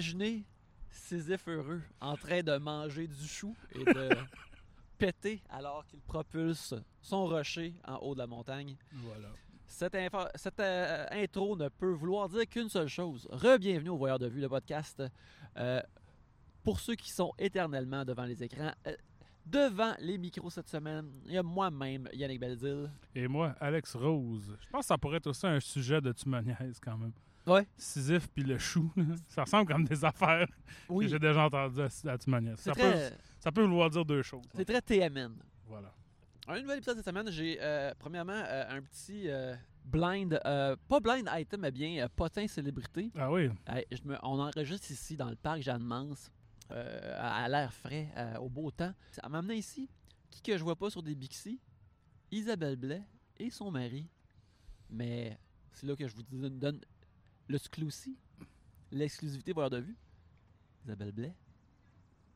Imaginer Sisyphe heureux en train de manger du chou et de péter alors qu'il propulse son rocher en haut de la montagne. Voilà. Cette, euh, intro ne peut vouloir dire qu'une seule chose. Re-bienvenue au Voyeur de Vue, le podcast. Euh, pour ceux qui sont éternellement devant les écrans, euh, devant les micros cette semaine, il y a moi-même, Yannick Beldil. Et moi, Alex Rose. Je pense que ça pourrait être aussi un sujet de Tumoniaise quand même. Ouais. Sisyphe puis le chou. Ça ressemble comme des affaires que j'ai déjà entendues à, à c'est Ça, peut, très, ça peut vouloir dire deux choses. c'est très TMN. Voilà. Un nouvel épisode cette semaine, j'ai euh, premièrement euh, un petit euh, blind, euh, pas blind item, mais bien euh, potin célébrité. Ah oui. Hey, je me- on enregistre ici dans le parc Jeanne-Mance, euh, à, à l'air frais, euh, au beau temps. Ça m'a amené ici, qui que je vois pas sur des Bixi, Isabelle Blais et son mari. Mais c'est là que je vous donne, donne l'exclusi, l'exclusivité voyeur de vue. Isabelle Blais,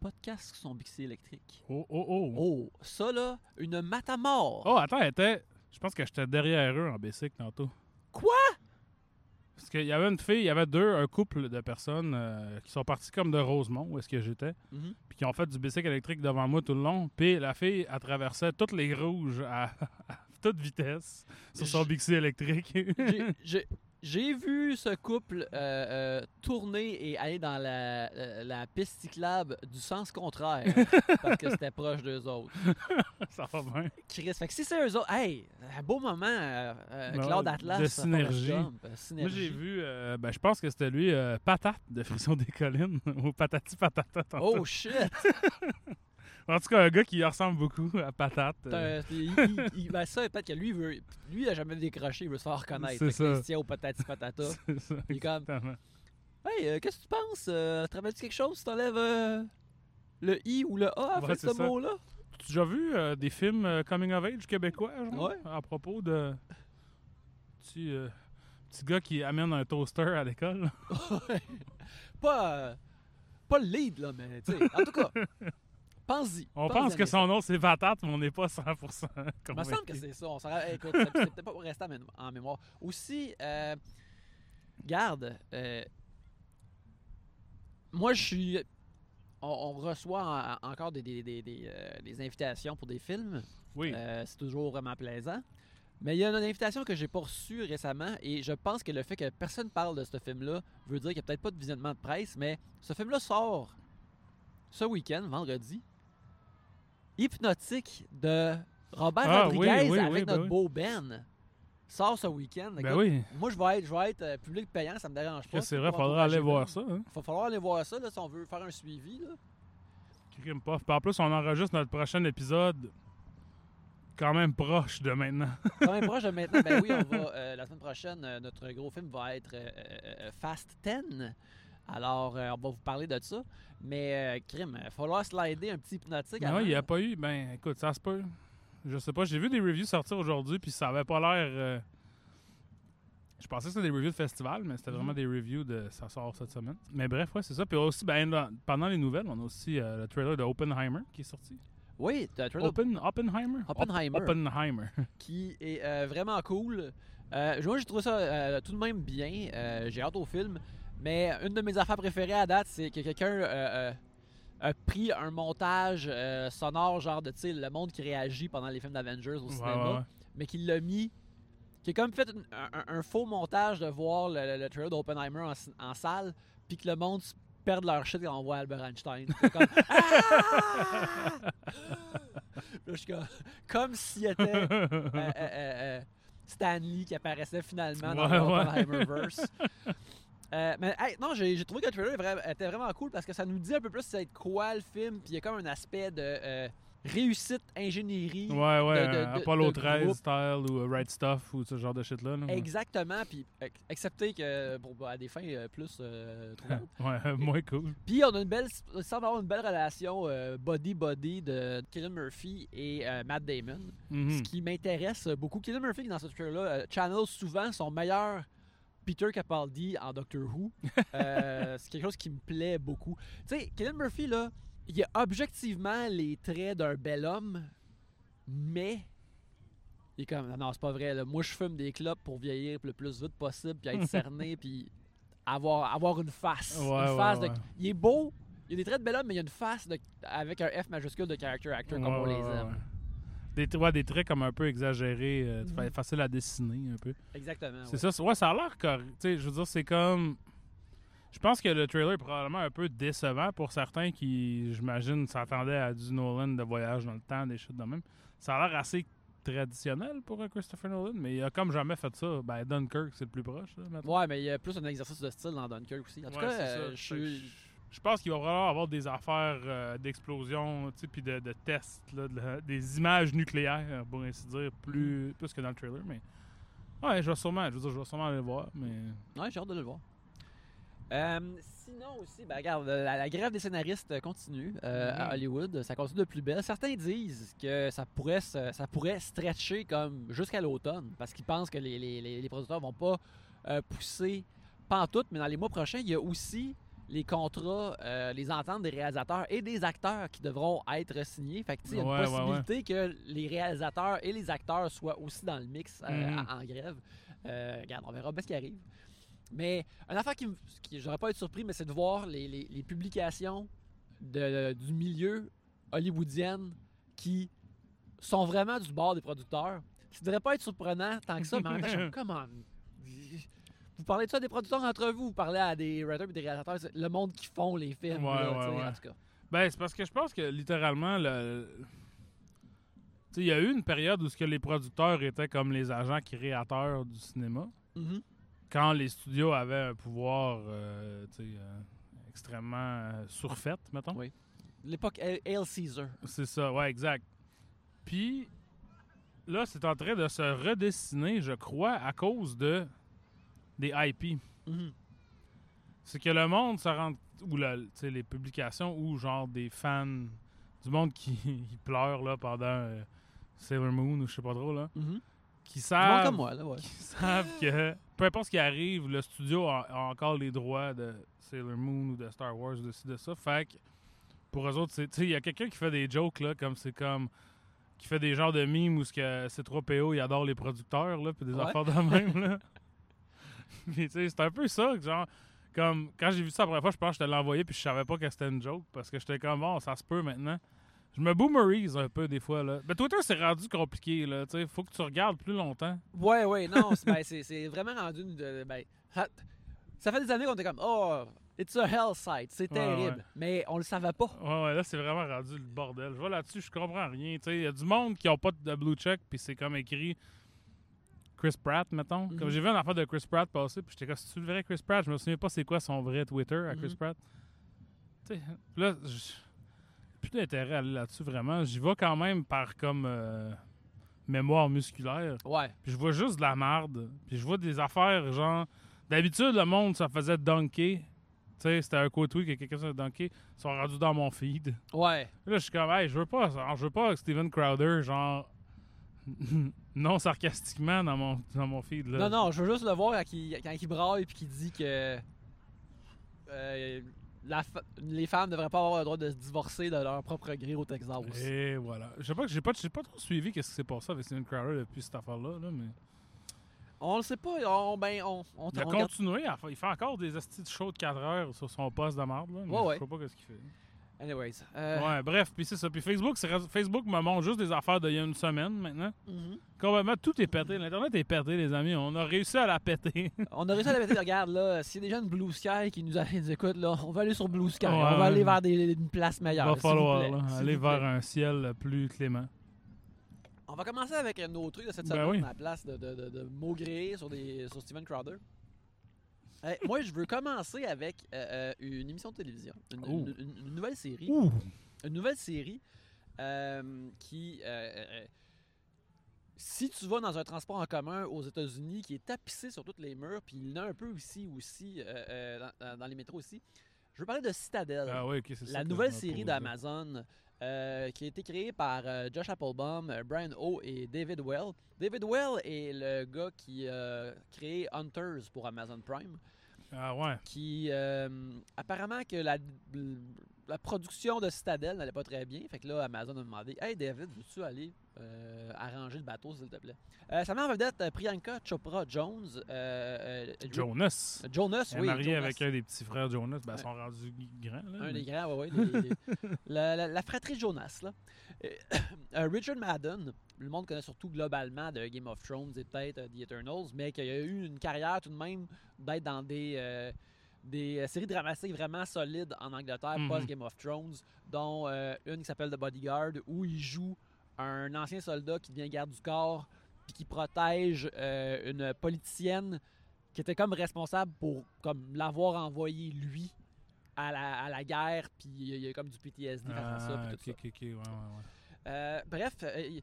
podcast sur son Bixi électrique. Oh, oh, oh. Oh, ça là, une matamore. Oh, attends, était. Je pense que j'étais derrière eux en bicycle tantôt. Quoi? Parce qu'il y avait une fille, il y avait deux, un couple de personnes euh, qui sont partis comme de Rosemont, où est-ce que j'étais, Mhm. puis qui ont fait du bicycle électrique devant moi tout le long. Puis la fille, elle traversait toutes les rouges à, à toute vitesse sur son bixi électrique. J'ai- j'ai- vu ce couple euh, euh, tourner et aller dans la, la- la piste cyclable du sens contraire parce que c'était proche d'eux autres. Ça va bien. Chris, fait que si c'est eux autres, hey, un beau moment, euh, euh, Ben Claude Atlas. de synergie. Euh, Moi, synergie. j'ai vu, euh, ben, je pense que c'était lui, euh, Patate de Frisson des Collines, ou Patati Patata. Oh shit! En tout cas, un gars qui ressemble beaucoup à Patate. euh, il- il- il- ben ça, peut-être que lui, il veut, lui, il a jamais décroché, il veut se faire reconnaître. C'est ça. Il tient patata. c'est ça, Il est comme, hey, euh, qu'est-ce que tu penses? Euh, Travailles-tu quelque chose si t'enlèves euh, le I ou le A à Ouais, ce mot-là? Tu as déjà vu des films coming of age québécois, genre, Ouais. à propos de petit, petit gars qui amène un toaster à l'école? Ouais. pas, pas le lead, là, mais tu sais, en tout cas, pense-y. On pense que son nom c'est Patate, mais on n'est pas 100% Il me semble que c'est ça. On Écoute, c'est peut-être pas en mé- en mémoire. Aussi, euh, garde, euh, moi, je suis. On, on reçoit en- encore des, des- des- des, euh, des invitations pour des films. Oui, c'est toujours vraiment plaisant. Mais il y a une invitation que j'ai pas reçue récemment et je pense que le fait que personne parle de ce film-là veut dire qu'il n'y a peut-être pas de visionnement de presse, mais ce film-là sort ce week-end, vendredi. Hypnotique de Robert Ah, Rodriguez oui, oui, avec oui, ben notre oui. beau Ben sort ce week-end. ben Écoute, oui. Moi, je vais être, je vais être euh, public payant, ça me dérange pas. C'est vrai, il faudra aller voir Ben. ça. Hein? Il va falloir aller voir ça là, si on veut faire un suivi. Là. En plus, on enregistre notre prochain épisode quand même proche de maintenant. Quand même proche de maintenant, ben oui, on va, euh, la semaine prochaine, euh, notre gros film va être euh, Fast 10. Alors, euh, on va vous parler de ça. Mais, euh, crime, il va falloir slider un petit hypnotique Non, il n'y a pas eu. Ben, écoute, ça se peut. Je sais pas. J'ai vu des reviews sortir aujourd'hui, puis ça avait pas l'air. euh, Je pensais que c'était des reviews de festival, mais c'était vraiment Mhm. des reviews de. Ça sort cette semaine. Mais bref, ouais, c'est ça. Puis aussi, ben, pendant les nouvelles, on a aussi euh, le trailer de Oppenheimer qui est sorti. Oui, un trailer Open, Oppenheimer? Oppenheimer. Op- Oppenheimer. qui est euh, vraiment cool. Euh, moi, j'ai trouvé ça euh, tout de même bien. Euh, j'ai hâte au film. Mais une de mes affaires préférées à date, c'est que quelqu'un euh, euh, a pris un montage euh, sonore, genre de, le monde qui réagit pendant les films d'Avengers au cinéma. ouais, ouais. mais qui l'a mis. qui a comme fait un, un faux montage de voir le, le- le trailer d'Oppenheimer en, salle, puis que le monde perde leur shit quand on voit Albert Einstein. Comme, Ah! Je suis comme, comme s'il était Stan Lee qui apparaissait finalement dans ouais. Euh, mais hey, non, j'ai trouvé que le trailer était vraiment cool parce que ça nous dit un peu plus c'est quoi le film, puis il y a comme un aspect de euh, réussite, ingénierie. Ouais, ouais, de- de- de- Apollo de 13 groupe. style ou euh, Right Stuff ou ce genre de shit-là. là. Exactement, puis ex- excepté que pour à des fins plus euh, trouvantes. Ouais, moins cool. Puis on a une belle, semble avoir une belle relation body body de Killian Murphy et Matt Damon. Mhm. Ce qui m'intéresse beaucoup, Killian Murphy dans ce trailer-là channel souvent son meilleur Peter Capaldi en Doctor Who. Euh, c'est quelque chose qui me plaît beaucoup. Tu sais, Killian Murphy là, il a objectivement les traits d'un bel homme, mais il est comme non, c'est pas vrai. là. Moi, je fume des clopes pour vieillir le plus vite possible, puis être cerné, puis avoir, avoir une face. Ouais, une ouais, face de-. Il est beau, il a des traits de bel homme, mais il y a une face de- avec un F majuscule de character actor comme on les aime. Des, ouais, des traits comme un peu exagérés, euh, Mhm. facile à dessiner un peu. Exactement. C'est ouais. ça, ouais, ça a l'air correct. Tu sais, je veux dire, c'est comme. Je pense que le trailer est probablement un peu décevant pour certains qui, j'imagine, s'attendaient à du Nolan de voyage dans le temps, des choses de même. Ça a l'air assez traditionnel pour un Christopher Nolan, mais il a comme jamais fait ça. Ben, Dunkirk, c'est le plus proche. Là. Ouais, mais il y a plus un exercice de style dans Dunkirk aussi. En tout Ouais, cas, euh, je suis. Je- pense qu'il va vraiment avoir des affaires euh, d'explosion, puis de, de tests, là, de la- des images nucléaires, pour ainsi dire, plus, plus que dans le trailer. Mais ouais, je vais sûrement, je veux dire, je vais sûrement aller le voir, mais Ouais, j'ai hâte de le voir. Euh, sinon aussi, ben regarde, la, la grève des scénaristes continue euh, Mhm. à Hollywood. Ça continue de plus belle. Certains disent que ça pourrait se- ça pourrait stretcher comme jusqu'à l'automne parce qu'ils pensent que les, les, les- producteurs vont pas euh, pousser pantoute, mais dans les mois prochains, il y a aussi les contrats, euh, les ententes des réalisateurs et des acteurs qui devront être signés. Fait que, il y a une Ouais, ouais, possibilité que les réalisateurs et les acteurs soient aussi dans le mix euh, Mhm. en, en grève. Euh, regarde, on verra bien ce qui arrive. Mais une affaire qui, qui j'aurais pas été surpris, mais c'est de voir les, les- les publications de- du milieu hollywoodienne qui sont vraiment du bord des producteurs. Ça devrait pas être surprenant tant que ça, mais en même temps, je suis comme, Come on. Vous parlez de ça à des producteurs entre vous, vous parlez à des writers et des réalisateurs, c'est le monde qui font les films. Ouais, là, ouais, tu sais, ouais. En tout cas. Ben, c'est parce que je pense que littéralement, le... il y a eu une période où ce que les producteurs étaient comme les agents créateurs du cinéma, Mhm. quand les studios avaient un pouvoir euh, euh, extrêmement euh, surfait, mettons. Oui. L'époque Hail Caesar. C'est ça, ouais, exact. Puis là, c'est en train de se redessiner, je crois, à cause de des IP. Mhm. c'est que le monde se rend ou les publications ou genre des fans du monde qui, qui pleurent là pendant euh, Sailor Moon ou je sais pas trop là Mhm. qui savent comme moi, là, ouais. qui savent que peu importe ce qui arrive le studio a, a encore les droits de Sailor Moon ou de Star Wars ou de de ça fait que pour eux autres il y a quelqu'un qui fait des jokes là comme c'est comme qui fait des genres de mimes où ce que C3PO il adore les producteurs là puis des Ouais. affaires de même là puis tu sais c'est un peu ça genre comme quand j'ai vu ça la première fois je pense que je te l'ai envoyé puis je savais pas que c'était une joke parce que j'étais comme bon ça se peut maintenant je me boomerise un peu des fois là mais Twitter c'est rendu compliqué là tu sais faut que tu regardes plus longtemps Ouais, ouais, non, c'est ben, c'est- vraiment rendu de- ben, ça, ça fait des années qu'on était comme, oh, it's a hell site, c'est Ouais, terrible. ouais. Mais on le savait pas. Ouais, ouais, là, c'est vraiment rendu le bordel. Je vois là-dessus, je comprends rien. Il y a du monde qui n'a pas de blue check, puis c'est comme écrit Chris Pratt, mettons. Mhm. Comme j'ai vu une affaire de Chris Pratt passer, puis j'étais comme, c'est-tu le vrai Chris Pratt? Je me souviens pas c'est quoi son vrai Twitter à Chris Mhm. Pratt. Tu sais, là, plus d'intérêt à aller là-dessus, vraiment. J'y vais quand même par comme euh, mémoire musculaire. Ouais. Puis je vois juste de la marde. Puis je vois des affaires genre. D'habitude, le monde, ça faisait dunker. Tu sais, c'était un tweet que quelqu'un s'est dunker. Ils sont rendus dans mon feed. Ouais. Là, je suis comme, hey, je veux pas, je veux pas Steven Crowder, genre, non sarcastiquement dans mon, dans mon feed. Là. Non, non, je veux juste le voir quand il, quand il braille et qu'il dit que euh, la les femmes ne devraient pas avoir le droit de se divorcer de leur propre gré au Texas. Et voilà. Je sais pas, j'ai pas, j'ai pas trop suivi qu'est-ce qui s'est passé avec Steven Crowder depuis cette affaire-là, là, mais. On le sait pas. On, ben, on, on, Il a on continué, à il fait encore des estis de show de 4 heures sur son poste de marde, là, mais Ouais, je sais pas qu'est-ce qu'il fait. Anyways. euh, Ouais, bref, puis c'est ça. Puis Facebook, Facebook me montre juste des affaires d'il y a une semaine maintenant. mhm. Complètement, tout est pété. L'Internet est pété, les amis. On a réussi à la péter. On a réussi à la péter. Regarde, là, s'il y a des gens de Blue Sky qui nous, nous écoutent, là, on va aller sur Blue Sky. Ouais, on va aller vers des, une place Il meilleure. va vous falloir plaît, là, s'il aller vers un ciel plus clément. On va commencer avec nos trucs de cette Ben semaine oui. à la place de, de, de, de mots sur, des, sur Steven Crowder. Euh, moi, je veux commencer avec euh, euh, une émission de télévision, une, Oh. une- une- une nouvelle série. Ouh! Une nouvelle série euh, qui, si tu vas dans un transport en commun aux États-Unis qui est tapissé sur toutes les murs, puis il y en a un peu ici aussi, dans, dans les métros aussi, je veux parler de Citadel. Ah oui, ok, c'est ça. La nouvelle série d'Amazon euh, qui a été créée par euh, Josh Applebaum, euh, Brian O et David Well. David Well est le gars qui a créé Hunters pour Amazon Prime, Ah ouais. qui euh, apparemment que la la production de Citadel n'allait pas très bien. Fait que là, Amazon a demandé Hey David, veux-tu aller euh, arranger le bateau, s'il te plaît euh, Ça met en vedette euh, Priyanka Chopra Jones. euh, euh, Jonas. Jonas, Elle est oui. mariée Jonas. avec un des petits frères Jonas. Ben, ils sont rendus grands. Là, Un mais- des grands, oui, oui. la, la- la fratrie Jonas, là. Richard Madden, le monde connaît surtout globalement de Game of Thrones et peut-être The Eternals, mais qui a eu une carrière tout de même d'être dans des, des euh, séries dramatiques vraiment solides en Angleterre, Mhm. post-Game of Thrones, dont euh, une qui s'appelle The Bodyguard, où il joue un ancien soldat qui devient garde du corps, puis qui protège euh, une politicienne qui était comme responsable pour comme l'avoir envoyé lui à la, à la guerre, puis il y a comme du PTSD face à ça, Ah, puis tout ok, ça. ok, ok, ouais, ouais, ouais. Euh, bref, euh,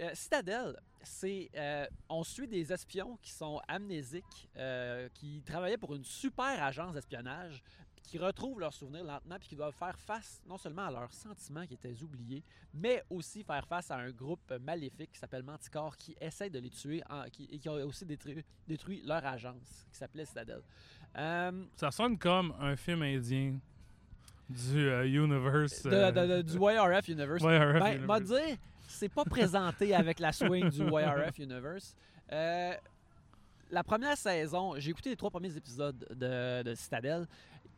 euh, Citadel, c'est euh, on suit des espions qui sont amnésiques, euh, qui travaillaient pour une super agence d'espionnage, qui retrouvent leurs souvenirs lentement, puis qui doivent faire face non seulement à leurs sentiments qui étaient oubliés, mais aussi faire face à un groupe maléfique qui s'appelle Manticore, qui essaie de les tuer en- qui- et qui a aussi détruit, détruit leur agence, qui s'appelait Citadel. Ça sonne comme un film indien du euh, Universe. de- euh, de- de- du YRF Universe. YRF Ben, m'a Universe. dire, c'est pas présenté avec la swing du YRF Universe. Euh, la première saison, j'ai écouté les trois premiers épisodes de, de Citadel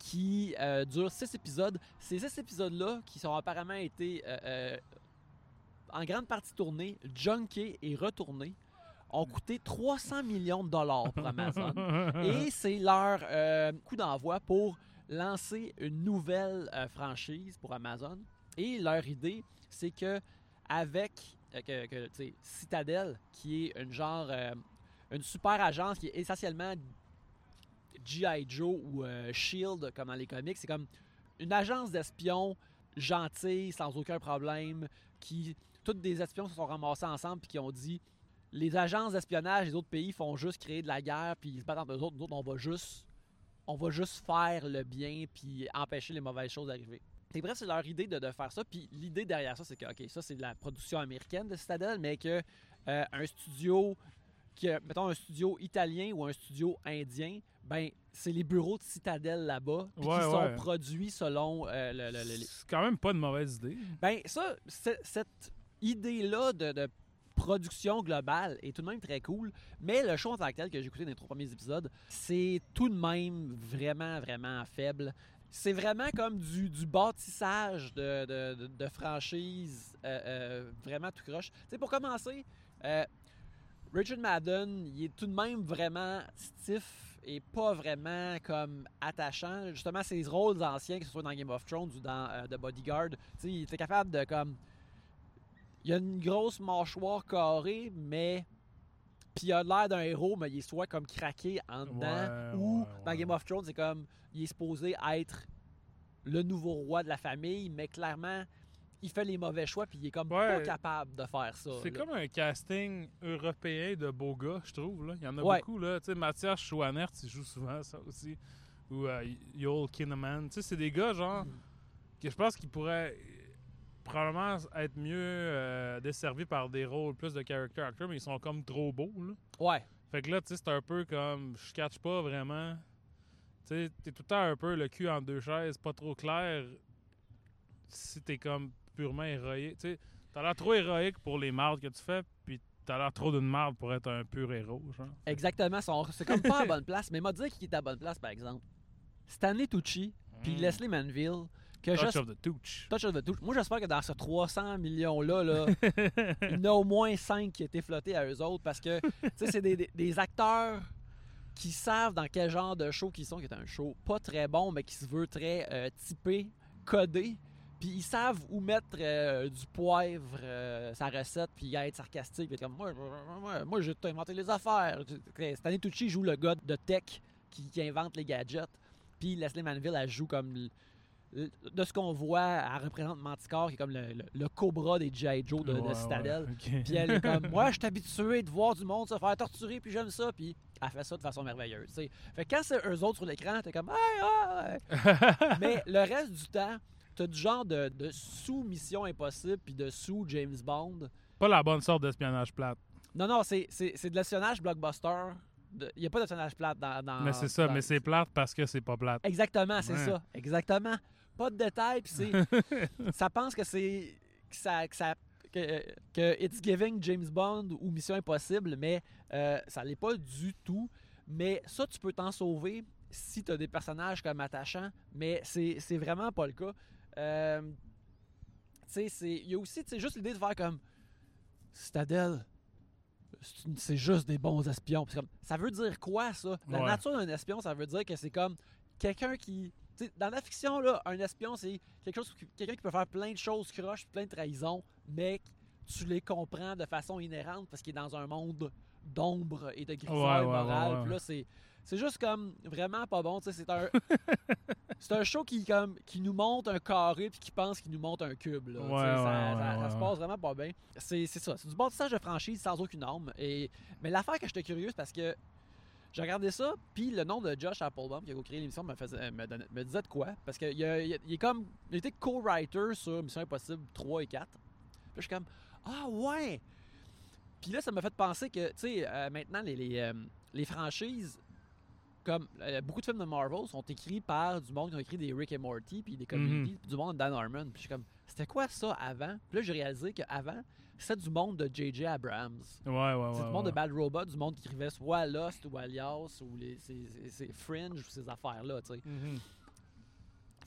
qui euh, durent six épisodes. Ces six épisodes-là, qui sont apparemment été euh, euh, en grande partie tournés, junkés et retournés, ont coûté 300 millions de dollars pour Amazon. Et c'est leur coup d'envoi pour lancer une nouvelle franchise pour Amazon. Et leur idée, c'est que avec euh, que, Citadel, qui est une genre euh, une super agence qui est essentiellement G.I. Joe ou euh, Shield comme dans les comics, c'est comme une agence d'espions gentille, sans aucun problème, qui toutes des espions se sont ramassés ensemble puis qui ont dit les agences d'espionnage des autres pays font juste créer de la guerre puis ils se battent entre eux autres. Nous autres, on va juste, on va juste faire le bien puis empêcher les mauvaises choses d'arriver. Et bref, c'est leur idée de, de faire ça. Puis l'idée derrière ça, c'est que, OK, ça, c'est de la production américaine de Citadel, mais que euh, un studio, que, mettons un studio italien ou un studio indien, ben, c'est les bureaux de Citadel là-bas, puis Ouais, qui sont produits selon euh, le- le- le- les, C'est quand même pas une mauvaise idée. ben ça, cette idée-là de, de production globale est tout de même très cool, mais le show en tant que tel que j'ai écouté dans les trois premiers épisodes, c'est tout de même vraiment, vraiment faible. C'est vraiment comme du, du bâtissage de, de, franchise euh, euh, vraiment tout croche. Tu sais, pour commencer, euh, Richard Madden, il est tout de même vraiment stiff et pas vraiment comme attachant. Justement, ses rôles anciens, que ce soit dans Game of Thrones ou dans The Bodyguard, tu sais, il était capable de comme. Il a une grosse mâchoire carrée, mais. Puis il a l'air d'un héros, mais il est soit comme craqué en dedans, Ouais, ou ouais, dans. Game of Thrones, c'est comme. Il est supposé être le nouveau roi de la famille, mais clairement, il fait les mauvais choix, puis il est comme Ouais. pas capable de faire ça. C'est comme un casting européen de beaux gars, je trouve. Là. Il y en a Ouais. beaucoup. Là. Tu sais, Mathias Schwanert, il joue souvent ça aussi. Ou euh, Joel Kinnaman. Tu sais, c'est des gars, genre, Mm. que je pense qu'ils pourraient probablement être mieux euh, desservis par des rôles plus de character actors, mais ils sont comme trop beaux. Là. Ouais. Fait que là, tu sais, c'est un peu comme, je catch pas vraiment. Tu sais, t'es tout le temps un peu le cul en deux chaises, pas trop clair si t'es comme purement héroïque. Tu sais, t'as l'air trop héroïque pour les mardes que tu fais, puis t'as l'air trop d'une marde pour être un pur héros, genre. Exactement. C'est comme pas à bonne place. Mais m'a dit qui est à bonne place, par exemple. Stanley Tucci, puis Mm. Leslie Manville, que Touch of the Touch. Touch of the Touch. Moi, j'espère que dans ce 300 millions-là, là, il y en a au moins 5 qui étaient flottés à eux autres parce que, c'est des, des- des acteurs qui savent dans quel genre de show qu'ils sont, qui est un show pas très bon, mais qui se veut très euh, typé, codé. Puis ils savent où mettre euh, du poivre, euh, sa recette, puis être sarcastique. Puis être comme, moi, moi, moi, j'ai inventé les affaires. Stanley Tucci joue le gars de tech qui, qui invente les gadgets. Puis Leslie Manville, elle joue comme de ce qu'on voit, elle représente Manticore, qui est comme le, le- le cobra des G.I. Joe de, de Ouais, Citadel. ouais, ok. Puis elle est comme, moi, je suis habitué de voir du monde se faire torturer, puis j'aime ça. Puis elle fait ça de façon merveilleuse. tu sais. Fait que quand c'est eux autres sur l'écran, t'es comme. Mais le reste du temps, t'as du genre de, de sous-mission impossible, puis de sous-James Bond. Pas la bonne sorte d'espionnage plate. Non, non, c'est, c'est, c'est de l'espionnage blockbuster. Il n'y a pas d'espionnage plate dans. dans- mais c'est ça, dans- mais c'est plate parce que c'est pas plate. Exactement, c'est Ouais. ça. Exactement. Pas de détails, puis c'est. ça pense que c'est. que ça. Que ça que, que It's Giving James Bond ou Mission Impossible, mais euh, ça l'est pas du tout. Mais ça, tu peux t'en sauver si tu as des personnages comme attachants, mais c'est vraiment pas le cas. Euh, tu sais, c'est- il y a aussi juste l'idée de faire comme Citadel, c'est juste des bons espions. Comme, ça veut dire quoi, ça? La Ouais. nature d'un espion, ça veut dire que c'est comme quelqu'un qui. Dans la fiction, là, un espion, c'est quelque chose qui- quelqu'un qui peut faire plein de choses croches, plein de trahisons, mais tu les comprends de façon inhérente parce qu'il est dans un monde d'ombre et de grisaille Ouais, morale. ouais, ouais. Puis là, c'est. C'est juste comme vraiment pas bon. C'est un, c'est un show qui, comme, qui nous montre un carré puis qui pense qu'il nous montre un cube. Là, Ouais, ça, ouais, ça- ouais, ça ouais, se passe vraiment pas bien. C'est c'est ça. C'est du bâtissage de franchise sans aucune arme. Et, mais l'affaire que j'étais curieuse parce que j'ai regardé ça, puis le nom de Josh Applebaum qui a créé l'émission me, faisait- me, donnait- me disait de quoi. Parce qu'il il, est comme. Il était co-writer sur Mission Impossible 3 et 4. Puis je suis comme Ah ouais! Puis là, ça m'a fait penser que, tu sais, euh, maintenant, les, les, euh, les franchises, comme euh, beaucoup de films de Marvel, sont écrits par du monde qui ont écrit des Rick et Morty, puis des comedies, puis du monde de Dan Harmon. Puis je suis comme, c'était quoi ça avant? Puis là, j'ai réalisé qu'avant, c'était du monde de J.J. Abrams. Ouais, ouais, ouais. C'est du monde de Bad Robot, du monde qui écrivait soit Lost ou Alias ou les, ces, ces- ces Fringe ou ces affaires-là, tu sais. Mhm.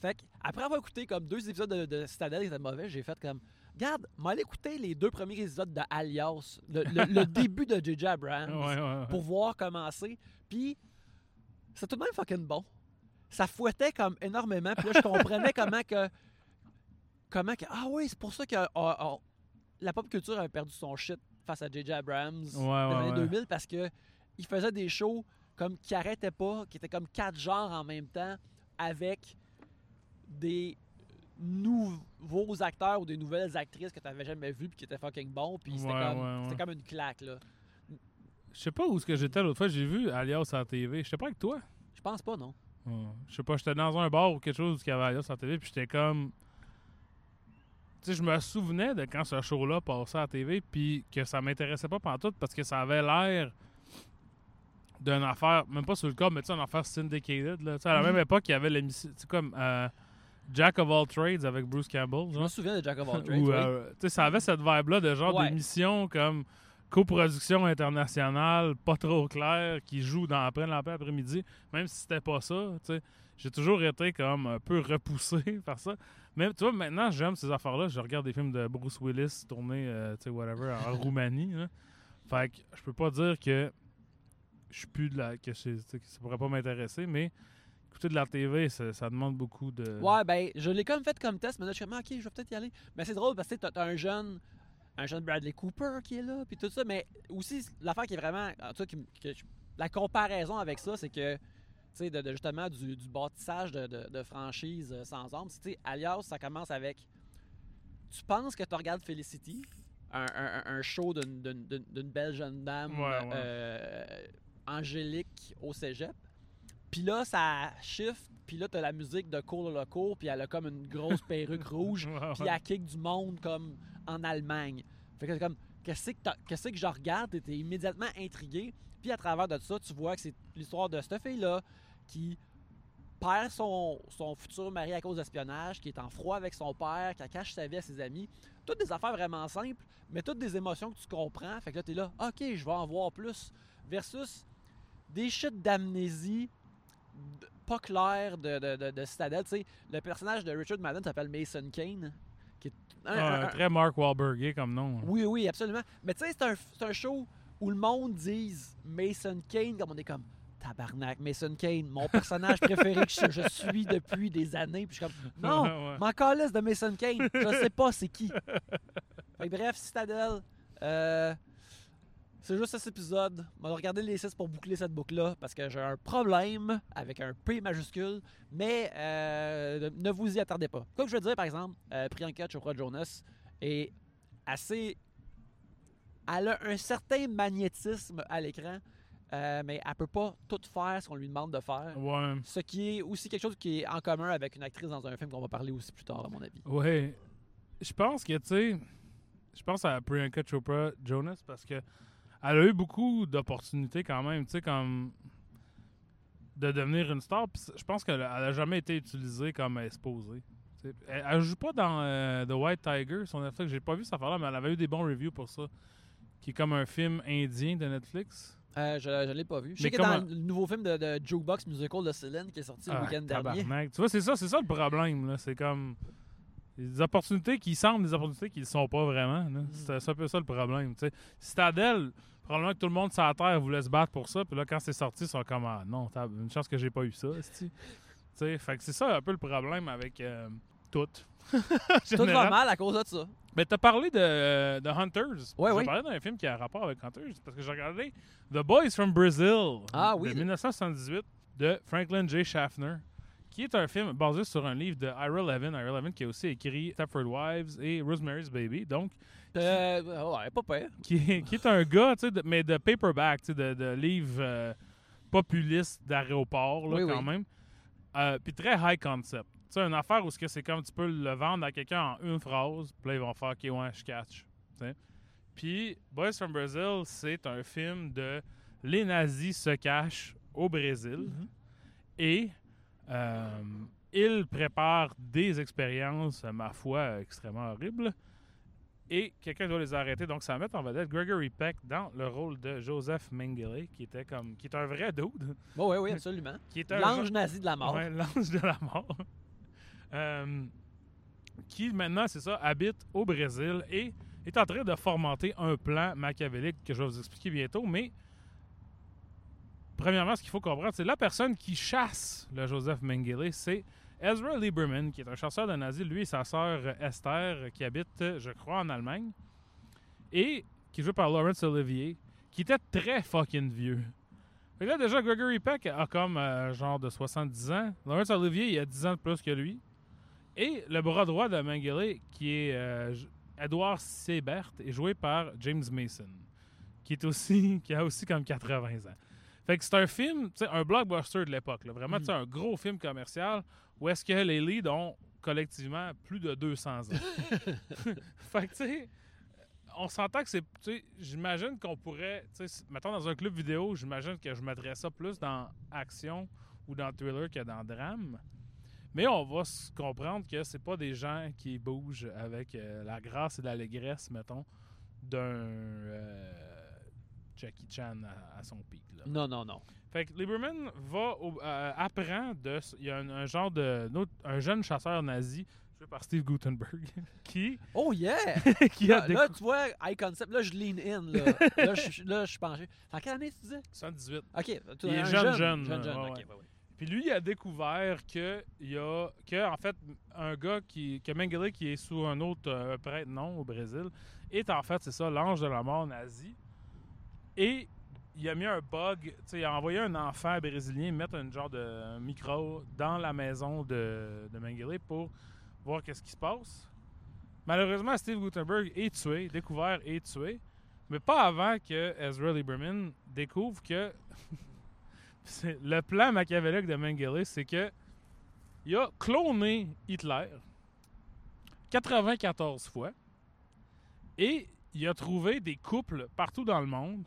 Fait que, après avoir écouté comme deux épisodes de, de Citadel qui étaient mauvais, j'ai fait comme, regarde, m'aller écouter les deux premiers épisodes de Alias, le, le- le début de J.J. Abrams, Ouais, pour voir comment c'est. Puis, c'est tout de même fucking bon. Ça fouettait comme énormément. Puis là, je comprenais comment que. Comment que. Ah oui, c'est pour ça que ah, ah, la pop culture avait perdu son shit face à J.J. Abrams Ouais, des ouais, années ouais. 2000 parce que il faisait des shows comme qui arrêtaient pas, qui étaient comme quatre genres en même temps avec des nouveaux acteurs ou des nouvelles actrices que tu n'avais jamais vues puis qui étaient fucking bons puis c'était comme c'était comme une claque là. Je sais pas où est-ce que j'étais l'autre fois. J'ai vu Alias à la TV. J'étais pas avec toi. Je pense pas non. Je sais pas, j'étais dans un bar ou quelque chose qui avait Alias à la TV, puis j'étais comme. Sais, je me souvenais de quand ce show-là passait à la TV, puis que ça m'intéressait pas pantoute parce que ça avait l'air d'une affaire, même pas sur le corps, mais tu sais, une affaire syndicated. Là. Tu sais, à la Mhm. même époque, il y avait l'émission, tu sais, comme euh, Jack of All Trades avec Bruce Campbell. Je me souviens de Jack of All Trades. Oui. euh, tu sais, ça avait cette vibe-là de genre Ouais. d'émission comme coproduction internationale, pas trop claire, qui joue dans après l'après-midi, même si c'était pas ça, tu sais. J'ai toujours été comme un peu repoussé par ça. Mais tu vois, maintenant, j'aime ces affaires-là. Je regarde des films de Bruce Willis tournés, euh, tu sais, whatever, en Roumanie. là. Fait que je peux pas dire que je suis plus de la. que, ça pourrait pas m'intéresser, mais écouter de la TV, ça, ça demande beaucoup de. Ouais, ben, je l'ai comme fait comme test, mais là, je suis comme, ok, je vais peut-être y aller. Mais c'est drôle parce que tu as un jeune, un jeune Bradley Cooper qui est là, puis tout ça. Mais aussi, l'affaire qui est vraiment, en tout cas, qui m- que je- la comparaison avec ça, c'est que, sais, de, de justement du, du bâtissage de, de, de franchise euh, sans armes, tu sais, Alias, ça commence avec, tu penses que tu regardes Felicity, un, un- un show d'une- belle jeune dame Ouais, ouais. euh, angélique au cégep. Puis là, ça shift, puis là, t'as la musique de Cole Loco, puis elle a comme une grosse perruque rouge, puis elle kick du monde comme en Allemagne. Fait que c'est comme, qu'est-ce que, qu'est-ce que je regarde, et t'es immédiatement intrigué. Puis à travers de ça, tu vois que c'est l'histoire de cette fille-là qui perd son, son futur mari à cause d'espionnage, qui est en froid avec son père, qui cache sa vie à ses amis. Toutes des affaires vraiment simples, mais toutes des émotions que tu comprends. Fait que là, t'es là, ok, je vais en voir plus. Versus des shit d'amnésie pas claires de, de, de, de Citadel. Tu sais, le personnage de Richard Madden s'appelle Mason Kane. Qui est un- Ouais, un- un- très Mark Wahlberg comme nom. oui, oui, absolument. Mais tu sais, c'est un, c'est un show où le monde dise Mason Kane, comme on est comme tabarnak, Mason Kane, mon personnage préféré que je, je suis depuis des années. Puis je suis comme non, Ouais, m'en de Mason Kane, je sais pas c'est qui. Bref, Citadel, euh, c'est juste cet épisode. On va regarder les six pour boucler cette boucle-là parce que j'ai un problème avec un P majuscule, mais euh, ne vous y attardez pas. Comme je veux dire, par exemple, euh, Priyanka Chopra Jonas est assez. Elle a un certain magnétisme à l'écran, euh, mais elle peut pas tout faire ce qu'on lui demande de faire. Ouais. Ce qui est aussi quelque chose qui est en commun avec une actrice dans un film qu'on va parler aussi plus tard, à mon avis. Ouais. Je pense que, tu sais, je pense à Priyanka Chopra Jonas parce que elle a eu beaucoup d'opportunités quand même, tu sais, comme de devenir une star. Puis je pense qu'elle a elle a jamais été utilisée comme exposée. Elle, elle joue pas dans euh, The White Tiger, son Netflix. J'ai pas vu cette affaire-là, mais elle avait eu des bons reviews pour ça. Qui est comme un film indien de Netflix. Euh, je je l'ai pas vu. Je sais que dans le nouveau film de, de Jukebox Musical de Céline qui est sorti le Ah, week-end dernier. Tu vois, c'est ça, c'est ça le problème. là. C'est comme des opportunités qui semblent des opportunités qui ne sont pas vraiment. là. Mm. C'est un peu ça le problème. tu sais. Citadel, probablement que tout le monde sur la Terre voulait se battre pour ça. Puis là, quand c'est sorti, ils sont comme Ah non, t'as une chance que j'ai pas eu ça. Fait que c'est ça un peu le problème avec euh, tout. Tout va mal à cause de ça. Mais t'as parlé de, de Hunters. J'ai oui. parlé d'un film qui a rapport avec Hunters parce que j'ai regardé The Boys from Brazil Ah oui. de 1978 de Franklin J. Schaffner, qui est un film basé sur un livre de Ira Levin. Ira Levin qui a aussi écrit Stepford Wives et Rosemary's Baby. Donc, Euh, ouais, pas pire. qui est, qui est un gars, tu sais, de- mais de paperback, tu sais, de, de livre euh, populiste d'aéroport, là, Oui, quand oui. même. Euh, Puis très high concept. Sais, une affaire où c'est comme tu peux le vendre à quelqu'un en une phrase, puis là, ils vont faire « OK, ouais, je catch ». Puis Boys from Brazil, c'est un film de les nazis se cachent au Brésil Mhm. et euh, ils préparent des expériences, ma foi, extrêmement horribles. Et quelqu'un doit les arrêter. Donc, ça met en vedette Gregory Peck dans le rôle de Joseph Mengele, qui était comme. qui est un vrai dude. Bon, oui, oui, absolument. Qui est un L'ange nazi de la mort. Ouais, l'ange de la mort. Euh, qui maintenant, c'est ça, habite au Brésil et est en train de formenter un plan machiavélique que je vais vous expliquer bientôt. Mais, premièrement, ce qu'il faut comprendre, c'est la personne qui chasse le Joseph Mengele, c'est Ezra Lieberman, qui est un chasseur de nazis, lui et sa sœur Esther, qui habite, je crois, en Allemagne, et qui est joué par Laurence Olivier, qui était très fucking vieux. Là, déjà, Gregory Peck a comme euh, genre de 70 ans. Laurence Olivier, il a 10 ans de plus que lui. Et le bras droit de Mengele, qui est euh, Edward Sebert, est joué par James Mason, qui est aussi qui a aussi comme 80 ans. Fait que c'est un film, un blockbuster de l'époque. Vraiment, sais, un gros film commercial où est-ce que les leads ont collectivement plus de 200 ans. fait que, tu sais, on s'entend que c'est. J'imagine qu'on pourrait. Mettons dans un club vidéo, j'imagine que je mettrais ça plus dans action ou dans thriller que dans drame. Mais on va se comprendre que c'est pas des gens qui bougent avec euh, la grâce et l'allégresse, mettons, d'un euh, Jackie Chan à, à son pic. Là. Non, non, non. Fait que Lieberman va au- euh, apprend de il y a un, un genre de un autre- un jeune chasseur nazi joué par Steve Gutenberg qui Oh yeah! qui a Là, décou- là, tu vois, high concept, là, je lean in. Là, là, je, suis penché. En quelle année tu disais? 78 Ok, tu Il est un jeune, jeune, Jeune, jeune, ouais, ouais. Lui, il a découvert que y a fait un gars qui que Mengele qui est sous un autre euh, prêtre nom au Brésil est en fait c'est ça l'ange de la mort nazi et il a mis un bug, il a envoyé un enfant brésilien mettre un genre de micro dans la maison de, de Mengele pour voir qu'est-ce qui se passe. Malheureusement, Steve Gutenberg est tué, découvert et tué, mais pas avant que Ezra Lieberman découvre que le plan machiavélique de Mengele, c'est que il a cloné Hitler 94 fois et il a trouvé des couples partout dans le monde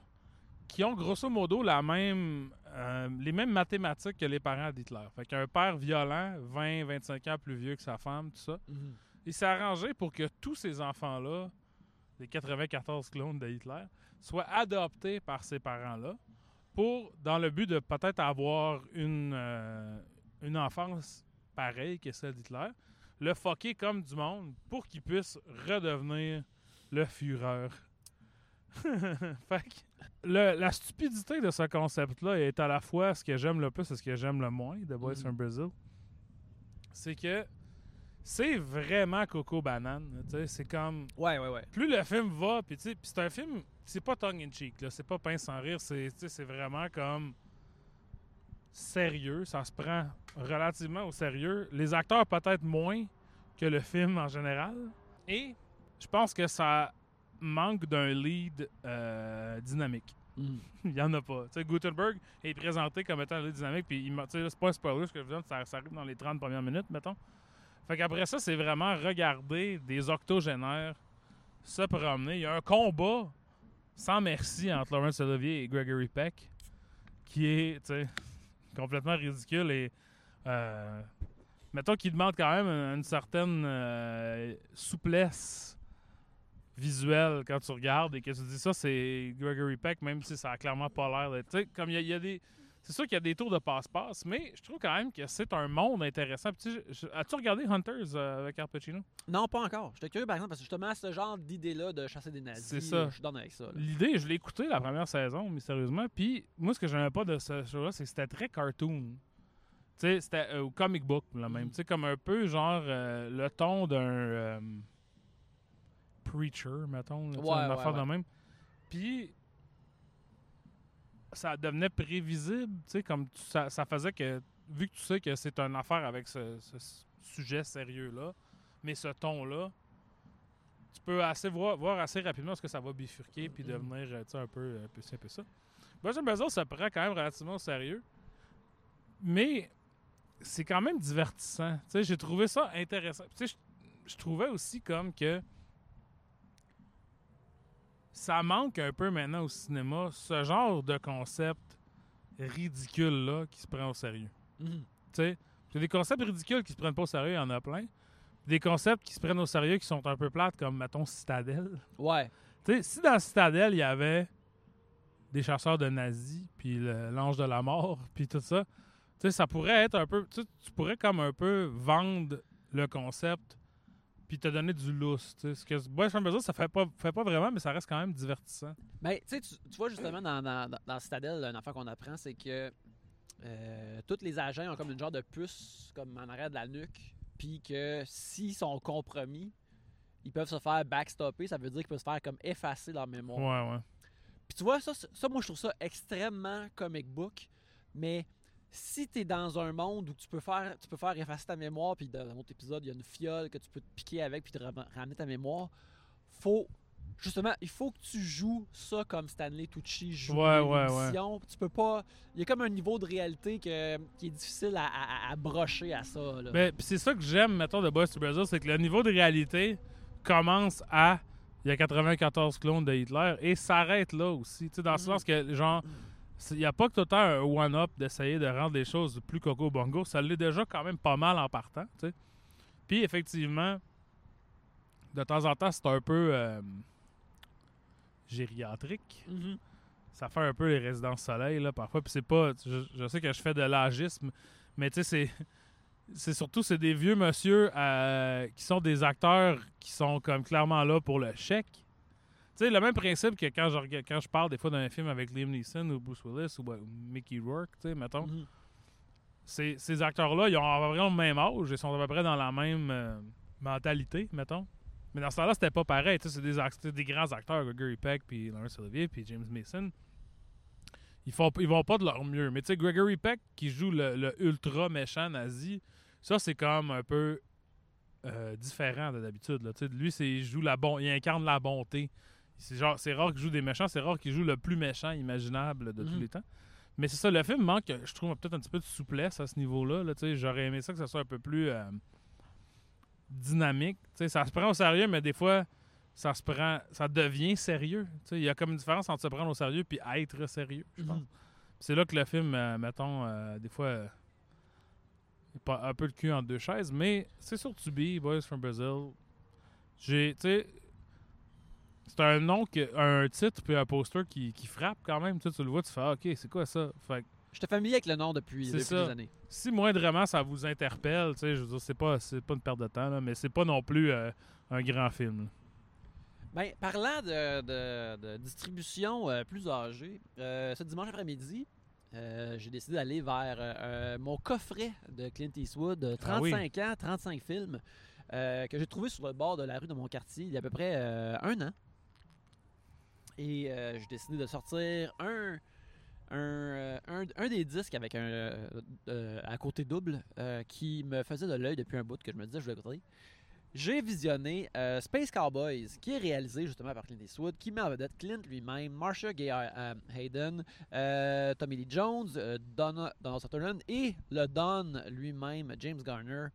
qui ont grosso modo la même, euh, les mêmes mathématiques que les parents d'Hitler. Fait qu'un père violent, 20-25 ans plus vieux que sa femme, tout ça. Mhm. Il s'est arrangé pour que tous ces enfants-là, les 94 clones de Hitler, soient adoptés par ces parents-là pour, dans le but de peut-être avoir une, euh, une enfance pareille que celle d'Hitler, le fucker comme du monde pour qu'il puisse redevenir le Führer. fait que le- la stupidité de ce concept-là est à la fois ce que j'aime le plus et ce que j'aime le moins de Boys Mhm. from Brazil. C'est que c'est vraiment coco banane. tu sais, C'est comme Ouais, ouais, ouais. plus le film va, puis tu sais, puis c'est un film, c'est pas tongue in cheek, là, c'est pas pince sans rire, c'est tu sais, c'est vraiment comme sérieux, ça se prend relativement au sérieux. Les acteurs peut-être moins que le film en général, et je pense que ça manque d'un lead euh, dynamique. Mhm. Il n'y en a pas. Tu sais, Gutenberg est présenté comme étant le lead dynamique, puis il m'a- tu sais, là, c'est pas un spoiler ce que je vous donne, ça, ça arrive dans les 30 premières minutes, mettons. Fait qu'après ça, c'est vraiment regarder des octogénaires se promener. Il y a un combat sans merci entre Laurence Olivier et Gregory Peck qui est, complètement ridicule et... euh, mettons qu'il demande quand même une, certaine euh, souplesse visuelle quand tu regardes et que tu dis ça, c'est Gregory Peck, même si ça a clairement pas l'air d'être. Comme il y, a des. C'est sûr qu'il y a des tours de passe-passe, mais je trouve quand même que c'est un monde intéressant. As-tu regardé Hunters euh, avec Al Pacino? Non, pas encore. J'étais curieux, par exemple, parce que justement, ce genre d'idée-là de chasser des nazis, C'est ça. euh, je suis avec ça. L'idée, je l'ai écouté la première saison, mystérieusement. Puis moi, ce que j'aimais pas de ce show-là, c'est que c'était très cartoon. Tu sais, c'était euh, au comic book, là même. Mhm. Tu sais, comme un peu genre euh, le ton d'un preacher, mettons. là, tu sais, Ouais, une ouais, affaire de ouais. même. Puis ça devenait prévisible, tu sais, comme tu- ça, ça faisait que, vu que tu sais que c'est une affaire avec ce, ce sujet sérieux-là, mais ce ton-là, tu peux assez voir, voir assez rapidement ce que ça va bifurquer puis Mhm. devenir euh, tu sais, un peu, un peu un peu ça. Bezel, ça prend quand même relativement au sérieux, mais c'est quand même divertissant. Tu sais, j'ai trouvé ça intéressant. Tu sais, je, je trouvais aussi comme que ça manque un peu maintenant au cinéma, ce genre de concept ridicule-là qui se prend au sérieux. Mhm. Tu sais, des concepts ridicules qui se prennent pas au sérieux, il y en a plein. Des concepts qui se prennent au sérieux qui sont un peu plates, comme, mettons, Citadel. Ouais. Tu sais, si dans Citadel, il y avait des chasseurs de nazis, puis l'ange de la mort, puis tout ça, tu sais, ça pourrait être un peu... Tu pourrais comme un peu vendre le concept, puis te donner du lousse. Ce que from Brazil, ça fait pas, fait pas vraiment, mais ça reste quand même divertissant. Ben, tu sais, tu vois justement dans, dans, Citadel, une affaire qu'on apprend, c'est que euh, tous les agents ont comme une genre de puce comme en arrière de la nuque, puis que s'ils sont compromis, ils peuvent se faire backstopper, ça veut dire qu'ils peuvent se faire comme effacer leur mémoire. Ouais, ouais. Puis tu vois, ça, ça, ça, moi, je trouve ça extrêmement comic book. Mais si tu es dans un monde où tu peux faire tu peux faire effacer ta mémoire, puis dans un autre épisode, il y a une fiole que tu peux te piquer avec, puis te ram- ramener ta mémoire, faut. Justement, il faut que tu joues ça comme Stanley Tucci joue Ouais, ouais, l'émission. Tu peux pas. Il y a comme un niveau de réalité que, qui est difficile à, à- à brocher à ça. Ben, c'est ça que j'aime, mettons, de Boys to Brazil, c'est que le niveau de réalité commence à. Il y a 94 clones de Hitler et s'arrête là aussi. Tu sais, dans le Mhm. sens que, genre, il n'y a pas que tout le temps un one-up d'essayer de rendre les choses plus coco bongo. Ça l'est déjà quand même pas mal en partant, tu sais. Puis, effectivement, de temps en temps, c'est un peu euh, gériatrique Mhm. ça fait un peu les résidences soleil là parfois puis c'est pas je, je sais que je fais de l'agisme mais tu sais c'est c'est surtout c'est des vieux monsieur euh, qui sont des acteurs qui sont comme clairement là pour le chèque sais le même principe que quand je quand je parle des fois d'un film avec Liam Neeson ou Bruce Willis ou, euh, Mickey Rourke tu sais mettons Mhm. ces, ces acteurs-là, ils ont vraiment le même âge, ils sont à peu près dans la même euh, mentalité, mettons. Mais dans ce temps-là, c'était pas pareil. C'est des, des grands acteurs, Gregory Peck, puis Laurence Olivier, puis James Mason. Ils, font, ils vont pas de leur mieux. Mais tu sais, Gregory Peck, qui joue le, le ultra méchant nazi, ça, c'est comme un peu euh, différent de d'habitude. Lui, c'est, il joue la bon, il incarne la bonté. C'est, genre, c'est rare qu'il joue des méchants, c'est rare qu'il joue le plus méchant imaginable de tous Mhm. les temps. Mais c'est ça, le film manque, je trouve, peut-être un petit peu de souplesse à ce niveau-là. Là, J'aurais aimé ça que ça soit un peu plus euh, dynamique. Ça se prend au sérieux, mais des fois, ça se prend, ça devient sérieux. Il y a comme une différence entre se prendre au sérieux et être sérieux, je pense. Mhm. C'est là que le film, euh, mettons, euh, des fois, pas un peu le cul entre deux chaises, mais c'est sur Tubi, Boys from Brazil. J'ai, tu sais, c'est un nom, que, un titre puis un poster qui, qui frappe quand même. Tu sais, tu le vois, tu fais, ah, ok, c'est quoi ça? Fait que Je te familier avec le nom depuis, depuis des années. si moindrement ça vous interpelle, tu sais, je veux dire, c'est pas, c'est pas une perte de temps, là, mais c'est pas non plus euh, un grand film. Ben, parlant de, de- de distribution euh, plus âgée, euh, ce dimanche après-midi, j'ai décidé d'aller vers mon coffret de Clint Eastwood, euh, Ah oui. 35 ans, 35 films, que j'ai trouvé sur le bord de la rue de mon quartier il y a à peu près un an. Et euh, j'ai décidé de sortir un, un, euh, un, des disques avec un euh, à côté double qui me faisait de l'œil depuis un bout que je me disais je voulais écouter. J'ai visionné Space Cowboys, qui est réalisé justement par Clint Eastwood, qui met en vedette Clint lui-même, Marsha Gay Hayden, Tommy Lee Jones, Donna, Donald Sutherland et le Don lui-même, James Garner,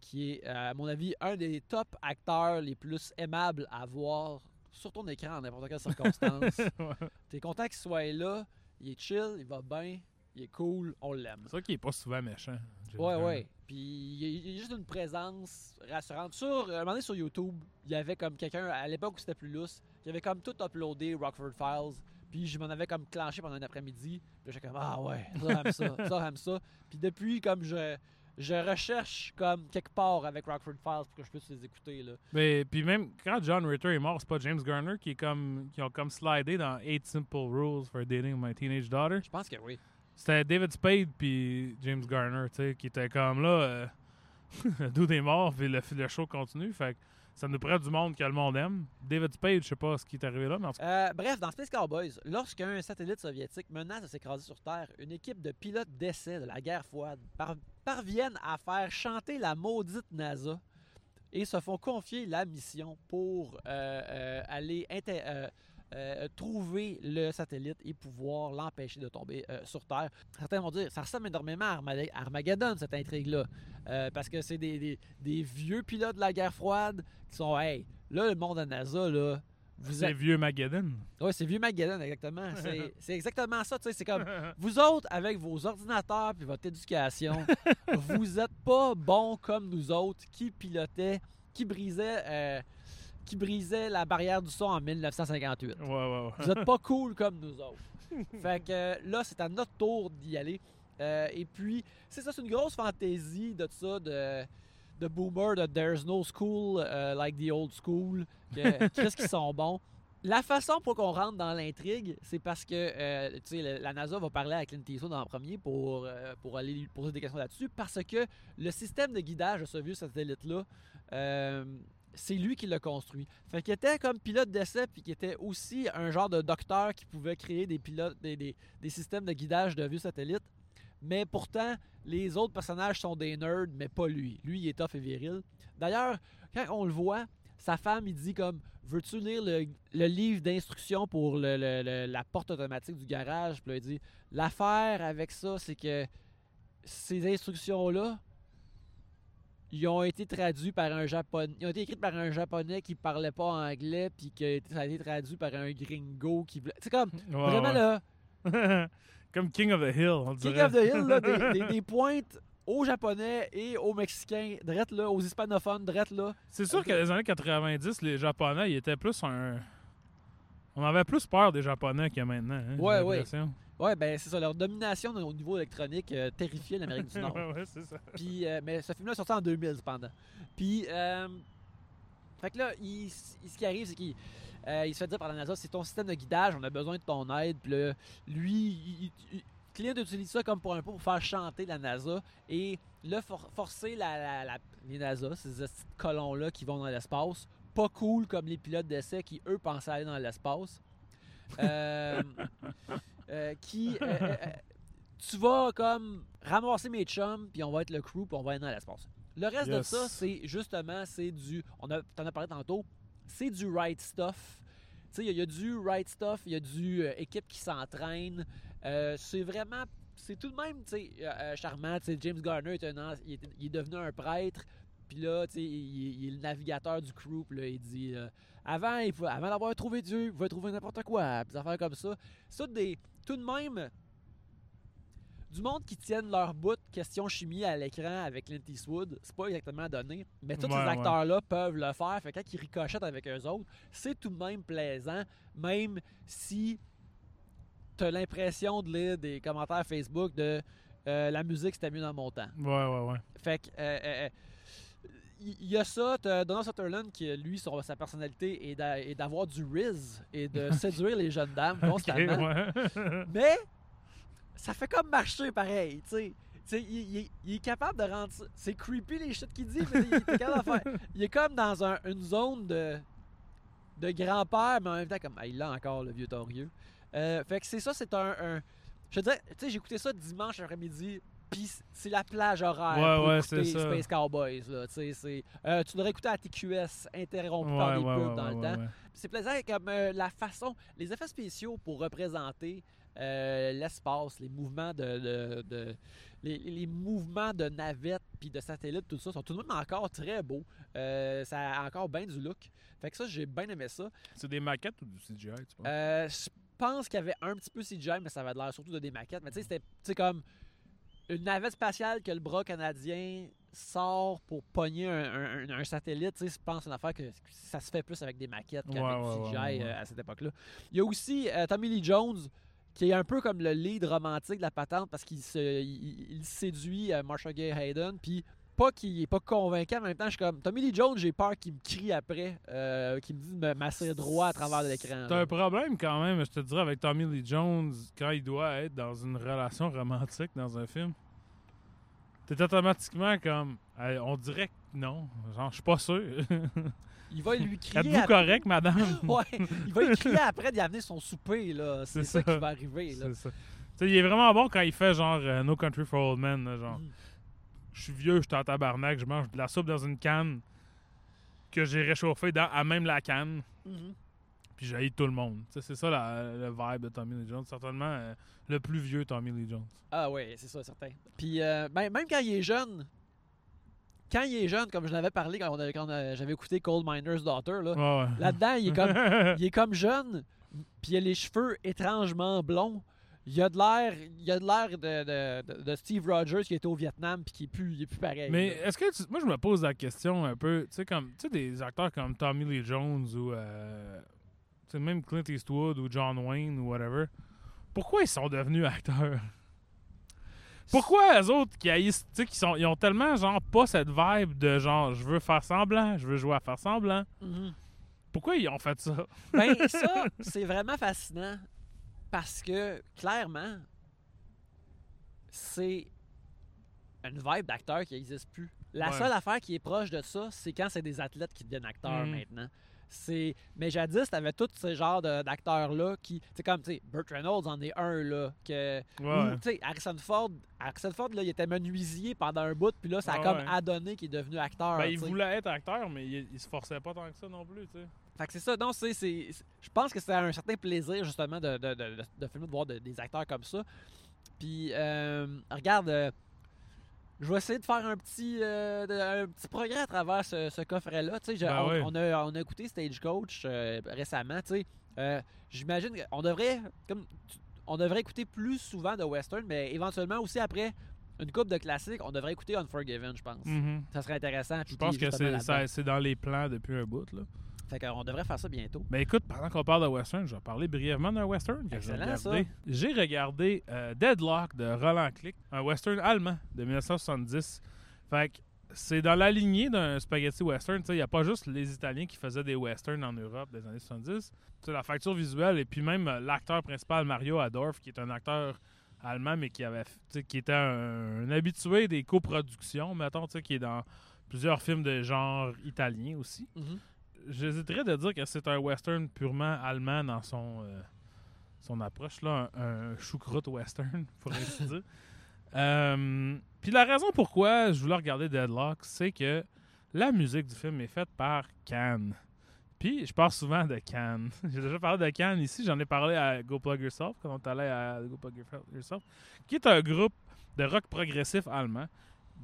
qui est, à mon avis, un des top acteurs les plus aimables à voir sur ton écran en n'importe quelle circonstance. Ouais. T'es content qu'il soit là, il est chill, il va bien, il est cool, on l'aime. C'est vrai qu'il est pas souvent méchant. Ouais, ouais. Puis il y a- il juste une présence rassurante. Sur, un moment donné, sur YouTube, il y avait comme quelqu'un, à l'époque où c'était plus lousse, qui avait comme tout uploadé Rockford Files. Puis je m'en avais comme clenché pendant un après-midi. Puis j'étais comme, ah ouais, ça j'aime ça, ça j'aime ça. Puis depuis, comme je, je recherche comme quelque part avec Rockford Files pour que je puisse les écouter. Là. Mais puis même quand John Ritter est mort, c'est pas James Garner qui est comme qui ont comme slidé dans Eight Simple Rules for Dating My Teenage Daughter. Je pense que oui. C'était David Spade puis James Garner, tu sais, qui était comme là, euh, d'où des morts, puis le, le show continue. Fait que ça nous prend du monde que le monde aime. David Spade, je sais pas ce qui est arrivé là, mais en tout cas, Euh, bref, dans Space Cowboys, lorsqu'un satellite soviétique menace de s'écraser sur Terre, une équipe de pilotes d'essai de la guerre froide par- parviennent à faire chanter la maudite NASA et se font confier la mission pour euh, euh, aller euh, trouver le satellite et pouvoir l'empêcher de tomber sur Terre. Certains vont dire ça ressemble énormément à Armageddon, cette intrigue-là, parce que c'est des, des- des vieux pilotes de la guerre froide qui sont Hey, là, le monde de NASA, là, vous c'est vieux Mageddon. oui, c'est vieux Magellan, exactement. C'est- exactement ça. tu sais, C'est comme vous autres, avec vos ordinateurs puis votre éducation, vous êtes pas bons comme nous autres qui pilotaient, qui brisaient, euh, qui brisaient la barrière du son en 1958. Ouais, ouais, ouais. Vous êtes pas cool comme nous autres. Fait que euh, là, c'est à notre tour d'y aller. Euh, et puis, c'est ça, c'est une grosse fantaisie de ça, de, de boomer, de There's no school euh, like the old school, que qu'est-ce qu'ils sont bons. La façon pour qu'on rentre dans l'intrigue, c'est parce que euh, tu sais, le- la NASA va parler à Clint Eastwood en premier pour, euh, pour aller lui poser des questions là-dessus, parce que le système de guidage de ce vieux satellite-là, euh, c'est lui qui l'a construit. Fait qu'il était comme pilote d'essai, puis qui était aussi un genre de docteur qui pouvait créer des pilotes, des, des- des systèmes de guidage de vieux satellites. Mais pourtant, les autres personnages sont des nerds, mais pas lui. Lui, il est tough et viril. D'ailleurs, quand on le voit, sa femme, il dit comme Veux-tu lire le, le livre d'instructions pour le- le- le- la porte automatique du garage Puis là, il dit L'affaire avec ça, c'est que ces instructions-là, ils ont été traduits par un japonais. Ils ont été écrites par un japonais qui parlait pas anglais, puis que ça a été traduit par un gringo qui. C'est comme Ouais, vraiment ouais. là. Comme King of the Hill, on King dirait. of the Hill, là, des, des- des pointes aux Japonais et aux Mexicains, drette là, aux hispanophones, drette là. C'est sûr Ok. que les années 90, les Japonais, ils étaient plus un. On avait plus peur des Japonais que maintenant. Hein, Ouais, ouais. l'impression. Ouais, ben c'est ça, leur domination au niveau électronique euh, terrifiait l'Amérique du Nord. ouais, ouais, c'est ça. Puis, euh, mais ce film-là est sorti en 2000 cependant. Puis, euh, fait que là, il, il- ce qui arrive, c'est qu'il euh, il se fait dire par la NASA, c'est ton système de guidage, on a besoin de ton aide. Puis là, lui, il, il- Clint utilise ça comme pour un peu pour faire chanter la NASA et là, for- forcer la, la- la- les NASA, ces colons-là qui vont dans l'espace, pas cool comme les pilotes d'essai qui, eux, pensaient aller dans l'espace. Euh, euh, qui... euh, euh, euh, tu vas comme ramasser mes chums, puis on va être le crew, puis on va aller dans l'espace. Le reste de ça, c'est justement, c'est du. On a, t'en as parlé tantôt, c'est du right stuff. Il y, a- du right stuff, il y a du euh, équipe qui s'entraîne. Euh, c'est vraiment. C'est tout de même, tu sais, euh, charmant. Tu sais, James Garner est, un, il est, il est devenu un prêtre. Puis là, il, il est le navigateur du crew. Là, il dit avant, il faut, avant d'avoir trouvé Dieu, il pouvait trouver n'importe quoi. Des affaires comme ça. Tout des. Tout de même, du monde qui tiennent leur bout de question chimie à l'écran avec Clint Eastwood, c'est pas exactement donné, mais tous Ouais, ces ouais. acteurs-là peuvent le faire. Fait que quand ils ricochettent avec eux autres, c'est tout de même plaisant, même si t'as l'impression de lire des commentaires Facebook de euh, la musique c'était mieux dans mon temps. Ouais, ouais, ouais. Fait que euh, euh, euh, il il y a ça, t'as Donald Sutherland qui, lui, son- sa personnalité est d'a- est d'avoir du riz et de séduire les jeunes dames constamment. ouais. Mais ça fait comme marcher pareil, tu sais. Tu sais, il, il- il est capable de rendre ça. C'est creepy les shit qu'il dit, mais il est capable de faire. Il est comme dans un- une zone de, de grand-père, mais en même temps, comme. Ah, il l'a encore, le vieux torieux. Euh, fait que c'est ça, c'est un, un- Je te dirais, tu sais, j'ai écouté ça dimanche après-midi, puis c'est la plage horaire Ouais, pour ouais, écouter c'est ça. Space Cowboys, là. Tu sais, euh, tu l'aurais écouté à TQS, interrompu par des pubs dans le temps. C'est plaisant comme euh, la façon, les effets spéciaux pour représenter euh, l'espace, les mouvements de, de- de- les, les mouvements de navettes puis de satellites, tout ça sont tout de même encore très beaux. Euh, ça a encore bien du look. Fait que ça, j'ai bien aimé ça. C'est des maquettes ou du CGI, tu penses? Euh, je pense qu'il y avait un petit peu CGI, mais ça avait l'air surtout de des maquettes. Mais tu sais, c'était comme une navette spatiale que le bras canadien sort pour pogner un, un- un- un satellite. Tu sais, je pense que c'est une affaire que ça se fait plus avec des maquettes qu'avec Ouais, du CGI ouais, ouais. à cette époque-là. Il y a aussi euh, Tommy Lee Jones qui est un peu comme le lead romantique de la patente parce qu'il se, il, il séduit euh, Marsha Gay Hayden. Puis pas qu'il est pas convaincant, mais en même temps, je suis comme Tommy Lee Jones, j'ai peur qu'il me crie après, euh, qu'il me dise de me masser droit à travers de l'écran. C'est là. un problème quand même, je te dirais, avec Tommy Lee Jones quand il doit être dans une relation romantique dans un film. T'es automatiquement comme. On dirait que non. Genre, je suis pas sûr. Il va lui crier Êtes-vous correct, madame? Ouais, il va lui crier après d'y amener son souper, là. C'est ça, ça. qui va arriver, là. C'est ça. Il est vraiment bon quand il fait genre euh, No Country for Old Men. là, genre, Mhm. je suis vieux, je suis en tabarnak, je mange de la soupe dans une canne que j'ai réchauffée dans, à même la canne, Mhm. puis j'ai tout le monde. C'est ça la- le vibe de Tommy Lee Jones. Certainement euh, le plus vieux Tommy Lee Jones. Ah ouais, c'est ça, certain. Puis euh, ben, même quand il est jeune, quand il est jeune, comme je l'avais parlé quand, j'avais écouté Cold Miner's Daughter, là, Ouais, là-dedans, il est comme il est comme jeune, puis il a les cheveux étrangement blonds. Il a de l'air, il a de l'air de, de- Steve Rogers qui était au Vietnam puis qui est plus, il est plus pareil. Mais est-ce que tu- moi je me pose la question un peu, tu sais comme tu sais des acteurs comme Tommy Lee Jones ou euh, même Clint Eastwood ou John Wayne ou whatever. Pourquoi ils sont devenus acteurs? Pourquoi les autres qui haïssent, tu sais qui sont ils ont tellement genre pas cette vibe de genre je veux faire semblant, je veux jouer à faire semblant? Mhm. Pourquoi ils ont fait ça? Ben ça, c'est vraiment fascinant parce que clairement, c'est une vibe d'acteur qui n'existe plus. La Ouais. seule affaire qui est proche de ça, c'est quand c'est des athlètes qui deviennent acteurs Mhm. maintenant. C'est mais jadis t'avais tous ces genres de- d'acteurs là qui c'est comme tu sais Burt Reynolds en est un là que Ouais. ou, tu sais Harrison Ford Harrison Ford là il était menuisier pendant un bout puis là ça a comme ouais. adonné qu'il est devenu acteur Ben, tu il voulait être acteur mais il, il se forçait pas tant que ça non plus, tu sais. Fait que c'est ça. Non, c'est, je pense que c'est un certain plaisir, justement, de, de, de, de- filmer, de voir de- des acteurs comme ça. Puis, euh, regarde, euh, je vais essayer de faire un petit, euh, de- un petit progrès à travers ce, ce coffret-là. Tu sais, je- Ben on, a, on a écouté Stagecoach euh, récemment. Tu sais, Euh, j'imagine qu'on devrait, comme, tu- on devrait écouter plus souvent de western, mais éventuellement aussi après une coupe de classiques, on devrait écouter Unforgiven, je pense. Mhm. Ça serait intéressant. Je pense que c'est dans les plans depuis un bout là. Fait qu'on devrait faire ça bientôt. Ben écoute, pendant qu'on parle de western, je vais parler brièvement d'un western que j'ai regardé. J'ai regardé euh, Deadlock de Roland Click, un western allemand de 1970. Fait que c'est dans la lignée d'un spaghetti western. Il n'y a pas juste les Italiens qui faisaient des westerns en Europe des années 70. T'sais, la facture visuelle et puis même euh, l'acteur principal, Mario Adorf, qui est un acteur allemand, mais qui avait qui était un, un habitué des coproductions, mettons, qui est dans plusieurs films de genre italien aussi Mhm. J'hésiterais de dire que c'est un western purement allemand dans son, euh, son approche, là, un, choucroute western, pour ainsi dire. Euh, Puis la raison pourquoi je voulais regarder Deadlock, c'est que la musique du film est faite par Cannes. Puis je parle souvent de Cannes. J'ai déjà parlé de Cannes ici, j'en ai parlé à Go Plug Yourself, quand on est allé à Go Plug Yourself, qui est un groupe de rock progressif allemand,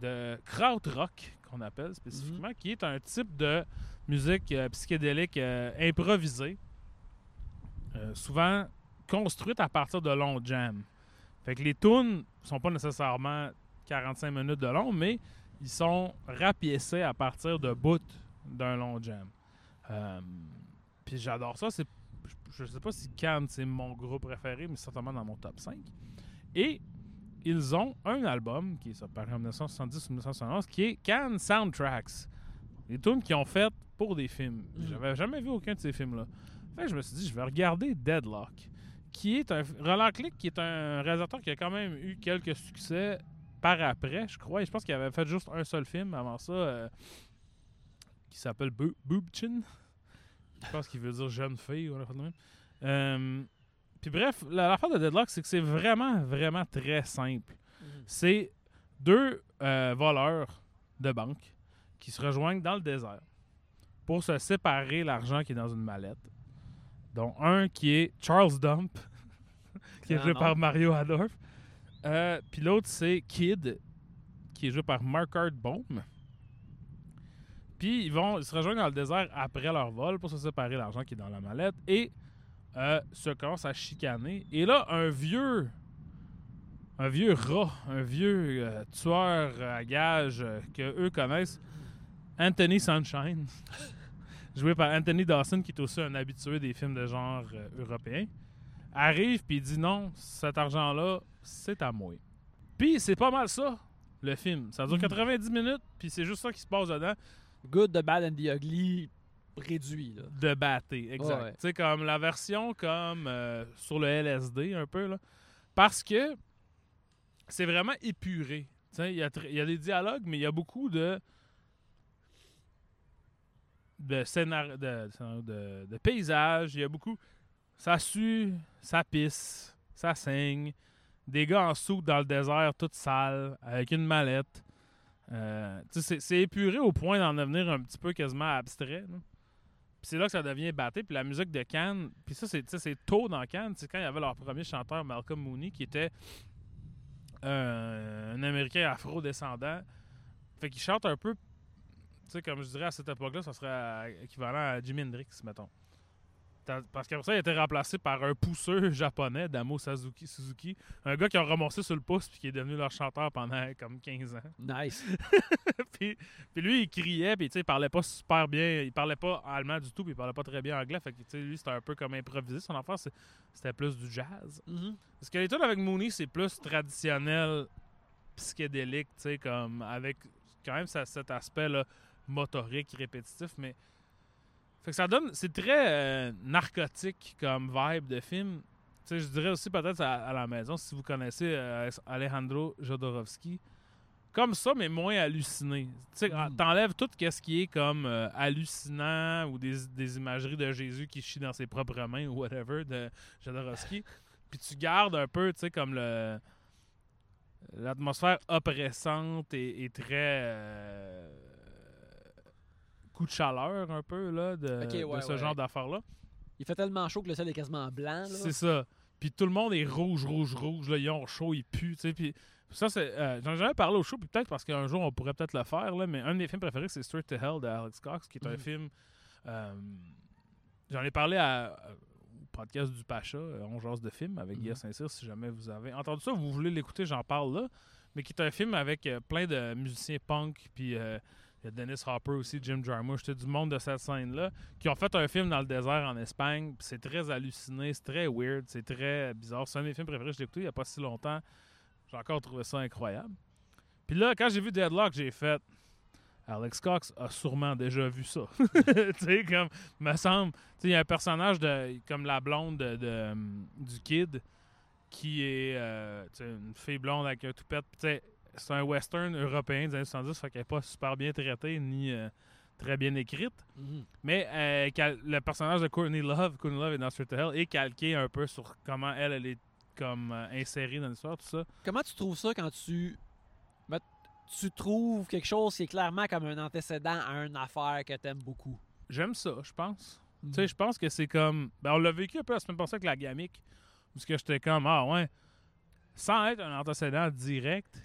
de krautrock qu'on appelle spécifiquement, qui est un type de musique euh, psychédélique euh, improvisée, euh, souvent construite à partir de longs jams. Fait que les tunes sont pas nécessairement 45 minutes de long, mais ils sont rapiécés à partir de bouts d'un long jam. Puis j'adore ça. C'est, je, sais pas si Cannes c'est mon groupe préféré, mais certainement dans mon top 5. Et ils ont un album qui est sorti en 1970 ou 1971 qui est Cannes Soundtracks. Les tunes qu'ils ont faites pour des films. Mhm. J'avais jamais vu aucun de ces films-là. Fait que je me suis dit, je vais regarder Deadlock, qui est un. Roland Click, qui est un réalisateur qui a quand même eu quelques succès par après, je crois. Et je pense qu'il avait fait juste un seul film avant ça, euh, qui s'appelle Bo- Boobchin. Je pense qu'il veut dire jeune fille ou même. Euh, Puis bref, la- l'affaire de Deadlock, c'est que c'est vraiment, vraiment très simple. Mhm. C'est deux euh, voleurs de banque qui se rejoignent dans le désert pour se séparer l'argent qui est dans une mallette. dont un qui est Charles Dump, qui est joué nom. par Mario Adorf. Euh, Puis l'autre, c'est Kid, qui est joué par Mark Baum. Puis ils vont ils se rejoignent dans le désert après leur vol pour se séparer l'argent qui est dans la mallette. Et euh, se commencent à chicaner. Et là, un vieux, un vieux rat, un vieux euh, tueur à gages euh, que eux connaissent, Anthony Sunshine, joué par Anthony Dawson, qui est aussi un habitué des films de genre européens, arrive puis dit non, cet argent-là, c'est à moi. Puis c'est pas mal ça, le film. Ça dure Mhm. 90 minutes, puis c'est juste ça qui se passe dedans. Good, the bad and the ugly réduit. Là. de batté, exact. Ouais, ouais. Tu sais, comme la version comme euh, sur le LSD un peu, là. Parce que c'est vraiment épuré. Tu sais, Il y, a y des dialogues, mais il y a beaucoup de de, scénar- de, de, de paysages. Il y a beaucoup... Ça sue, ça pisse, ça saigne. Des gars en soupe dans le désert, toute sale, avec une mallette. Euh, c'est- c'est épuré au point d'en devenir un petit peu quasiment abstrait. là. C'est là que ça devient batté. Puis la musique de Cannes, puis ça, c'est c'est tôt dans Cannes. C'est quand il y avait leur premier chanteur, Malcolm Mooney, qui était un Américain afro-descendant. Fait qu'il chante un peu, tu sais, comme je dirais à cette époque-là, ça serait équivalent à Jimi Hendrix, mettons. Parce qu'après ça, il a été remplacé par un pousseur japonais, Damo Suzuki, Suzuki, un gars qui a ramassé sur le pouce puis qui est devenu leur chanteur pendant comme 15 ans. Nice. puis, puis lui, il criait, puis il parlait pas super bien, il parlait pas allemand du tout, puis il parlait pas très bien anglais. Fait que tu sais, lui, c'était un peu comme improvisé. Son c'est- c'était plus du jazz. Mhm. Parce que les tunes avec Mooney, c'est plus traditionnel, psychédélique, comme avec quand même ça- cet aspect là, motorique, répétitif, mais. Fait que ça donne. C'est très euh, narcotique comme vibe de film. Tu sais, je dirais aussi peut-être à, à la maison, si vous connaissez euh, Alejandro Jodorowsky, comme ça, mais moins halluciné. Tu sais, Mm. t'enlèves tout ce qui est comme euh, hallucinant ou des, des imageries de Jésus qui chie dans ses propres mains ou whatever de Jodorowsky. Puis tu gardes un peu, tu sais, comme le l'atmosphère oppressante et, et très coup de chaleur un peu là de, ce ouais. genre d'affaires là. Il fait tellement chaud que le ciel est quasiment blanc. Là. C'est ça. Puis tout le monde est rouge, rouge, rouge. Là, ils ont chaud, ils puent. tu sais, Puis ça, c'est. euh, J'en ai jamais parlé au show, puis peut-être parce qu'un jour, on pourrait peut-être le faire. Là, mais un de mes films préférés, c'est Straight to Hell de Alex Cox, qui est un Mhm. film. euh, J'en ai parlé à- au podcast du Pacha, euh, On jase de film, avec Mhm. Guillaume Saint-Cyr. Si jamais vous avez entendu ça, vous voulez l'écouter, j'en parle là. Mais qui est un film avec euh, plein de musiciens punk, puis. Il y a Dennis Hopper aussi, Jim Jarmusch, du monde de cette scène-là, qui ont fait un film dans le désert en Espagne. C'est très halluciné, c'est très weird, c'est très bizarre. C'est un de mes films préférés, je l'ai écouté il n'y a pas si longtemps. J'ai encore trouvé ça incroyable. Puis là, quand j'ai vu Deadlock, j'ai fait. Alex Cox a sûrement déjà vu ça. tu sais, comme, me semble. Tu sais, il y a un personnage de, comme la blonde de, du kid qui est euh, une fille blonde avec un toupette. C'est un western européen des années 70, fait qu'elle n'est pas super bien traitée ni euh, très bien écrite. Mhm. Mais euh, cal- le personnage de Courtney Love, Courtney Love est dans to Hell, est calqué un peu sur comment elle, elle est comme euh, insérée dans l'histoire, tout ça. Comment tu trouves ça quand tu. ben, tu trouves quelque chose qui est clairement comme un antécédent à une affaire que t'aimes beaucoup? J'aime ça, je pense. Mhm. Tu sais, je pense que c'est comme. Ben, on l'a vécu un peu la semaine passée avec la gamique. Où ce que j'étais comme, ah ouais. Sans être un antécédent direct,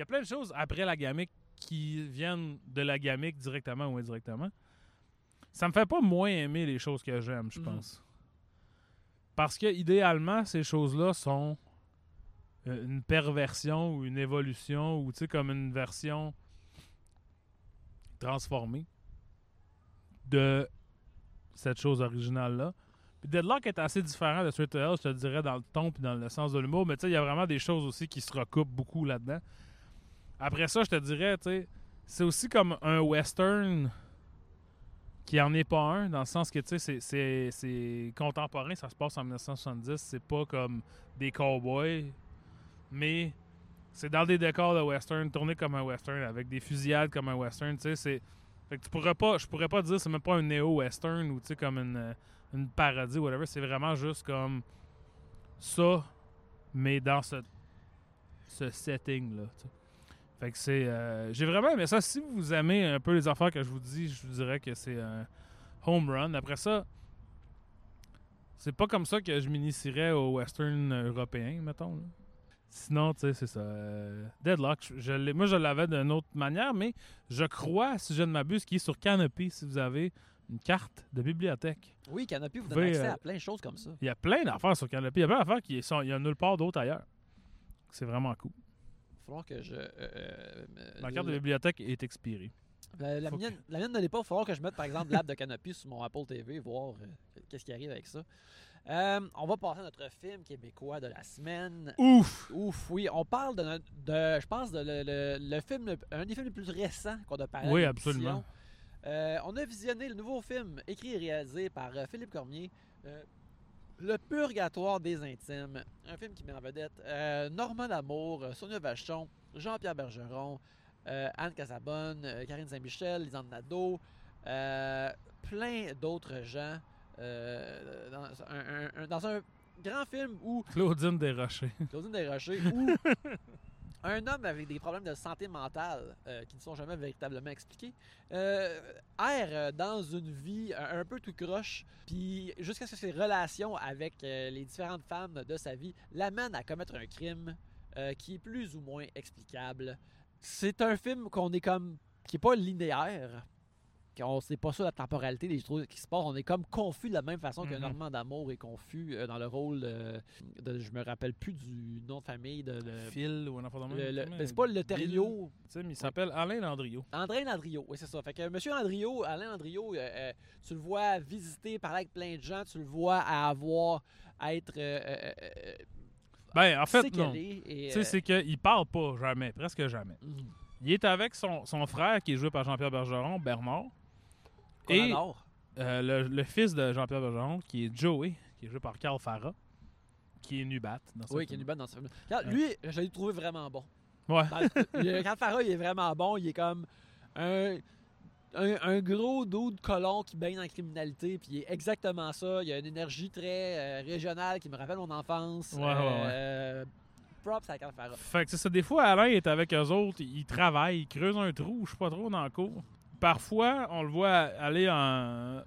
y a plein de choses après la gamique qui viennent de la gamique directement ou indirectement. Ça me fait pas moins aimer les choses que j'aime, je Mhm. pense. Parce que idéalement, ces choses-là sont euh, une perversion ou une évolution ou tu sais, comme une version transformée de cette chose originale-là. Puis Deadlock est assez différent de Straight to Hell, je te dirais, dans le ton puis dans le sens de l'humour, mais tu sais, il y a vraiment des choses aussi qui se recoupent beaucoup là-dedans. Après ça, je te dirais, tu c'est aussi comme un western qui en est pas un, dans le sens que, tu sais, c'est- contemporain, ça se passe en 1970, c'est pas comme des cowboys, mais c'est dans des décors de western, tourné comme un western, avec des fusillades comme un western, tu sais, c'est... Fait que tu pourrais pas, je pourrais pas dire c'est même pas un néo-western ou tu sais comme une, une parodie whatever, c'est vraiment juste comme ça, mais dans ce, ce setting-là. tu sais. Fait que c'est. euh, J'ai vraiment aimé ça. Si vous aimez un peu les affaires que je vous dis, je vous dirais que c'est un home run. Après ça, c'est pas comme ça que je m'initierais au western européen, mettons. là. Sinon, tu sais, c'est ça. euh, Deadlock, je, je l'ai- moi, je l'avais d'une autre manière, mais je crois, si je ne m'abuse, qu'il est sur Canopy, si vous avez une carte de bibliothèque. Oui, Canopy vous Vous donne accès euh, à plein de choses comme ça. Il y a plein d'affaires sur Canopy. Il y a plein d'affaires qui sont. Il y a nulle part d'autre ailleurs. C'est vraiment cool. Falloir que je. euh, euh, Ma carte de bibliothèque est expirée. La, la Faut que- mienne, la mienne ne l'est pas. Il va falloir que je mette, par exemple, l'app de Canopy sur mon Apple TV, voir euh, qu'est-ce qui arrive avec ça. Euh, on va passer à notre film québécois de la semaine. Ouf! Ouf, oui, on parle de, notre- de je pense, de le, le- le film, le- un des films les plus récents qu'on a parlé. Oui, absolument. Euh, on a visionné le nouveau film écrit et réalisé par euh, Philippe Cormier, euh, Le Purgatoire des Intimes. Un film qui met en vedette euh, Normand Lamour, Sonia Vachon, Jean-Pierre Bergeron, euh, Anne Casabonne, euh, Karine Saint-Michel, Lisanne Nadeau, euh, plein d'autres gens. dans, un, un- un- dans un grand film où Claudine Desrochers. Claudine Desrochers, où un homme avec des problèmes de santé mentale euh, qui ne sont jamais véritablement expliqués euh, erre euh, dans une vie un, un peu tout croche, puis jusqu'à ce que ses relations avec euh, les différentes femmes de sa vie l'amènent à commettre un crime euh, qui est plus ou moins explicable. C'est un film qu'on est comme qui est pas linéaire. On sait pas ça la temporalité des trucs qui se passent. On est comme confus de la même façon que Mhm. Normand d'Amour est confus euh, dans le rôle euh, de, je me rappelle plus du nom de famille de, Phil ou un enfant de le- le- ben, c'est pas le Terrio, Tu sais, mais il s'appelle Alain Landriot. André Landriot, oui, c'est ça. Fait que Monsieur Landriot, Alain Landriot, euh, tu le vois visiter, parler avec plein de gens, tu le vois à avoir, à être Ben, en fait, non. Tu sais, c'est qu'il parle pas jamais, presque jamais. mhm. Il est avec son, son frère, qui est joué par Jean-Pierre Bergeron, Bernard. Et euh, le, le fils de Jean-Pierre Bergeron, qui est Joey, qui est joué par Carl Farah, qui est Nubat dans ce Oui, qui est bonne dans ce film. Lui, je l'ai trouvé vraiment bon. Ouais. Dans Quand Farah, il est vraiment bon, il est comme un, un, un gros dos de colon qui baigne dans la criminalité, puis il est exactement ça. Il a une énergie très euh, régionale qui me rappelle mon enfance. Ouais, ouais, ouais. Euh, props à Carl Farah. Fait que c'est ça. Des fois, Alain est avec eux autres, il travaille, il creuse un trou, je sais pas trop, dans le cours. Parfois, on le voit aller en,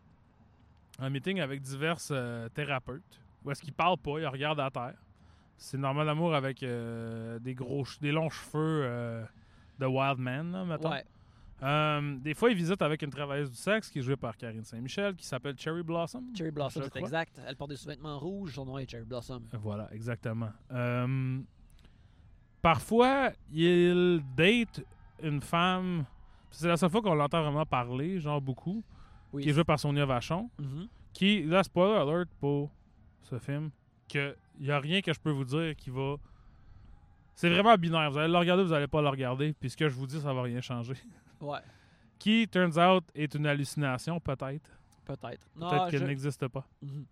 en meeting avec divers euh, thérapeutes. Où est-ce qu'il parle pas, il regarde à terre. C'est normal d'amour avec euh, des gros, des longs cheveux euh, de Wild Man, là, mettons. Ouais. Euh, des fois, il visite avec une travailleuse du sexe qui est jouée par Karine Saint-Michel, qui s'appelle Cherry Blossom. Cherry Blossom, c'est exact. Elle porte des sous-vêtements rouges, son nom est Cherry Blossom. Voilà, exactement. Euh, parfois, il date une femme. C'est la seule fois qu'on l'entend vraiment parler, genre beaucoup, Oui. qui est jouée par Sonia Vachon. Mhm. Qui, là, spoiler alert pour ce film, que il y a rien que je peux vous dire qui va. C'est vraiment binaire. Vous allez le regarder, vous allez pas le regarder. Puis ce que je vous dis, ça va rien changer. Ouais, Qui, turns out, est une hallucination, peut-être. peut-être. Peut-être qu'elle je- n'existe pas. Mhm.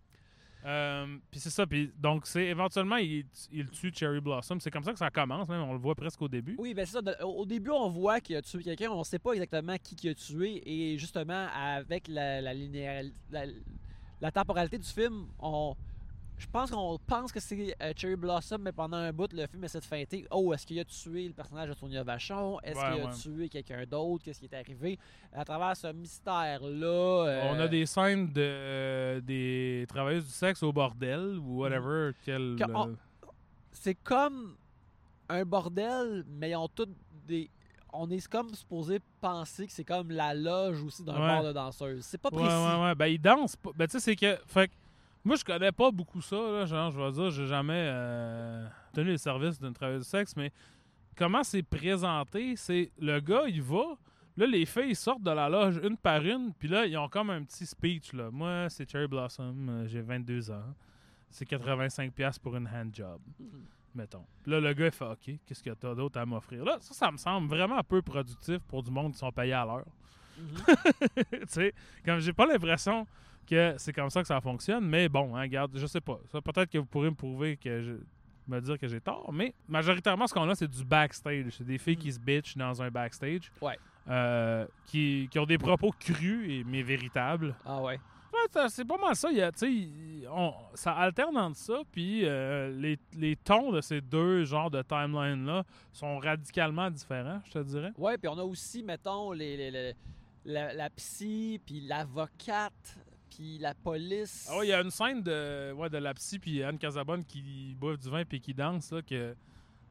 Euh, puis c'est ça. Puis donc, c'est éventuellement, il, il tue Cherry Blossom. C'est comme ça que ça commence, même. On le voit presque au début. Oui, ben c'est ça. Au début, on voit qu'il a tué quelqu'un, on ne sait pas exactement qui qui a tué. Et justement, avec la, la, la temporalité du film, on, je pense qu'on pense que c'est euh, Cherry Blossom, mais pendant un bout, le film essaie de feinter. Oh, est-ce qu'il a tué le personnage de Sonia Vachon? Est-ce Ouais, qu'il a ouais. tué quelqu'un d'autre? Qu'est-ce qui est arrivé? À travers ce mystère-là. euh, On a des scènes de euh, des travailleuses du sexe au bordel ou whatever. quel, Que- on- euh, c'est comme un bordel, mais ils ont toutes des. On est comme supposé penser que c'est comme la loge aussi d'un Ouais. bar de danseuse. C'est pas précis. ouais, ouais. Ben, il danse pas. Ben, tu sais, c'est que. Fait que moi, je connais pas beaucoup ça, là. Genre, je vais dire, j'ai jamais euh, tenu les services d'une travailleuse du sexe, mais comment c'est présenté, c'est le gars, il va. Là, les filles sortent de la loge une par une, puis là, ils ont comme un petit speech, là. Moi, c'est Cherry Blossom, euh, j'ai 22 ans. C'est 85$ pour une handjob, Mhm. mettons. Là, le gars, il fait OK, qu'est-ce que t'as d'autre à m'offrir? Là, ça, ça me semble vraiment peu productif pour du monde qui sont payés à l'heure. Mhm. tu sais, comme j'ai pas l'impression que c'est comme ça que ça fonctionne, mais bon, hein, regarde, je sais pas. Peut-être que vous pourrez me prouver que je me dire que j'ai tort, mais majoritairement, ce qu'on a, c'est du backstage. C'est des filles Mm. qui se bitchent dans un backstage. Ouais. euh, qui, qui ont des propos crus et, mais véritables. Ah ouais. C'est pas mal ça. Il y a, on- ça alterne entre ça, puis euh, les, les tons de ces deux genres de timeline-là sont radicalement différents, je te dirais. Ouais, puis on a aussi, mettons, les, les- les- la, la psy, puis l'avocate, puis la police. Ah il y a une scène de, ouais, de la psy puis Anne Casabonne qui boivent du vin puis qui dansent là, que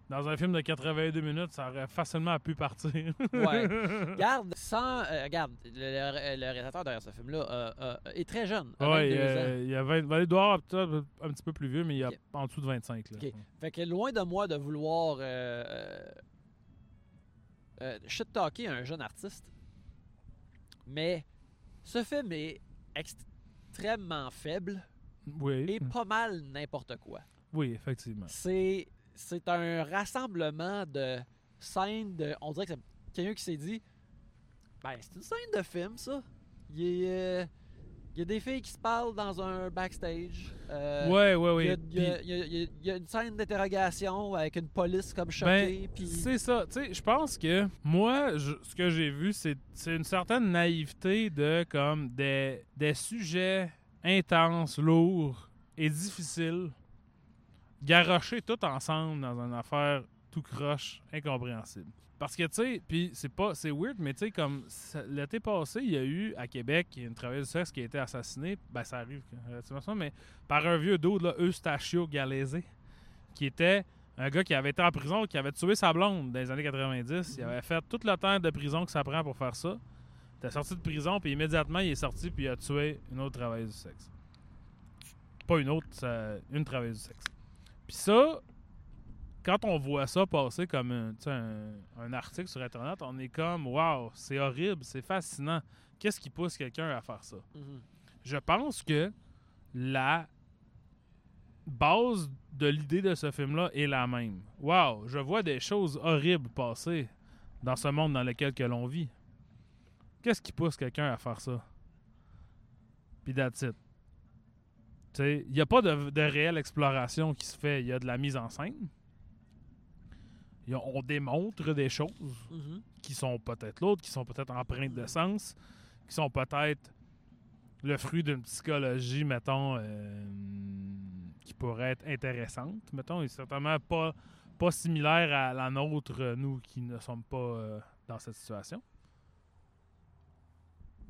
Dans un film de 82 minutes, ça aurait facilement pu partir. Ouais. Regarde, sans, euh, regarde, le, le- le réalisateur derrière ce film-là euh, euh, est très jeune. Ouais, 22 ans. euh, il y a 20, ben, il doit avoir un petit peu plus vieux, mais il y a en dessous de 25. Là. Ok. Fait que loin de moi de vouloir euh, euh, euh, shit-talker un jeune artiste, mais ce film est extrêmement faible Oui. et pas mal n'importe quoi. Oui, effectivement. C'est c'est un rassemblement de scènes de. On dirait que c'est quelqu'un qui s'est dit Ben, c'est une scène de film, ça. Il a, euh, il y a des filles qui se parlent dans un backstage. Euh, ouais, ouais, il y a- oui. il y, a- y y y une scène d'interrogation avec une police comme Ben, choquée. puis C'est ça. Tu sais, je pense que moi, je- ce que j'ai vu, c'est c'est une certaine naïveté de comme des, des sujets intenses, lourds et difficiles, garochés tout ensemble dans une affaire tout croche, incompréhensible. Parce que, tu sais, puis c'est pas, c'est weird, mais tu sais, comme l'été passé, il y a eu à Québec une travailleuse du sexe qui a été assassinée, ben ça arrive relativement souvent, mais par un vieux dos, là, Eustachio Galese, qui était un gars qui avait été en prison, qui avait tué sa blonde dans les années 90. Il avait fait tout le temps de prison que ça prend pour faire ça. Il est sorti de prison, puis immédiatement, il est sorti, puis il a tué une autre travailleuse du sexe. Pas une autre, une travailleuse du sexe. Puis ça, quand on voit ça passer comme un, article sur Internet, on est comme, waouh, c'est horrible, c'est fascinant. Qu'est-ce qui pousse quelqu'un à faire ça? Mhm. Je pense que la base de l'idée de ce film-là est la même. Wow, je vois des choses horribles passer dans ce monde dans lequel que l'on vit. Qu'est-ce qui pousse quelqu'un à faire ça? Puis that's it. Il n'y a pas de, de réelle exploration qui se fait. Il y a de la mise en scène. On démontre des choses Mhm. qui sont peut-être l'autre, qui sont peut-être empreintes de sens, qui sont peut-être le fruit d'une psychologie, mettons, euh, qui pourrait être intéressante, mettons, et certainement pas, pas similaire à la nôtre, euh, nous qui ne sommes pas euh, dans cette situation.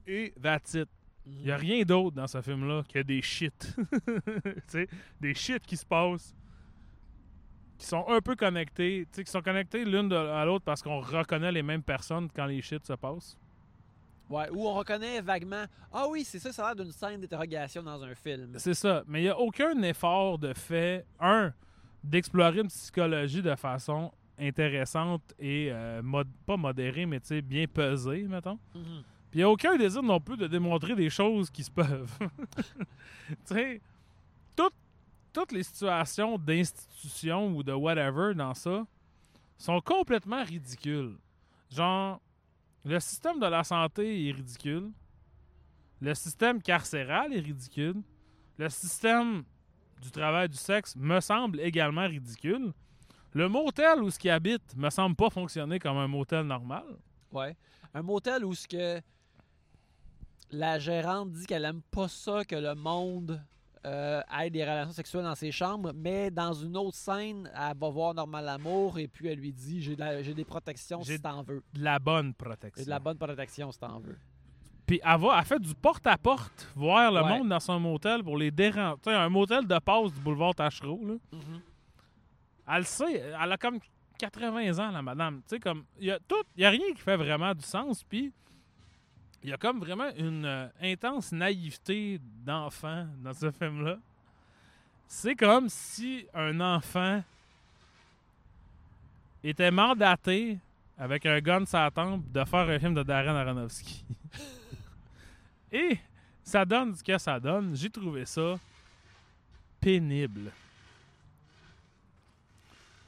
Et that's it. Mhm. Il n'y a rien d'autre dans ce film-là que des shit. Tu sais, des shit qui se passent, qui sont un peu connectés, qui sont connectés l'une à l'autre parce qu'on reconnaît les mêmes personnes quand les shit se passent. Ouais, où on reconnaît vaguement Ah oui, c'est ça, ça a l'air d'une scène d'interrogation dans un film. C'est ça. Mais il n'y a aucun effort de fait, un, d'explorer une psychologie de façon intéressante et euh, mod- pas modérée, mais bien pesée, mettons. Mhm. Puis il n'y a aucun désir non plus de démontrer des choses qui se peuvent. tu sais, toutes les situations d'institution ou de whatever dans ça sont complètement ridicules. Genre, le système de la santé est ridicule. Le système carcéral est ridicule. Le système du travail du sexe me semble également ridicule. Le motel où ce qui habite me semble pas fonctionner comme un motel normal. Ouais. Un motel où ce que la gérante dit qu'elle aime pas ça que le monde euh, des relations sexuelles dans ses chambres, mais dans une autre scène, elle va voir Normal Amour et puis elle lui dit j'ai de des protections si t'en veux. De la bonne protection. de la bonne protection si t'en veux. Puis elle, va, elle fait du porte-à-porte, voir le Ouais. monde dans son motel pour les déranger. Tu sais, un motel de passe du boulevard Tachereau, là. Elle le sait, elle a comme 80 ans, la madame. Tu sais, comme, il y a tout, il y a rien qui fait vraiment du sens, puis il y a comme vraiment une euh, intense naïveté d'enfant dans ce film-là. C'est comme si un enfant était mandaté avec un gun sur la tempe de faire un film de Darren Aronofsky. Et ça donne ce que ça donne. J'ai trouvé ça pénible.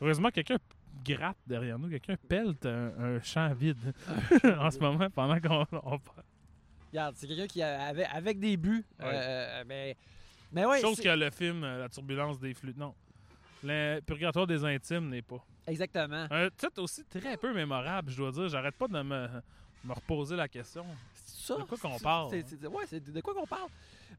Heureusement, quelqu'un gratte derrière nous, quelqu'un pelte un, un champ vide en ce moment pendant qu'on on parle. Regarde, c'est quelqu'un qui avait avec des buts. Ouais. euh, mais, mais ouais, Chose que le film euh, La turbulence des flux. Non. Le purgatoire des intimes n'est pas. exactement. Un titre aussi très peu mémorable, je dois dire. J'arrête pas de me, me reposer la question. C'est ça. De quoi qu'on parle, hein? c'est- ouais, c'est de quoi qu'on parle?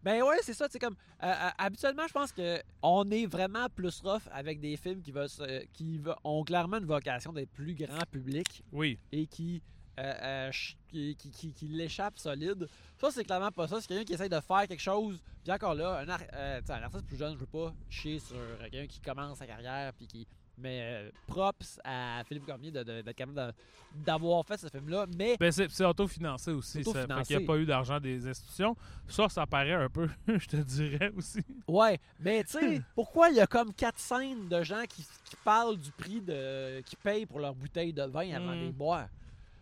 Ben ouais, c'est ça. C'est comme euh, euh, habituellement, je pense que on est vraiment plus rough avec des films qui, veulent se- qui ont clairement une vocation d'être plus grand public Oui. et qui euh, euh, qui, qui, qui- qui l'échappe solide. Ça, c'est clairement pas ça. C'est quelqu'un qui essaye de faire quelque chose. Puis encore là, un, ar- euh, un artiste plus jeune, je veux pas chier sur quelqu'un qui commence sa carrière puis qui Mais euh, props à Philippe Cormier de- de- capable de- d'avoir fait ce film-là. Mais Ben, c'est autofinancé aussi. Ça fait Autofinancé. qu'il n'y a pas eu d'argent des institutions. Ça, ça paraît un peu, je te dirais aussi. Ouais, mais tu sais, pourquoi il y a comme quatre scènes de gens qui, qui parlent du prix de qui payent pour leur bouteille de vin avant de Mm. les boire?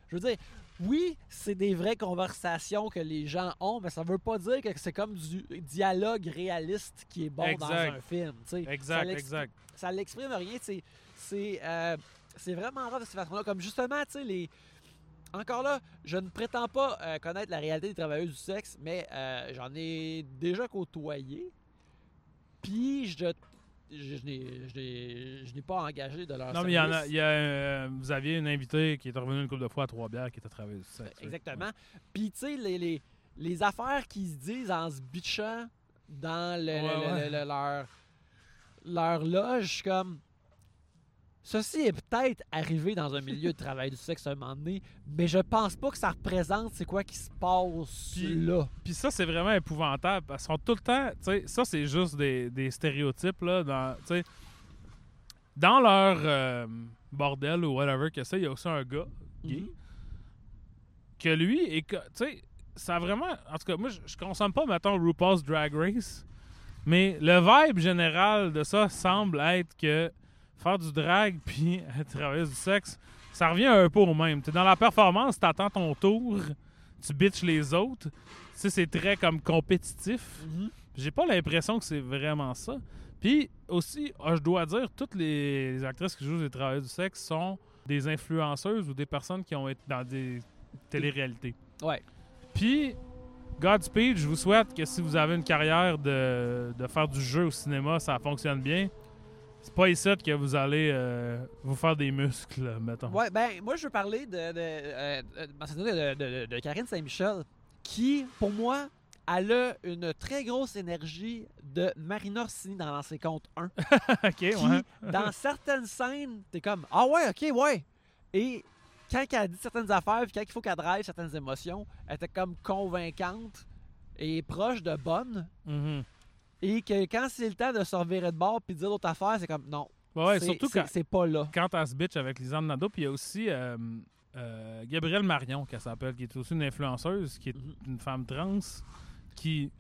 Je veux dire, oui, c'est des vraies conversations que les gens ont, mais ça veut pas dire que c'est comme du dialogue réaliste qui est bon dans un film. tu sais. Ça Exact, exact. Ça l'exprime rien. sais. C'est euh, c'est vraiment rare de cette façon-là. Comme justement, tu sais, les. Encore là, je ne prétends pas euh, connaître la réalité des travailleuses du sexe, mais euh, j'en ai déjà côtoyé. Puis je, je, je n'ai- je n'ai je n'ai pas engagé de leur Non, mais il y en a, service. il y a, euh, vous aviez une invitée qui est revenue une couple de fois à Trois-Bières qui était sexe. Exactement. Puis tu sais, les, les, les affaires qu'ils se disent en se bitchant dans le, le- Ouais, le- ouais. le- le- leur, leur loge, comme. Ceci est peut-être arrivé dans un milieu de travail du sexe à un moment donné, mais je pense pas que ça représente c'est quoi qui se passe Puis- là. Puis ça, c'est vraiment épouvantable. Parce sont tout le temps. Tu sais, ça, c'est juste des, des stéréotypes. Là, dans, tu sais, dans leur euh, bordel ou whatever que c'est, il y a aussi un gars gay Mhm. que lui, est que- tu sais, ça a vraiment. En tout cas, moi, je, je consomme pas, mettons, RuPaul's Drag Race. Mais le vibe général de ça semble être que faire du drag puis travailler du sexe, ça revient un peu au même. T'es dans la performance, t'attends ton tour, tu bitches les autres. Tu sais, c'est très comme compétitif. Mhm. J'ai pas l'impression que c'est vraiment ça. Puis aussi, ah, je dois dire, toutes les, les actrices qui jouent des travailleurs du sexe sont des influenceuses ou des personnes qui ont été dans des téléréalités. Ouais. Puis, Godspeed, je vous souhaite que si vous avez une carrière de, de faire du jeu au cinéma, ça fonctionne bien. C'est pas ici que vous allez euh, vous faire des muscles, mettons. Ouais, ben, moi, je veux parler de, de, euh, de- de- de- de Karine Saint-Michel, qui, pour moi, elle a une très grosse énergie de Marina Orsini dans Lancer Compte 1. ok, qui, ouais. dans certaines scènes, t'es comme Ah ouais, ok, ouais. Et quand elle dit certaines affaires, puis quand il faut qu'elle drive certaines émotions, elle était comme convaincante et proche de bonne. Mhm. Et que quand c'est le temps de se revirer de bord puis de dire d'autres affaires, c'est comme non. Ouais, surtout quand, c'est pas là. quand elle se bitch avec Lisanne Nadeau. Puis il y a aussi euh, euh, Gabrielle Marion, qu'elle s'appelle, qui est aussi une influenceuse, qui est Mhm. une femme trans, qui,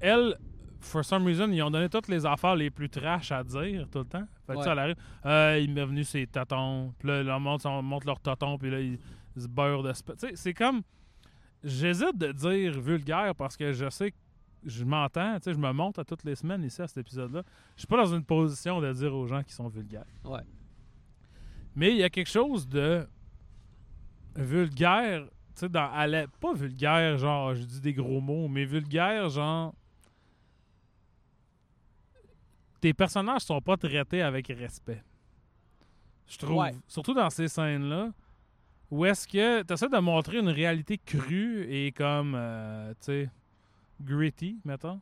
elle, for some reason, ils ont donné toutes les affaires les plus trash à dire tout le temps. Fait que Ouais. ça, elle arrive, Euh, il m'est venu ses tatons, puis là, ils montrent, on montre leurs tatons, puis là, ils, ils se beurrent de... Tu sais, c'est comme... J'hésite de dire vulgaire parce que je sais que je m'entends, tu sais, je me monte à toutes les semaines ici à cet épisode-là. Je suis pas dans une position de dire aux gens qui sont vulgaires. Ouais. Mais il y a quelque chose de vulgaire, tu sais, dans à la- pas vulgaire, genre, je dis des gros mots, mais vulgaire, genre. Tes personnages sont pas traités avec respect. Je trouve. Ouais. Surtout dans ces scènes-là, où est-ce que tu essaies de montrer une réalité crue et comme, euh, tu sais, gritty, mettons.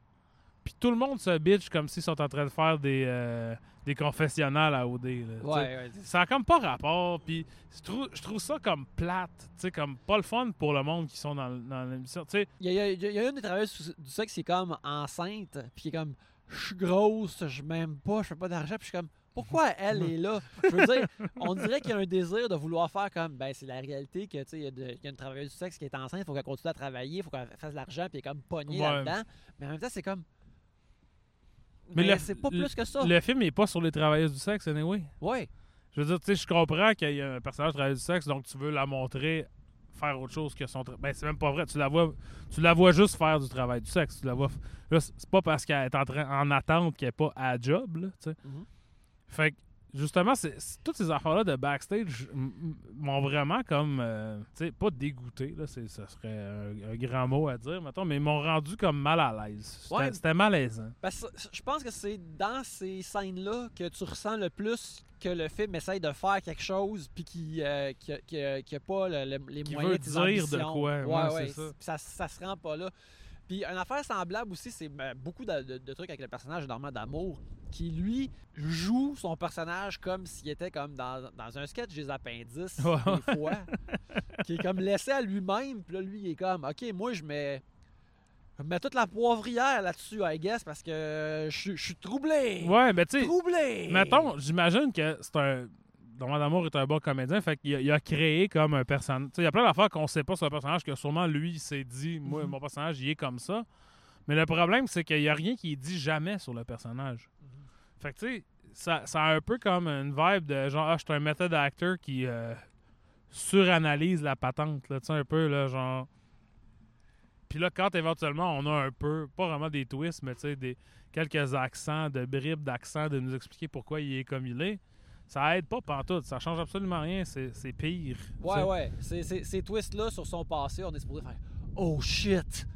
Puis tout le monde se bitch comme s'ils sont en train de faire des, euh, des confessionnals à OD. là. Ouais, ouais. Ça a comme pas rapport, puis je trouve, je trouve ça comme plate, tu sais, comme pas le fun pour le monde qui sont dans, dans l'émission. Il y, a, y a- y a une des travailleuses du sexe qui est comme enceinte, puis qui est comme je suis grosse, je m'aime pas, je fais pas d'argent, puis je suis comme pourquoi elle est là? Je veux dire, on dirait qu'il y a un désir de vouloir faire comme ben c'est la réalité que tu sais il y, a y une travailleuse du sexe qui est enceinte, il faut qu'elle continue à travailler, il faut qu'elle fasse de l'argent, puis elle est comme pognée Ouais. là-dedans, mais en même temps c'est comme Mais c'est pas plus que ça. Le film est pas sur les travailleuses du sexe, anyway. Ouais. Je veux dire, tu sais, je comprends qu'il y a un personnage travailleuse du sexe, donc tu veux la montrer faire autre chose que son travail. Ben, c'est même pas vrai. Tu la vois tu la vois juste faire du travail du sexe. Tu la vois. Là, c'est pas parce qu'elle est en, train, en attente qu'elle est pas à job, là. Mhm. Fait que, justement, c'est, toutes ces affaires-là de backstage m'ont vraiment comme, euh, tu sais, pas dégoûté, là, c'est, ça serait un, un grand mot à dire, mettons, mais ils m'ont rendu comme mal à l'aise. C'était, Ouais. c'était malaisant. Parce que je pense que c'est dans ces scènes-là que tu ressens le plus que le film essaye de faire quelque chose puis qui euh, qui, a- qui a- qui a pas le- le- les Qui moyens veut de dire de ambitions. quoi, ouais, c'est ça. ça. ça se rend pas là. Puis une affaire semblable aussi, c'est ben, beaucoup de, de- de trucs avec le personnage Normand d'amour qui lui joue son personnage comme s'il était comme dans, dans un sketch des appendices des fois, qui est comme laissé à lui-même. Puis là, lui, il est comme, ok, moi je mets Je mets toute la poivrière là-dessus, I guess, parce que je suis- je suis troublé. Ouais, mais tu sais, Troublé. mettons, j'imagine que c'est un. Normand D'Amour est un bon comédien, fait qu'il a, il a créé comme un personnage. Tu sais, il y a plein d'affaires qu'on sait pas sur le personnage, que sûrement lui, il s'est dit, moi, Mhm. mon personnage, il est comme ça. Mais le problème, c'est qu'il y a rien qui est dit jamais sur le personnage. Fait que, tu sais, ça, ça a un peu comme une vibe de genre, ah, je suis un method actor qui euh, suranalyse la patente, là, tu sais, un peu, là, genre. Puis là, quand éventuellement on a un peu, pas vraiment des twists, mais tu sais, des, quelques accents, de bribes d'accents, de nous expliquer pourquoi il est comme il est, ça aide pas pantoute. Ça change absolument rien. C'est pire. Ouais, ouais. Ces, ces, ces twists-là sur son passé, on est supposé faire Oh shit!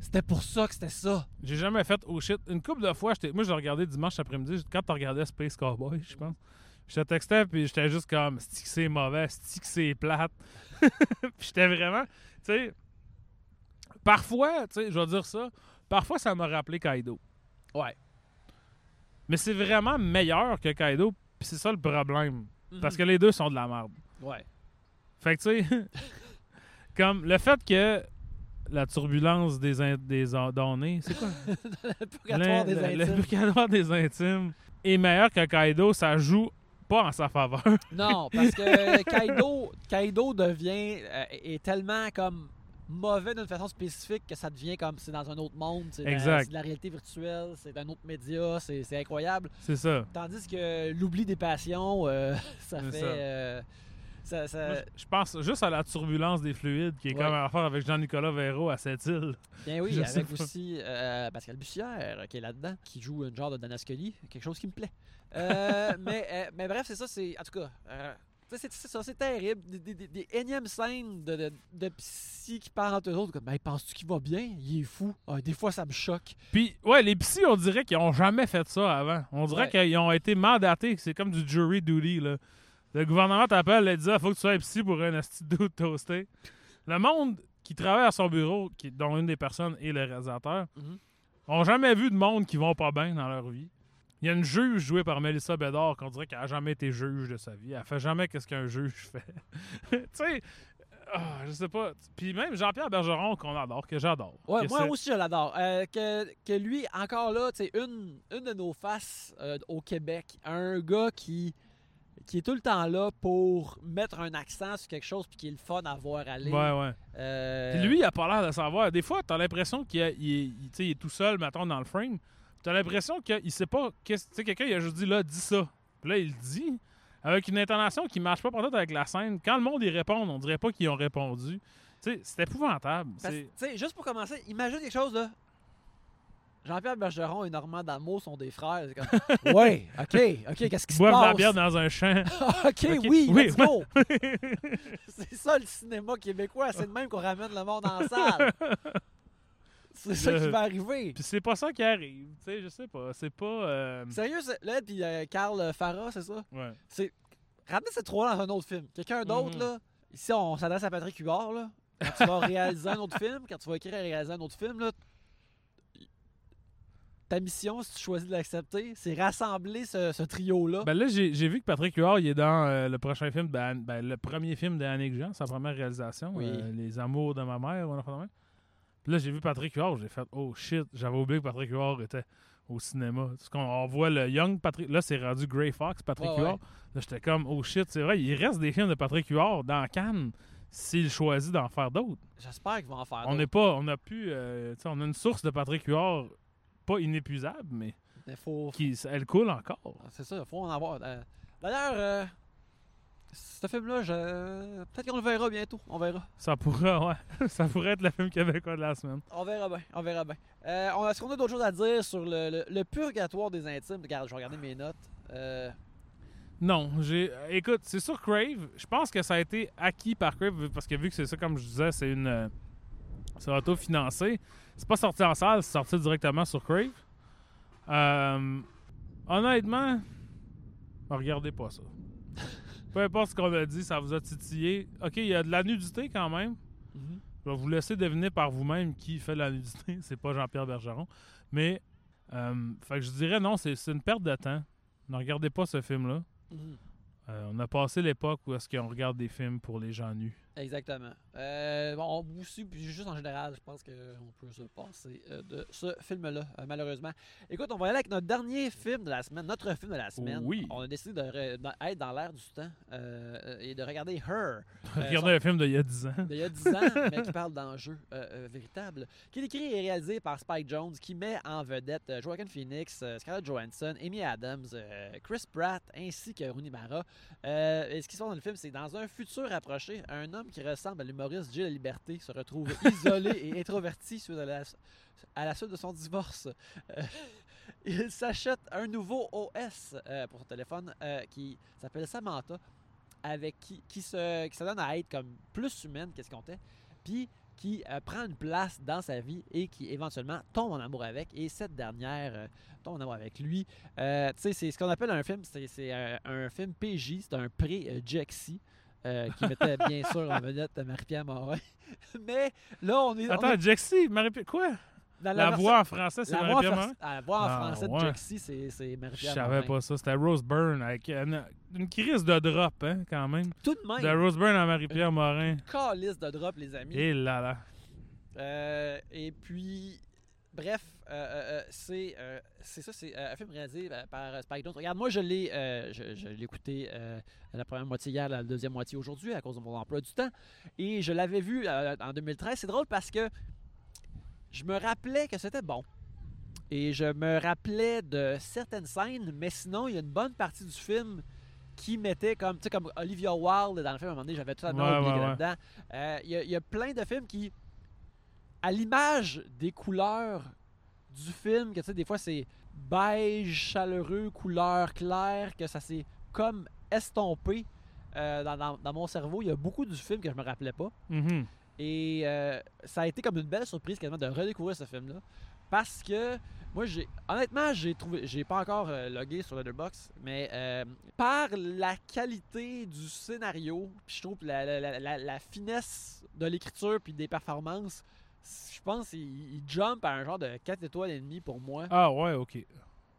C'était pour ça que c'était ça. J'ai jamais fait oh shit. Une couple de fois, moi je l'ai regardé dimanche après-midi, quand tu regardais Space Cowboy, je pense. Je te textais puis j'étais juste comme stick c'est mauvais, stick c'est plate? puis j'étais vraiment, tu sais, parfois, tu sais, je vais dire ça, parfois ça m'a rappelé Kaido. Ouais. Mais c'est vraiment meilleur que Kaido, puis c'est ça le problème. Mhm. Parce que les deux sont de la merde. Ouais. Fait que, tu sais, comme le fait que la turbulence des, in- des ordonnés, c'est quoi? le purgatoire des intimes. Le purgatoire des intimes est meilleur que Kaido, ça joue pas en sa faveur. Non, parce que Kaido, Kaido devient. euh, est tellement comme mauvais d'une façon spécifique que ça devient comme c'est dans un autre monde. C'est de la- de réalité virtuelle, c'est un autre média, c'est incroyable. C'est ça. Tandis que l'oubli des passions, euh, ça fait. ça. euh, ça, ça- Moi, Je pense juste à la turbulence des fluides qui est Ouais. comme à faire avec Jean-Nicolas Véro à cette île. Bien oui, avec aussi euh, Pascal Bussière qui est là-dedans, qui joue un genre de Dana Scully, quelque chose qui me plaît. Euh, mais, euh, mais bref, c'est ça, c'est. En tout cas, c'est ça, c'est terrible. Des, des- des- des énièmes scènes de, de, de psy qui parlent entre eux autres, comme, ben, penses-tu qu'il va bien? Il est fou. Ah, des fois, ça me choque. Puis, ouais, les psys, on dirait qu'ils ont jamais fait ça avant. On dirait Ouais. qu'ils ont été mandatés. C'est comme du jury duty, là. Le gouvernement t'appelle et dit ah, faut que tu sois psy pour un doute toasté. Le monde qui travaille à son bureau, qui, dont une des personnes est le réalisateur, Mhm. ont jamais vu de monde qui vont pas bien dans leur vie. Il y a une juge jouée par Melissa Bédard qu'on dirait qu'elle a jamais été juge de sa vie. Elle fait jamais qu'est-ce qu'un juge fait. tu sais, ah, je sais pas. Puis même Jean-Pierre Bergeron qu'on adore, que j'adore. Ouais, moi c'est- aussi, je l'adore. Euh, que, que lui, encore là, tu sais, une, une de nos faces euh, au Québec, un gars qui, qui est tout le temps là pour mettre un accent sur quelque chose puis qui est le fun à voir aller. Ouais, ouais. Euh, Puis lui, il a pas l'air de savoir. Des fois, t'as l'impression qu'il est, il il- tu tout seul, mettons, dans le frame. T'as l'impression qu'il sait pas. Tu sais, quelqu'un, il a juste dit là, dis ça. Puis là, il le dit avec une intonation qui marche pas peut-être avec la scène. Quand le monde y répond, on dirait pas qu'ils ont répondu. Tu sais, c'est épouvantable. Parce- C'est- tu sais, juste pour commencer, imagine quelque chose là. Jean-Pierre Bergeron et Normand D'Amour sont des frères. C'est comme, ouais, ok, ok, qu'est-ce qui se Boivent de la passe? bière dans un champ. ok, Ok, oui, oui, let's go. c'est ça le cinéma québécois, c'est de même qu'on ramène le monde en salle. C'est ça qui va arriver. Puis c'est pas ça qui arrive. Tu sais, je sais pas. C'est pas. euh, Sérieux, là, puis euh, Carl Farah, c'est ça? Ouais. C'est. Ramenez ces trois dans un autre film. Quelqu'un d'autre, Mhm. là. Ici, on s'adresse à Patrick Huard, là. Quand tu vas réaliser un autre film, quand tu vas écrire et réaliser un autre film, là. Ta mission, si tu choisis de l'accepter, c'est rassembler ce, ce trio-là. Ben là, j'ai vu que Patrick Huard, il est dans euh, le prochain film, de ben, le premier film d'Annick Jean, sa première réalisation, Oui. euh, Les Amours de ma mère, ou un. Puis là, j'ai vu Patrick Huard, j'ai fait « Oh shit, j'avais oublié que Patrick Huard était au cinéma. » Parce qu'on on voit le Young Patrick, là, c'est rendu Grey Fox, Patrick ouais. Huard. Là, j'étais comme « Oh shit, c'est vrai, il reste des films de Patrick Huard dans Cannes s'il choisit d'en faire d'autres. J'espère qu'ils vont en faire On n'est pas, on a pu, euh, on a une source de Patrick Huard pas inépuisable, mais Mais faut, qui, elle coule encore. C'est ça, il faut en avoir. Euh, D'ailleurs, euh, ce film-là, je... peut-être qu'on le verra bientôt. On verra. Ça pourrait, ouais. ça pourrait être le film québécois de la semaine. On verra bien. On verra bien. Euh, Est-ce qu'on a d'autres choses à dire sur le, le- le purgatoire des intimes? Regarde, je vais regarder mes notes. Euh, Non, j'ai. Écoute, c'est sur Crave. Je pense que ça a été acquis par Crave parce que vu que c'est ça, comme je disais, c'est une. C'est auto-financé. C'est pas sorti en salle, c'est sorti directement sur Crave. Euh, honnêtement, regardez pas ça. Peu importe ce qu'on a dit, ça vous a titillé. Ok, il y a de la nudité quand même. Je vais vous laisser deviner par vous-même qui fait la nudité. C'est pas Jean-Pierre Bergeron. Mais, euh, fait que je dirais non, c'est c'est une perte de temps. Ne regardez pas ce film-là. Mhm. Euh, on a passé l'époque où est-ce qu'on regarde des films pour les gens nus. Exactement. Euh, bon, aussi, puis juste en général, je pense qu'on peut se passer euh, de ce film-là, euh, malheureusement. Écoute, on va y aller avec notre dernier film de la semaine, notre film de la semaine. Oui. On a décidé d'être dans l'air du temps euh, et de regarder Her. Regardez un film d'il y a 10 ans. d'il y a 10 ans, mais qui parle d'enjeux véritables. Qui est écrit et réalisé par Spike Jones, qui met en vedette Joaquin Phoenix, Scarlett Johansson, Amy Adams, Chris Pratt, ainsi que Rooney Mara. Et ce qui se passe dans le film, c'est dans un futur approché, un homme qui ressemble à l'humoriste Gilles Liberté se retrouve isolé et introverti suite à la, à la suite de son divorce. Euh, il s'achète un nouveau OS euh, pour son téléphone euh, qui s'appelle Samantha, avec qui, qui, se, qui se donne à être comme plus humaine qu'est-ce qu'on était, puis qui prend une place dans sa vie et qui éventuellement tombe en amour avec. Et cette dernière tombe en amour avec lui. Tu sais, c'est ce qu'on appelle un film, c'est euh, un film PJ, c'est un pré-Jexy. Euh, qui mettait bien sûr en vedette Marie-Pierre Morin. Mais là, on est. on Attends, est Jexy, Marie quoi? La, voix en français, c'est Marie-Pierre Morin? la voix en Ah, français ouais. de Jexy, c'est c'est Je Marie-Pierre savais Morin. pas ça. C'était Rose Byrne avec une, une crise de drop, hein, quand même. Tout de même, De Rose Byrne à Marie-Pierre Morin. calice de drop, les amis. Et là là. Euh, et puis, bref, euh, euh, euh, c'est euh, c'est ça, c'est un film réalisé par Spike Jonze. Regarde, moi, je l'ai je, je l'ai écouté la première moitié hier, la deuxième moitié aujourd'hui, à cause de mon emploi du temps. Et je l'avais vu en 2013. C'est drôle parce que je me rappelais que c'était bon. Et je me rappelais de certaines scènes, mais sinon, il y a une bonne partie du film qui mettait comme, tu sais, comme Olivia Wilde dans le film, à un moment donné, j'avais tout à Ouais, oublié ouais, ouais. là-dedans. Y, il y a plein de films qui, à l'image des couleurs du film, que tu sais, des fois c'est beige, chaleureux, couleur claire, que ça s'est comme estompé euh, dans, dans- dans mon cerveau. Il y a beaucoup du film que je me rappelais pas. Mhm. Et euh, ça a été comme une belle surprise quasiment de redécouvrir ce film-là. Parce que moi, j'ai honnêtement, j'ai trouvé, j'ai pas encore euh, logué sur Letterboxd, mais euh, par la qualité du scénario, puis je trouve la, la- la- la- la finesse de l'écriture puis des performances, je pense qu'il il jump à un genre de 4 étoiles et demie pour moi. Ah ouais, ok.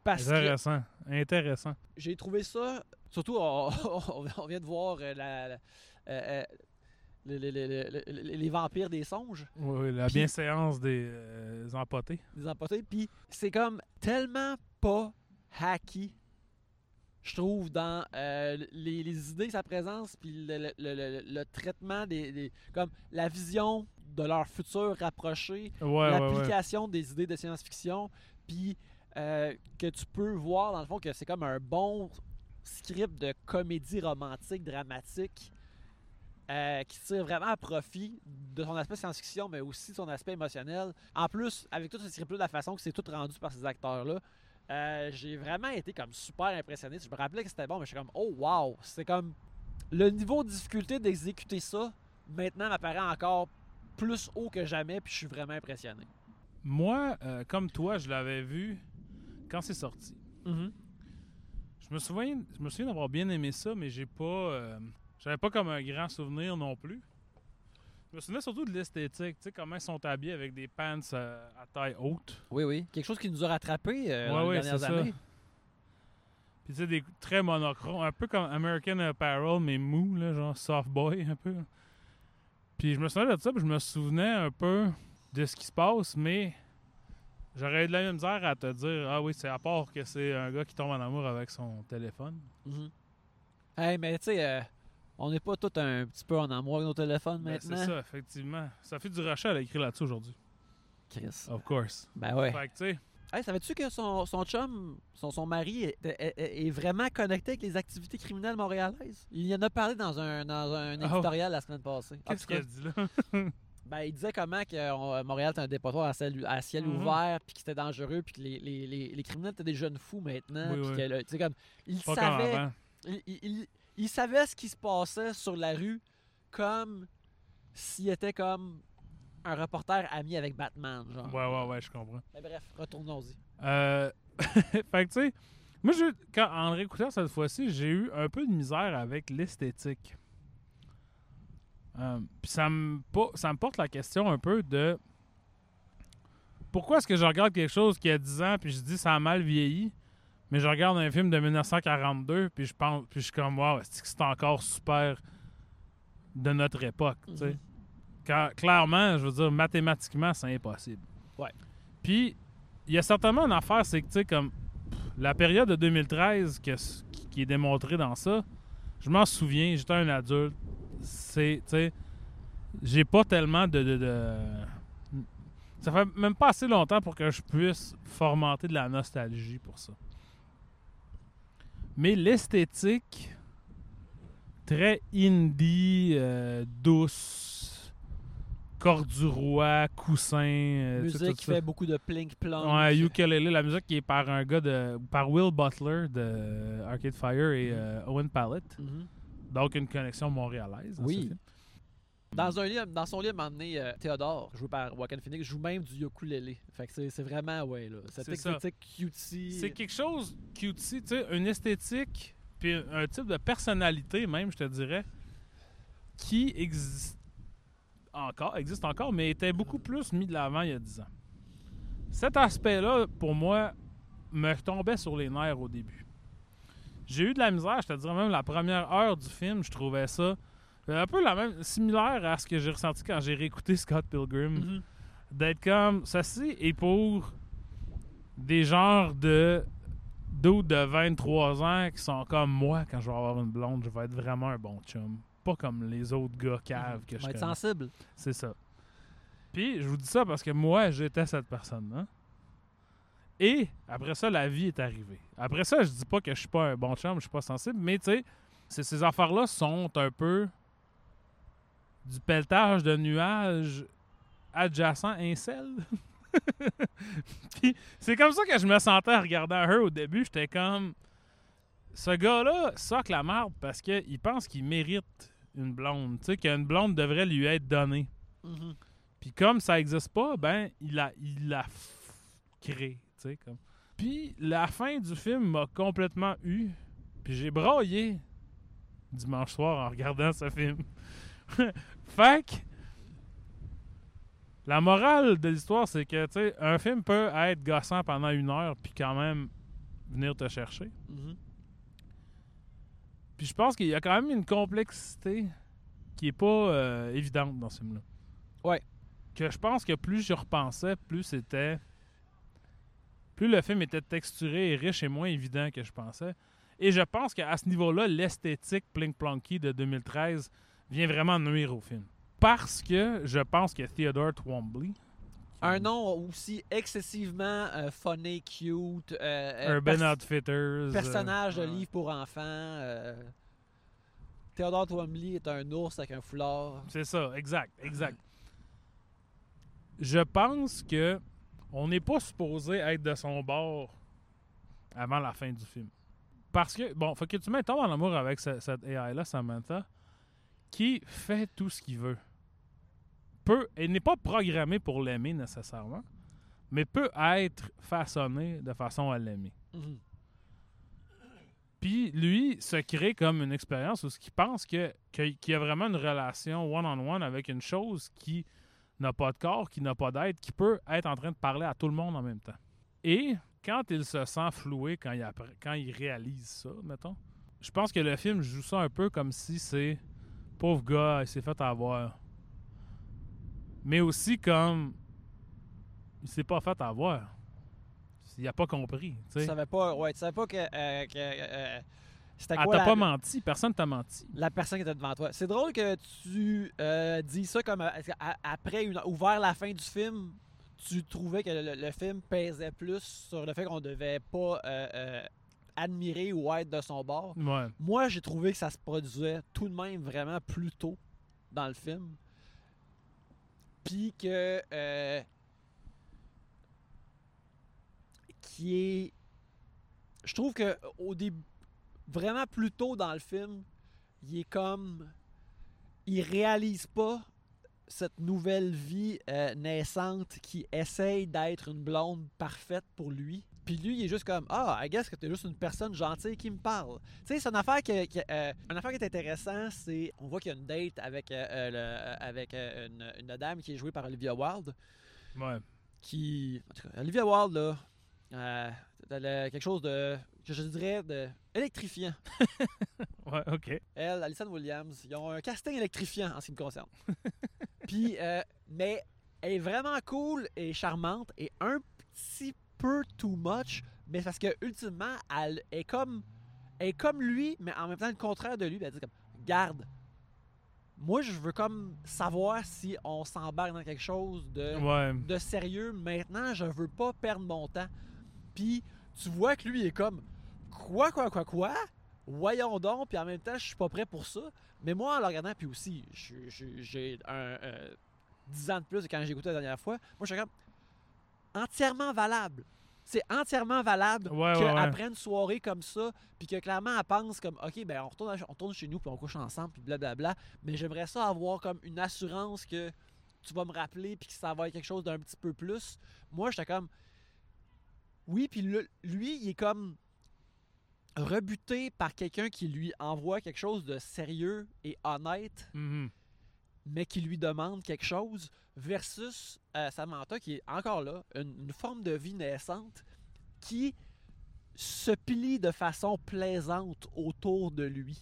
Parce que Intéressant. Intéressant. j'ai trouvé ça. Surtout, on, on vient de voir euh, la, la- euh, euh, le- le- le- le- le- les vampires des songes. Oui, la bienséance des euh, empotés. des emportés. Puis c'est comme tellement pas hacky, je trouve, dans euh, les, idées, sa présence, puis le, le- le- le- le traitement des, des- comme la vision de leur futur rapproché, Ouais, ouais, ouais. l'application des idées de science-fiction, puis euh, que tu peux voir dans le fond que c'est comme un bon script de comédie romantique, dramatique, euh, qui tire vraiment à profit de son aspect science-fiction, mais aussi de son aspect émotionnel. En plus, avec tout ce script-là, de la façon que c'est tout rendu par ces acteurs-là, euh, j'ai vraiment été comme super impressionné. Je me rappelais que c'était bon, mais je suis comme, oh wow! C'est comme le niveau de difficulté d'exécuter ça, maintenant m'apparaît encore plus haut que jamais, puis je suis vraiment impressionné. Moi, euh, comme toi, je l'avais vu quand c'est sorti. Je me souviens, je me souviens d'avoir bien aimé ça, mais j'ai pas, euh, j'avais pas comme un grand souvenir non plus. Je me souvenais surtout de l'esthétique, tu sais comment ils sont habillés avec des pants euh, à taille haute. Oui, oui. Quelque chose qui nous a rattrapés euh, Ouais, dans ouais, les dernières c'est ça. années. Puis tu sais des très monochromes, un peu comme American Apparel mais mou là, genre soft boy un peu. Puis je me souvenais de ça, puis je me souvenais un peu de ce qui se passe, mais j'aurais eu de la même misère à te dire ah oui, c'est à part que c'est un gars qui tombe en amour avec son téléphone. Mhm. Hey, mais tu sais, euh, on n'est pas tous un petit peu en amour avec nos téléphones Ben, c'est maintenant. ça, effectivement. Ça fait du rachat, elle a écrit là-dessus aujourd'hui. Chris. Of course. Ben ouais. Fait que, tu sais, Hey, savais-tu que son, son chum, son, son mari, est, est- est- vraiment connecté avec les activités criminelles montréalaises? Il y en a parlé dans un, dans un Oh. éditorial la semaine passée. Qu'est-ce cas, qu'elle dit là? ben, il disait comment que on- Montréal était un dépotoir à ciel, à ciel Mhm. ouvert, puis que c'était dangereux, puis que les, les, les, les criminels étaient des jeunes fous maintenant. Oui, puis oui. que, comme, il Pas savait, il- il- il savait ce qui se passait sur la rue comme s'il était comme un reporter ami avec Batman. Genre. Ouais, ouais, ouais, je comprends. Mais bref, retournons-y. Euh, fait que, tu sais, moi, je, quand, en réécoutant cette fois-ci, j'ai eu un peu de misère avec l'esthétique. Euh, Puis ça me, ça me porte la question un peu de pourquoi est-ce que je regarde quelque chose qui a 10 ans puis je dis ça a mal vieilli, mais je regarde un film de 1942 puis je pense puis je suis comme wow, c'est encore super de notre époque. tu sais? Car- clairement, je veux dire, mathématiquement, c'est impossible. Ouais. Puis, il y a certainement une affaire, c'est que, tu sais, comme pff, la période de 2013 que c- qui, qui est démontrée dans ça, je m'en souviens, j'étais un adulte. C'est, tu sais, j'ai pas tellement de, de- de- Ça fait même pas assez longtemps pour que je puisse formenter de la nostalgie pour ça. Mais l'esthétique, très indie, euh, douce, corde du roi, coussin. euh, Musique tout qui ça. fait beaucoup de plink plonk. Ouais, ukulele, la musique qui est par un gars de. par Will Butler de Arcade Fire et euh, Owen Pallet. Mhm. Donc une connexion montréalaise. dans Oui. Dans, un livre, dans son livre, donné, euh, Théodore, joué par Joaquin Phoenix, joue même du ukulélé. Fait que c'est- vraiment, ouais, là. Cette C'est ça. esthétique cutie. C'est quelque chose cutie, tu sais, une esthétique, puis un type de personnalité même, je te dirais, qui existe encore, existe encore, mais était beaucoup plus mis de l'avant il y a 10 ans. Cet aspect-là, pour moi, me tombait sur les nerfs au début. J'ai eu de la misère, je te dirais même la première heure du film, je trouvais ça euh, un peu la même, similaire à ce que j'ai ressenti quand j'ai réécouté Scott Pilgrim Mhm. d'être comme ceci est pour des genres de d'autres de 23 ans qui sont comme moi quand je vais avoir une blonde, je vais être vraiment un bon chum. Pas comme les autres gars caves que je va être connais. sensible. C'est ça. Puis je vous dis ça parce que moi, j'étais cette personne-là. Et après ça, la vie est arrivée. Après ça, je dis pas que je suis pas un bon chum, je suis pas sensible, mais tu sais, ces affaires-là sont un peu du pelletage de nuages adjacent incel. Puis c'est comme ça que je me sentais en regardant Her au début. J'étais comme. Ce gars-là soque la marde parce qu'il pense qu'il mérite une blonde. Tu sais, qu'une blonde devrait lui être donnée. Mhm. Puis comme ça n'existe pas, ben, il la, il la crée. tu sais, Comme. Puis la fin du film m'a complètement eu. Puis j'ai braillé dimanche soir en regardant ce film. fait que la morale de l'histoire, c'est que tu sais, un film peut être gossant pendant une heure puis quand même venir te chercher. Mhm. Puis je pense qu'il y a quand même une complexité qui est pas euh, évidente dans ce film-là. Ouais. Que je pense que plus je repensais, plus c'était. Plus le film était texturé et riche et moins évident que je pensais. Et je pense qu'à ce niveau-là, l'esthétique Plink Plonky de 2013 vient vraiment nuire au film. Parce que je pense que Theodore Twombly, Un nom aussi excessivement euh, funny, cute. euh, euh, Urban pers- Outfitters. euh, personnage de livre pour enfants. euh, Theodore Twombly est un ours avec un foulard. C'est ça, exact, exact. Je pense que on n'est pas supposé être de son bord avant la fin du film. Parce que, bon, faut que tu mettes en amour avec ce- cette AI-là, Samantha, qui fait tout ce qu'il veut. Peut, elle n'est pas programmée pour l'aimer nécessairement, mais peut être façonnée de façon à l'aimer. Mhm. Puis lui se crée comme une expérience où ce qu'il pense que, qu'il y a vraiment une relation one-on-one avec une chose qui n'a pas de corps, qui n'a pas d'être, qui peut être en train de parler à tout le monde en même temps. Et quand il se sent floué, quand il, quand il réalise ça, mettons, je pense que le film joue ça un peu comme si c'est pauvre gars, il s'est fait avoir. Mais aussi comme il s'est pas fait avoir. Il a pas compris. tu savais pas, ouais, tu savais pas que, euh, que, euh, c'était Elle quoi t'a la, pas menti. Personne t'a menti. la personne qui était devant toi. C'est drôle que tu euh, dis ça comme euh, après une, ou vers la fin du film, tu trouvais que le, le film pesait plus sur le fait qu'on devait pas euh, euh, admirer ou être de son bord. Ouais. Moi, j'ai trouvé que ça se produisait tout de même vraiment plus tôt dans le film. Que. euh, qui est. Je trouve que au début. Vraiment plus tôt dans le film, il est comme. Il réalise pas cette nouvelle vie euh, naissante qui essaye d'être une blonde parfaite pour lui. Puis lui, il est juste comme Ah, I guess que t'es juste une personne gentille qui me parle. Tu sais, c'est une affaire qui, qui- euh, une affaire qui est intéressante, c'est on voit qu'il y a une date avec, euh, euh, le- avec euh, une, une dame qui est jouée par Olivia Wilde. Ouais. Qui. En tout cas, Olivia Wilde, là, euh, t'as le- quelque chose de, que je dirais, de électrifiant. Ouais, ok. Elle, Alison Williams, ils ont un casting électrifiant en ce qui me concerne. Puis, euh, mais elle est vraiment cool et charmante et un petit peu too much, mais parce que ultimement, elle est comme, elle est comme lui, mais en même temps le contraire de lui. Elle dit comme, garde. Moi, je veux comme savoir si on s'embarque dans quelque chose de, Ouais. de sérieux maintenant. Je veux pas perdre mon temps. Puis tu vois que lui il est comme quoi, quoi, quoi, quoi? Voyons donc. Puis en même temps, je suis pas prêt pour ça. Mais moi, en le regardant, puis aussi, j'ai un euh, 10 ans de plus de quand j'ai écouté la dernière fois. Moi, je suis comme entièrement valable. C'est entièrement valable Ouais, ouais, ouais. qu'après une soirée comme ça, puis que clairement elle pense comme, ok, ben on retourne, on retourne chez nous, puis on couche ensemble, puis blablabla. Mais j'aimerais ça avoir comme une assurance que tu vas me rappeler, puis que ça va être quelque chose d'un petit peu plus. Moi, j'étais comme, oui, puis lui, il est comme rebuté par quelqu'un qui lui envoie quelque chose de sérieux et honnête, Mhm. Mais qui lui demande quelque chose, versus euh, Samantha qui est encore là, une, une forme de vie naissante qui se plie de façon plaisante autour de lui.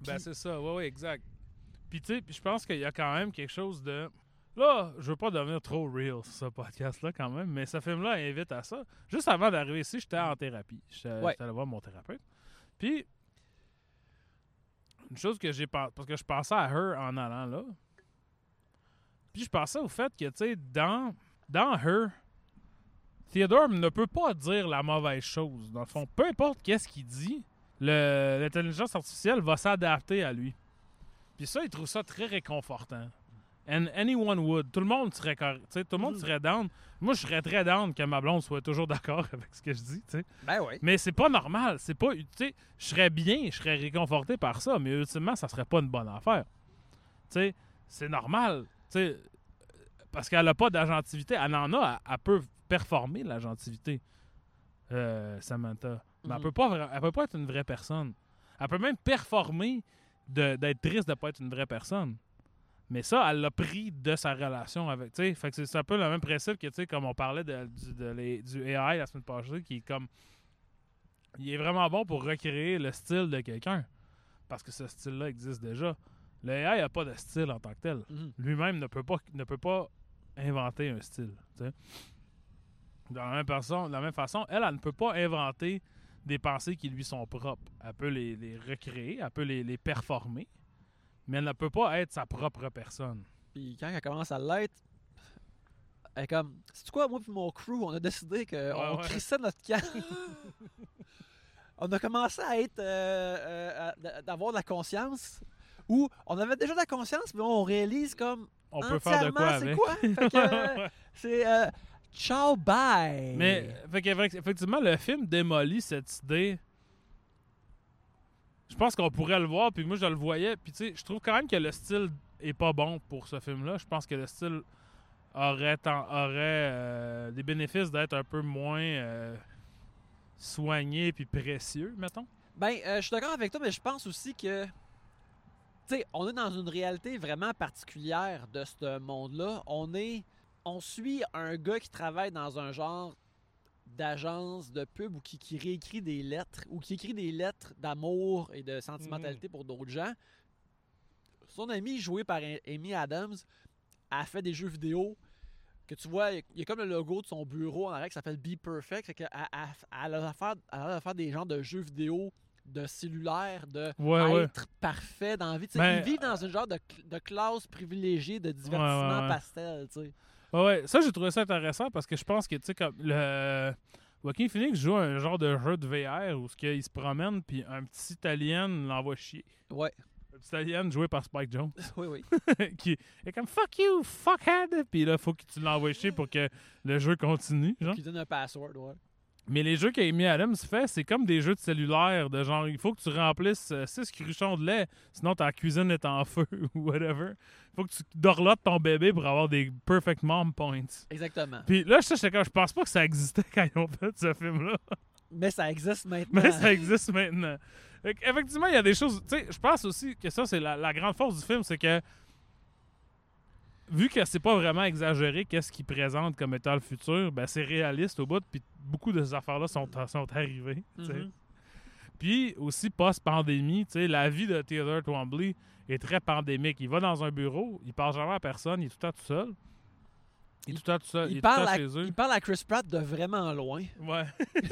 Ben, c'est ça, ouais, ouais, exact. Puis, tu sais, je pense qu'il y a quand même quelque chose de. Là, je veux pas devenir trop real sur ce podcast-là, quand même, mais ce film-là invite à ça. Juste avant d'arriver ici, j'étais en thérapie. J'étais Ouais. j'étais allé voir mon thérapeute. Puis, une chose que j'ai. Parce que je pensais à Her en allant là. Puis, je pensais au fait que, tu sais, dans, dans Her, Theodore ne peut pas dire la mauvaise chose. Dans le fond, peu importe qu'est-ce qu'il dit, l'intelligence artificielle va s'adapter à lui. Puis ça, il trouve ça très réconfortant. And anyone would. Tout le monde serait tout le monde Mhm. serait down. Moi, je serais très down que ma blonde soit toujours d'accord avec ce que je dis, tu sais. Ben oui. Mais c'est pas normal. C'est pas, je serais bien, je serais réconforté par ça, mais ultimement, ça serait pas une bonne affaire. C'est normal. Parce qu'elle a pas d'agentivité. Elle en a, elle, elle peut performer l'agentivité, euh, Samantha. Mais elle Mhm. peut pas, elle peut pas être une vraie personne. Elle peut même performer d'être triste de pas être une vraie personne. Mais ça, elle l'a pris de sa relation avec. Tu sais, fait que c'est- un peu le même principe que, tu sais, comme on parlait de- du, de les- du AI la semaine passée, qui est comme. Il est vraiment bon pour recréer le style de quelqu'un. Parce que ce style-là existe déjà. Le AI n'a pas de style en tant que tel. Mhm. Lui-même ne peut pas ne peut pas inventer un style. tu sais. De la même façon, de la même façon elle, elle ne peut pas inventer des pensées qui lui sont propres. Elle peut les, les recréer, elle peut les, les performer, mais elle ne peut pas être sa propre personne. Puis quand elle commence à l'être, elle est comme, c'est quoi, moi puis mon crew, on a décidé qu'on Ouais, ouais. crissait notre camp. on a commencé à être, euh, euh, d'avoir de la conscience. Ou on avait déjà de la conscience, mais on réalise comme On peut faire de quoi c'est quoi? Euh, c'est euh, ciao bye. Mais fait effectivement, le film démolit cette idée. Je pense qu'on pourrait le voir, puis moi je le voyais, puis tu sais, je trouve quand même que le style est pas bon pour ce film-là. Je pense que le style aurait, euh, des bénéfices d'être un peu moins euh, soigné puis précieux, mettons. Ben, euh, je suis d'accord avec toi, mais je pense aussi que. Tu sais, on est dans une réalité vraiment particulière de ce monde-là. On est. On suit un gars qui travaille dans un genre d'agence de pub ou qui, qui réécrit des lettres ou qui écrit des lettres d'amour et de sentimentalité pour d'autres gens. Son ami, joué par Amy Adams, a fait des jeux vidéo que tu vois, il y a comme le logo de son bureau en arrière qui s'appelle Be Perfect. Fait que elle, elle- elle a elle a faire des genres de jeux vidéo de cellulaire, de Ouais, ouais. être parfait dans la vie. Ben, ils vivent dans une genre de, de classe privilégiée de divertissement Ouais, pastel. Ouais, ouais, ça j'ai trouvé ça intéressant parce que je pense que tu sais comme le Joaquin Phoenix joue un genre de jeu de VR où ce qu'il se promène puis un petit alien l'envoie chier. Ouais, Un petit alien joué par Spike Jones oui, oui. qui est comme fuck you, fuckhead puis là faut que tu l'envoies chier pour que le jeu continue, genre. Qui donne un password, ouais. Mais les jeux qu'Amy Adams fait, c'est comme des jeux de cellulaire de genre il faut que tu remplisses 6 cruchons de lait sinon ta cuisine est en feu ou whatever. Faut que tu dorlotes ton bébé pour avoir des perfect mom points. Exactement. Puis là, je sais quand je pense pas que ça existait quand ils ont fait ce film-là. Mais ça existe maintenant. Mais ça existe maintenant. Effectivement, il y a des choses. Tu sais, je pense aussi que ça, c'est la, la grande force du film, c'est que vu que c'est pas vraiment exagéré, qu'est-ce qu'il présente comme étant le futur, ben c'est réaliste au bout, puis beaucoup de ces affaires-là sont, sont arrivées. Mhm. Puis aussi, post-pandémie, la vie de Taylor Twombly est très pandémique. Il va dans un bureau, il parle jamais à personne, il est tout le temps tout seul. Il est tout tout seul, il, Il parle, à, chez eux. il parle à Chris Pratt de vraiment loin. Ouais.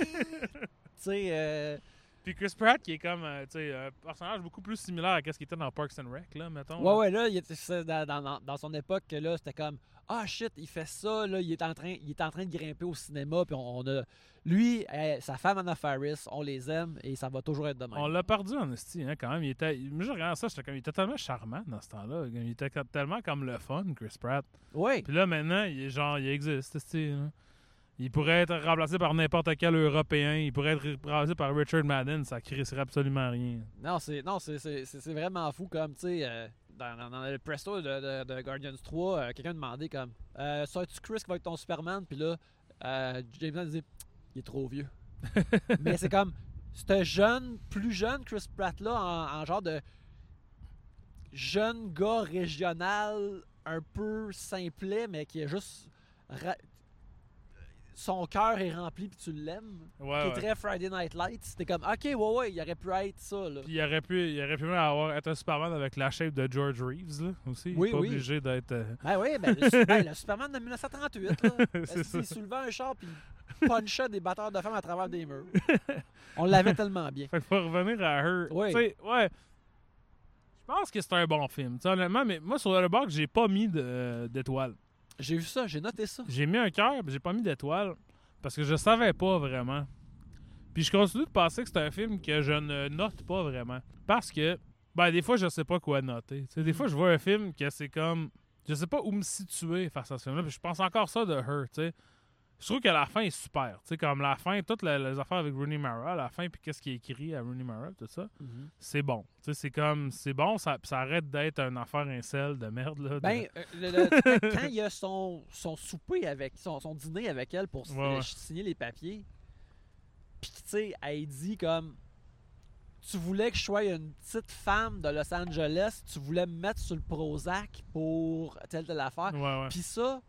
Tu sais, euh, Puis Chris Pratt, qui est comme, euh, un personnage beaucoup plus similaire à ce qu'il était dans Parks and Rec, là, mettons. ouais, là. ouais, là, il était, dans, dans- dans son époque, que là, c'était comme, ah shit, il fait ça, là, il est en train, il est en train de grimper au cinéma, puis on, on a, lui, sa femme Anna Faris, on les aime, et ça va toujours être de même. On l'a perdu en esti, hein, quand même. Il était, moi, je regarde ça, j'étais comme, il était tellement charmant dans ce temps-là. Il était tellement comme le fun, Chris Pratt. Oui, Puis là, maintenant, il est genre, il existe, esti, là. Il pourrait être remplacé par n'importe quel Européen. Il pourrait être remplacé par Richard Madden. Ça crisserait absolument rien. non, c'est, non, c'est, c'est, c'est- c'est vraiment fou, comme, tu sais, euh, dans, dans- dans le presto de, de- de Guardians 3, euh, quelqu'un demandait comme, euh, ça tu Chris qui va être ton Superman, puis là, euh, James Gunn disait, il est trop vieux. Mais c'est comme, ce jeune, plus jeune Chris Pratt là, en, en genre de jeune gars régional, un peu simplet, mais qui est juste. ra- Son cœur est rempli puis tu l'aimes. Ouais, qui est très Friday Night Lights. C'était comme, ok, ouais, ouais, il aurait pu être ça, là. Puis il aurait pu, il aurait pu même avoir être un Superman avec la shape de George Reeves, là, aussi. Oui, il est pas oui. obligé d'être... euh, Ben oui, ben, le, ben, le Superman de 1938, là. C'est ça. soulevait un char puis il punchait des batteurs de femmes à travers des murs? On l'avait tellement bien. Fait que pour revenir à Her, Oui. ouais. Je pense que c'est un bon film. Honnêtement, mais moi, sur Letterboxd, j'ai pas mis de- d'étoiles. J'ai vu ça, j'ai noté ça. J'ai mis un cœur, mais j'ai pas mis d'étoiles parce que je savais pas vraiment. Puis je continue de penser que c'est un film que je ne note pas vraiment. Parce que, ben, des fois, je sais pas quoi noter. Tu sais, des fois, je vois un film que c'est comme. Je sais pas où me situer face à ce film-là. Puis je pense encore ça de Her, tu sais. Je trouve que la fin est super. Tu sais, comme la fin, toutes les, les affaires avec Rooney Mara, la fin, puis qu'est-ce qui est écrit à Rooney Mara, tout ça, c'est bon. Tu sais, c'est comme. C'est bon, ça, ça arrête d'être une affaire incel de merde, là. de- Ben, euh, le- le- quand, il y a son, son souper avec, son, son dîner avec elle pour Ouais, ouais. euh, signer les papiers, puis tu sais, elle dit comme Tu voulais que je sois une petite femme de Los Angeles, tu voulais me mettre sur le Prozac pour telle telle affaire. Puis ça,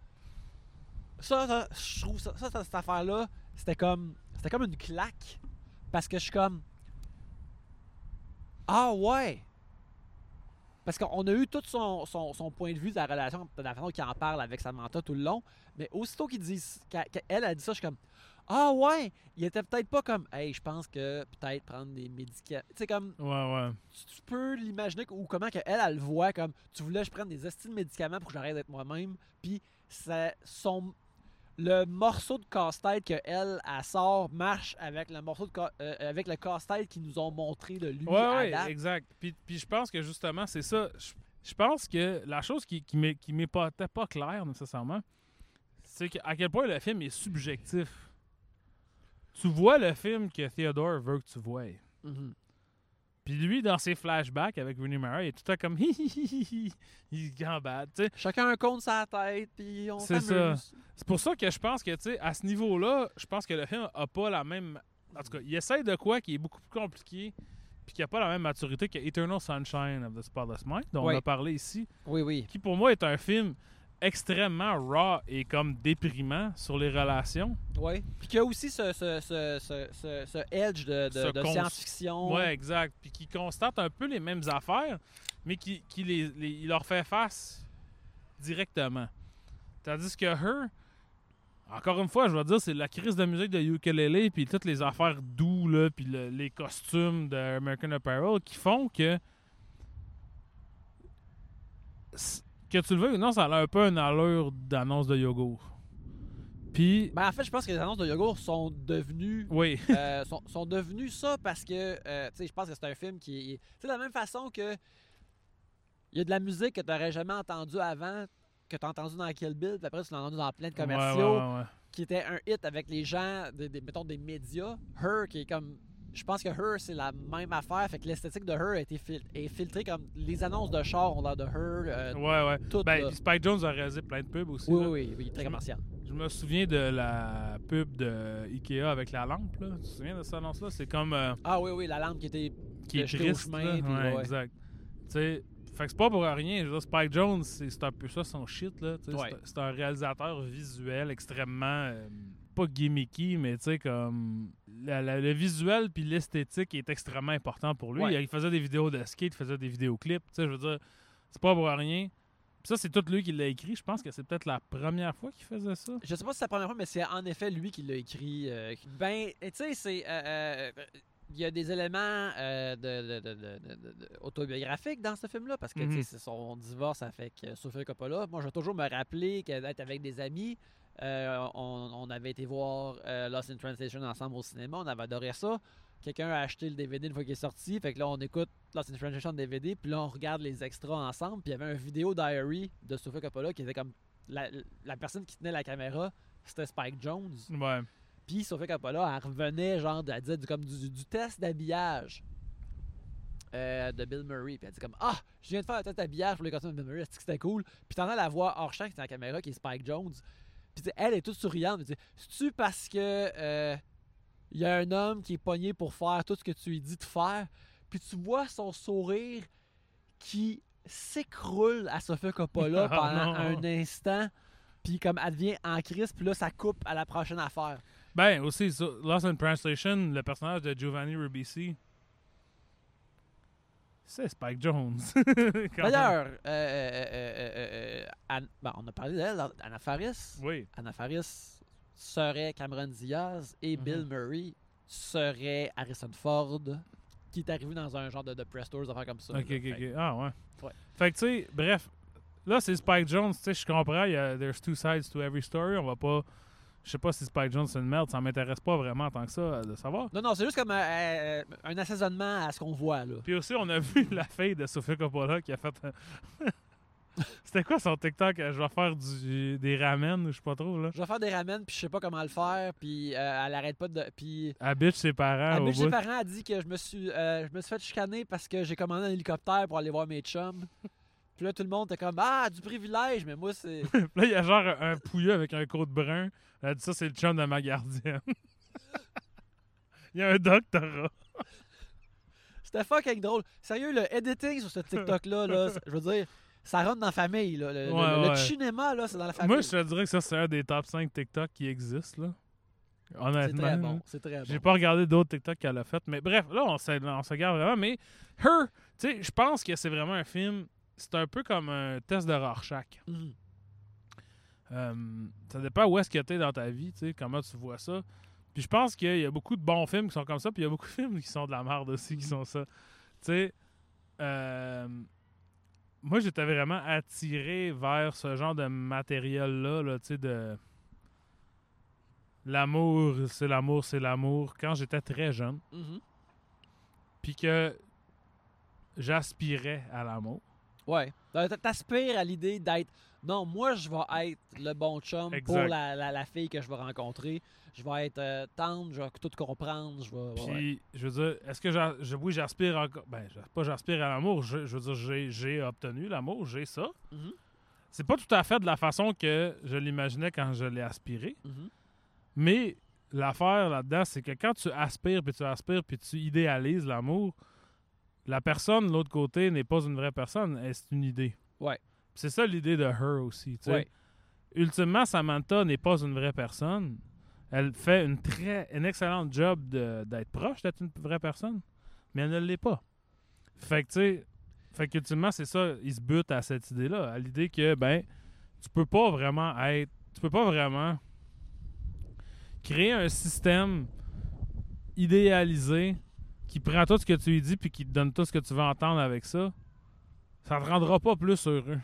ça, ça, je trouve ça, ça, ça, cette affaire-là, c'était comme, c'était comme une claque. Parce que je suis comme, ah ouais. Parce qu'on a eu tout son, son, son point de vue de la relation, de la façon qu'il en parle avec Samantha tout le long. Mais aussitôt qu'il dit, qu'elle qu'elle a dit ça, je suis comme, ah ouais, il était peut-être pas comme, hey, je pense que peut-être prendre des médicaments. Tu sais, comme, Ouais, ouais. tu, tu peux l'imaginer ou comment que elle, le voit comme tu voulais que je prenne des estimes de médicaments pour que j'arrête d'être moi-même puis c'est son le morceau de casse-tête que elle, elle sort marche avec le morceau de ca- euh, avec le casse-tête qu'ils nous ont montré de lui Ouais, à ouais, date. exact. Puis, puis je pense que justement, c'est ça. Je, je pense que la chose qui, qui m'est pas, pas claire nécessairement, c'est que- à quel point le film est subjectif. Tu vois le film que Theodore veut que tu vois. Mhm. Puis lui, dans ses flashbacks avec Rooney Mara, il est tout le temps comme hi hi hi hi hi. Il gambade. Chacun un compte sa tête puis on C'est s'amuse. C'est pour ça que je pense que, tu sais, à ce niveau-là, je pense que le film a pas la même. En tout cas, il essaie de quoi qui est beaucoup plus compliqué, puis qui a pas la même maturité que Eternal Sunshine of the Spotless Mind, dont on a parlé ici, Oui oui. qui pour moi est un film extrêmement raw et comme déprimant sur les relations. Oui. Puis qu'il y a aussi ce, ce, ce, edge de, de, Ce de cons- science-fiction. Ouais, exact. Puis qui constate un peu les mêmes affaires, mais qui, qui les, les- il leur fait face directement. Tandis que Her, encore une fois, je vais dire, c'est la crise de musique de ukulele, puis toutes les affaires doux, là, puis le- les costumes de American Apparel qui font que. Que tu le veux ou non, ça a un peu une allure d'annonce de yogourt. Puis, Ben, en fait, je pense que les annonces de yogourt sont devenues oui, euh, sont, sont devenus ça parce que, euh, tu sais, je pense que c'est un film qui. Tu sais, de la même façon que. Il y a de la musique que tu n'aurais jamais entendue avant, que tu as entendu dans Kill Bill, puis après tu l'as entendu dans plein de commerciaux, ouais, ouais, ouais. qui était un hit avec les gens, des, des- mettons des médias. Her, qui est comme. Je pense que Her, c'est la même affaire, fait que l'esthétique de Her a été fil- est filtrée comme. Les annonces de char ont l'air de Her. euh, Ouais, ouais. tout, Ben, Spike Jones a réalisé plein de pubs aussi. oui, là. oui, oui, très commercial. Je me souviens de la pub de Ikea avec la lampe. Là. Tu te souviens de cette annonce-là? C'est comme. euh, Ah oui, oui, la lampe qui était. qui est au triste. chemin, Ouais, ouais. exact. Tu sais, Fait que c'est pas pour rien. Je veux dire, Spike Jones, c'est un peu ça son shit. là. tu sais, Ouais. C'est c'est un réalisateur visuel extrêmement. euh, pas gimmicky, mais tu sais, comme. La- la- le visuel puis l'esthétique est extrêmement important pour lui. Ouais. Il faisait des vidéos de skate, il faisait des vidéoclips. Tu sais, je veux dire, c'est pas pour rien. Puis ça, c'est tout lui qui l'a écrit. Je pense que c'est peut-être la première fois qu'il faisait ça. Je sais pas si c'est la première fois, mais c'est en effet lui qui l'a écrit. euh, ben, tu sais, c'est. euh, euh, il y a des éléments euh, de, autobiographiques dans ce film-là, parce que Mhm. c'est son divorce avec Sofia Coppola. Moi, je vais toujours me rappeler qu'être avec des amis, euh, on, on avait été voir euh, Lost in Translation ensemble au cinéma, on avait adoré ça. Quelqu'un a acheté le DVD une fois qu'il est sorti, fait que là, on écoute Lost in Translation DVD, puis là, on regarde les extras ensemble, puis il y avait un vidéo diary de Sofia Coppola qui était comme la, la personne qui tenait la caméra, c'était Spike Jones. Ouais. Puis Sophia Coppola, elle revenait genre, elle disait du, comme du, du test d'habillage euh, de Bill Murray. Puis elle dit comme Ah, je viens de faire un test d'habillage pour les costumes de Bill Murray, c'était cool? Puis t'entends la voix hors champ qui est dans la caméra, qui est Spike Jones. Puis elle est toute souriante. C'est-tu parce que euh, il y a un homme qui est pogné pour faire tout ce que tu lui dis de faire? Puis tu vois son sourire qui s'écroule à Sophia Coppola Oh pendant un instant. Puis comme elle devient en crise, puis là, ça coupe à la prochaine affaire. Ben, aussi, Lost in Translation, le personnage de Giovanni Ribisi, c'est Spike Jones. D'ailleurs, euh, euh, euh, euh, bon, on a parlé d'elle, Anna Faris. Oui. Anna Faris serait Cameron Diaz et Mhm. Bill Murray serait Harrison Ford, qui est arrivé dans un genre de, de press tours, des affaires comme ça. Ok, là. ok, Fait- ok. Ah, ouais. Ouais. Fait que, tu sais, bref, là, c'est Spike Jones. Tu sais, je comprends, il y a there's two sides to every story. On va pas. Je sais pas si Spike Jones c'est une merde, ça m'intéresse pas vraiment tant que ça euh, de savoir. Non, non, c'est juste comme euh, euh, un assaisonnement à ce qu'on voit, là. Puis aussi, on a vu la fille de Sofia Coppola qui a fait. un- C'était quoi son TikTok? Je vais faire du, des ramen ou je sais pas trop, là? Je vais faire des ramen, puis je sais pas comment le faire, puis euh, elle arrête pas de... Puis Elle bitch ses parents au bitch ses parents a dit que je me suis euh, je me suis fait chicaner parce que j'ai commandé un hélicoptère pour aller voir mes chums. Puis là, tout le monde était comme Ah, du privilège, mais moi, c'est. Là, il y a genre un, pouilleux avec un côte brun. Elle a dit ça, c'est le chum de ma gardienne. il y a un doctorat. C'était fucking drôle. Sérieux, le editing sur ce TikTok-là, là, c'est- je veux dire, ça rentre dans la famille. Là. Le, le- Ouais, le ouais. cinéma, là, c'est dans la famille. Moi, je te dirais que ça, c'est un des top 5 TikTok qui existent, là. c'est Honnêtement. très là. bon. C'est très J'ai bon. pas regardé d'autres TikTok qu'elle a fait. Mais bref, là, on se, on se garde vraiment. Mais Her, tu sais, je pense que c'est vraiment un film. C'est un peu comme un test de Rorschach. Mhm. Euh, ça dépend où est-ce que tu es dans ta vie, tu sais, comment tu vois ça. Puis je pense qu'il y a beaucoup de bons films qui sont comme ça, puis il y a beaucoup de films qui sont de la merde aussi, qui sont ça. Tu sais, euh, moi, j'étais vraiment attiré vers ce genre de matériel-là, là, tu sais, de... L'amour, c'est l'amour, c'est l'amour, quand j'étais très jeune, Mhm. puis que j'aspirais à l'amour. Ouais. T'aspires à l'idée d'être. Non, moi, je vais être le bon chum Exact. pour la, la- la fille que je vais rencontrer. Je vais être euh, tendre, je vais tout comprendre. Je vais. ouais. Puis, je veux dire, est-ce que je, oui, j'aspire encore. Ben, pas j'aspire à l'amour. Je, je veux dire, j'ai, j'ai obtenu l'amour, j'ai ça. Mhm. C'est pas tout à fait de la façon que je l'imaginais quand je l'ai aspiré. Mhm. Mais l'affaire là-dedans, c'est que quand tu aspires, puis tu aspires, puis tu idéalises l'amour, la personne de l'autre côté n'est pas une vraie personne, c'est une idée. Ouais. C'est ça l'idée de Her aussi. Ouais. Ultimement, Samantha n'est pas une vraie personne. Elle fait une très une excellente job d'être proche d'être une vraie personne, mais elle ne l'est pas. Fait que tu sais, fait qu'ultimement, c'est ça, il se bute à cette idée-là, à l'idée que ben tu peux pas vraiment être tu peux pas vraiment créer un système idéalisé qui prend tout ce que tu lui dis puis qui te donne tout ce que tu veux entendre avec ça. Ça te rendra pas plus heureux.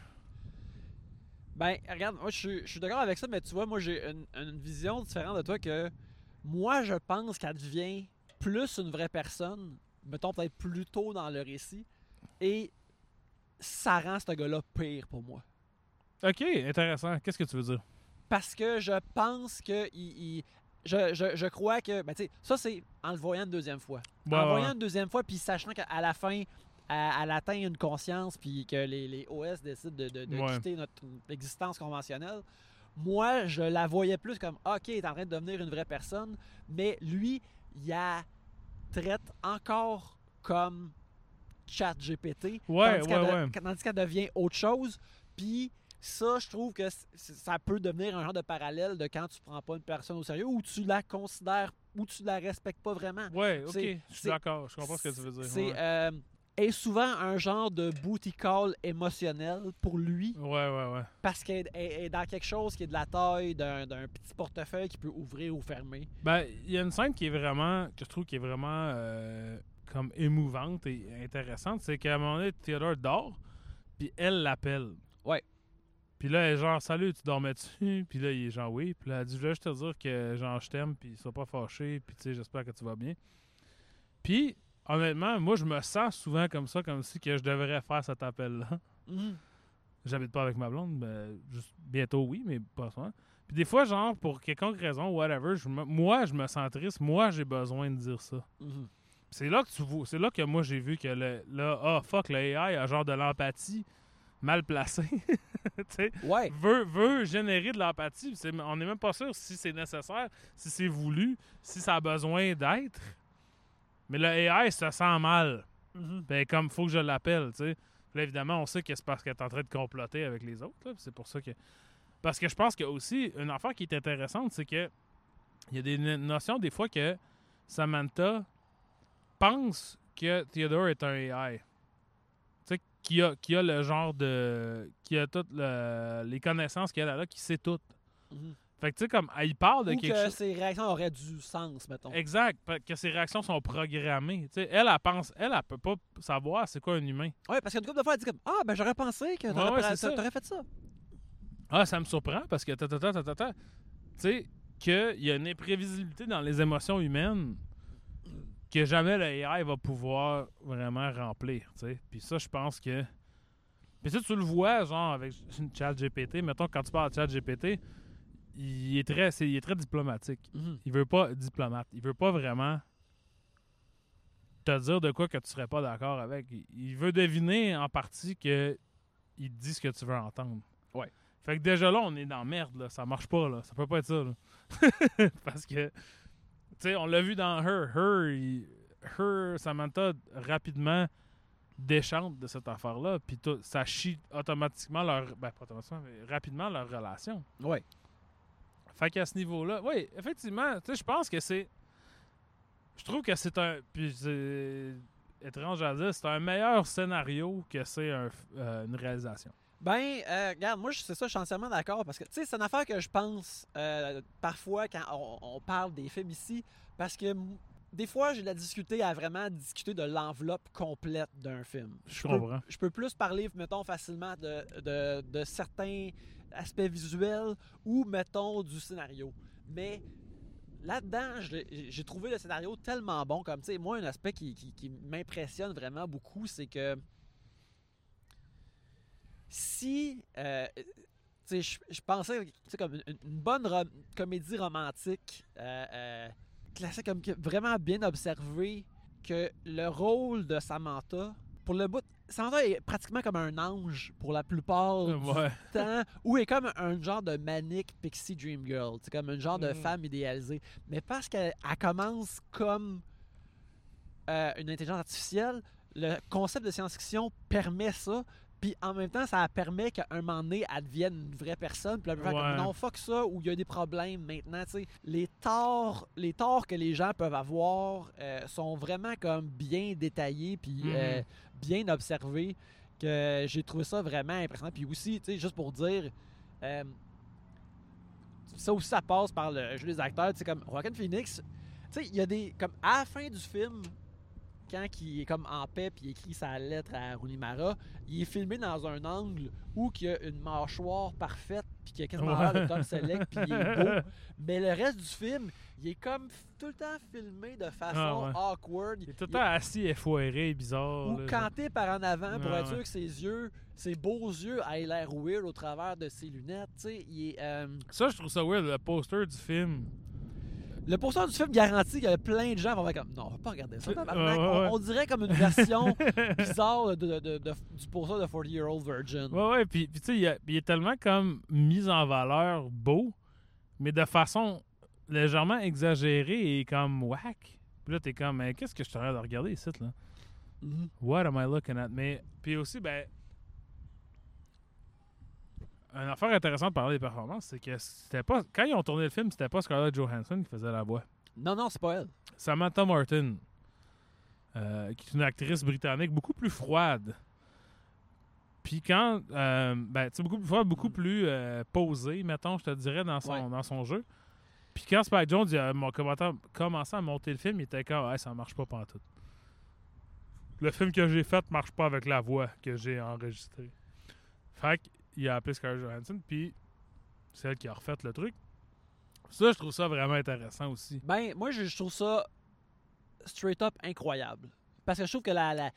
Ben, regarde, moi, je suis, je suis d'accord avec ça, mais tu vois, moi, j'ai une, une vision différente de toi que moi, je pense qu'elle devient plus une vraie personne, mettons peut-être plus tôt dans le récit, et ça rend ce gars-là pire pour moi. OK, intéressant. Qu'est-ce que tu veux dire? Parce que je pense que il, il- je, je, je crois que, ben, tu sais, ça, c'est en le voyant une deuxième fois. Ouais, en ouais, voyant ouais. une deuxième fois, puis sachant qu'à la fin, elle, elle atteint une conscience, puis que les, les OS décident de, de- de Ouais. quitter notre existence conventionnelle, moi, je la voyais plus comme, OK, il est en train de devenir une vraie personne, mais lui, il la traite encore comme chat GPT. Qu'elle de- tandis qu'elle devient autre chose. Puis ça, je trouve que ça peut devenir un genre de parallèle de quand tu prends pas une personne au sérieux ou tu la considères ou tu la respectes pas vraiment. Ouais, ok. Je suis d'accord. Je comprends ce que tu veux dire. C'est ouais. euh, est souvent un genre de booty call émotionnel pour lui ouais, ouais, ouais. parce qu'elle est- dans quelque chose qui est de la taille d'un d'un petit portefeuille qui peut ouvrir ou fermer. Ben, il y a une scène qui est vraiment, que je trouve qui est vraiment euh, comme émouvante et intéressante. C'est qu'à un moment donné, Theodore dort, puis elle l'appelle. Ouais. Puis là, elle est genre, salut, tu dormais-tu? Puis là, il est genre, oui. Puis là, elle dit, je voulais juste te dire que genre, je t'aime, puis sois pas fâché, puis tu sais, j'espère que tu vas bien. Puis, honnêtement, moi, je me sens souvent comme ça, comme si que je devrais faire cet appel-là. Mhm. J'habite pas avec ma blonde, ben, juste bientôt oui, mais pas souvent. Puis des fois, genre, pour quelconque raison, whatever, je me- moi, je me sens triste. Moi, j'ai besoin de dire ça. Mhm. C'est là que tu vois, c'est là que moi j'ai vu que le, là, ah fuck, le AI a genre de l'empathie mal sais, Ouais. veut, veut générer de l'empathie. On n'est même pas sûr si c'est nécessaire, si c'est voulu, si ça a besoin d'être. Mais le AI se sent mal. Mhm. Ben, comme faut que je l'appelle, tu sais. Là, évidemment, on sait que c'est parce qu'elle est en train de comploter avec les autres. C'est pour ça que. Parce que je pense que aussi, une affaire qui est intéressante, c'est que il y a des no- notions des fois que Samantha pense que Theodore est un AI. Qui a, qui a le genre de. qui a toutes le- les connaissances qu'elle a là, qui sait tout. Mhm. Fait que tu sais, comme, elle parle de Ou quelque que chose. ses réactions auraient du sens, mettons. Exact, que ses réactions sont programmées. Tu sais, elle, elle pense, elle, elle peut pas savoir c'est quoi un humain. Ouais, parce qu'une couple de fois, elle dit comme Ah, ben j'aurais pensé que t'aurais Ouais, fait ça. Ah, ça me surprend parce que. Tu sais, qu'il y a une imprévisibilité dans les émotions humaines que jamais le AI va pouvoir vraiment remplir. tu sais. Puis ça, je pense que. Puis ça, tu le vois, genre, avec une chat GPT. Mettons, quand tu parles de chat GPT, il est très, c'est- il est très diplomatique. Mhm. Il veut pas diplomate. Il veut pas vraiment te dire de quoi que tu serais pas d'accord avec. Il- veut deviner en partie que il te dit ce que tu veux entendre. Ouais. Fait que déjà là, on est dans merde là. Ça marche pas là. Ça peut pas être ça là. Parce que sais, on l'a vu dans Her. Her, il- Her, Samantha rapidement déchante de cette affaire-là, puis ça chie automatiquement leur, ben pas automatiquement, mais rapidement leur relation. Ouais. Fait qu'à ce niveau-là, oui, effectivement, tu sais, je pense que c'est. Je trouve que c'est un. Puis c'est étrange à dire, c'est un meilleur scénario que c'est un euh, une réalisation. Ben, euh, regarde, moi, c'est ça, je suis entièrement d'accord. Parce que, tu sais, c'est une affaire que je pense euh, parfois quand on, on parle des films ici. Parce que des fois, j'ai de la difficulté à vraiment discuter de l'enveloppe complète d'un film. Je comprends. je peux plus parler, mettons, facilement de, de- de certains aspects visuels ou, mettons, du scénario. Mais là-dedans, j'ai trouvé le scénario tellement bon. Comme, tu sais, moi, un aspect qui, qui- qui m'impressionne vraiment beaucoup, c'est que si. euh, tu sais, je, je pensais, tu sais, comme une, une bonne rom- comédie romantique, euh, euh, classique, comme vraiment bien observé, que le rôle de Samantha, pour le bout, Samantha est pratiquement comme un ange pour la plupart du temps, ou est comme un genre de manic pixie dream girl, c'est comme un genre de Mhm. femme idéalisée. Mais parce qu'elle elle commence comme euh, une intelligence artificielle, le concept de science-fiction permet ça. Puis en même temps, ça permet qu'à un moment donné, elle devienne une vraie personne. Puis là, Ouais. comme non, fuck ça, ou il y a des problèmes maintenant. tu sais. Les torts, les torts que les gens peuvent avoir euh, sont vraiment comme bien détaillés, puis Mhm. euh, bien observés. Que j'ai trouvé ça vraiment impressionnant. Puis aussi, tu sais, juste pour dire, euh, ça aussi, ça passe par le jeu des acteurs. Tu sais, comme Joaquin Phoenix, tu sais, il y a des. Comme à la fin du film, quand il est comme en paix puis il écrit sa lettre à Runimara, il est filmé dans un angle où il y a une mâchoire parfaite puis qu'il a quasiment l'air de Tom Selleck puis il est beau. Mais le reste du film, il est comme tout le temps filmé de façon Ah ouais. awkward. Il est tout le temps assis, effoiré, bizarre. Ou là. canté par en avant pour être sûr ouais. que ses yeux, ses beaux yeux aient l'air weird au travers de ses lunettes. Il est, euh, Ça, je trouve ça weird, le poster du film. Le pourcentage du film garantit qu'il y a plein de gens qui vont comme non, on va pas regarder ça. Ouais, ouais. On, on dirait comme une version bizarre de, de- de- du poster de 40 Year Old Virgin. Ouais, ouais, puis, puis tu sais, il, est tellement comme mis en valeur beau, mais de façon légèrement exagérée et comme whack. Puis là, t'es comme, mais qu'est-ce que je suis en train de regarder ici, là? Mhm. What am I looking at? Mais, puis aussi, ben. Une affaire intéressante de parler des performances, c'est que c'était pas. Quand ils ont tourné le film, c'était pas Scarlett Johansson qui faisait la voix. Non, non, c'est pas elle. Samantha Martin, euh, qui est une actrice britannique beaucoup plus froide. Puis quand. euh, ben, tu sais, beaucoup plus froide, beaucoup plus euh, posée, mettons, je te dirais, dans son, Ouais. dans son jeu. Puis quand Spike Jones il a commencé à monter le film, il était comme, ouais, ça marche pas pantoute. Le film que j'ai fait marche pas avec la voix que j'ai enregistrée. Fait qu'il a appelé Scarlett Johansson, puis c'est elle qui a refait le truc. Ça, je trouve ça vraiment intéressant aussi. Ben, moi, je, trouve ça straight up incroyable. Parce que je trouve que la, la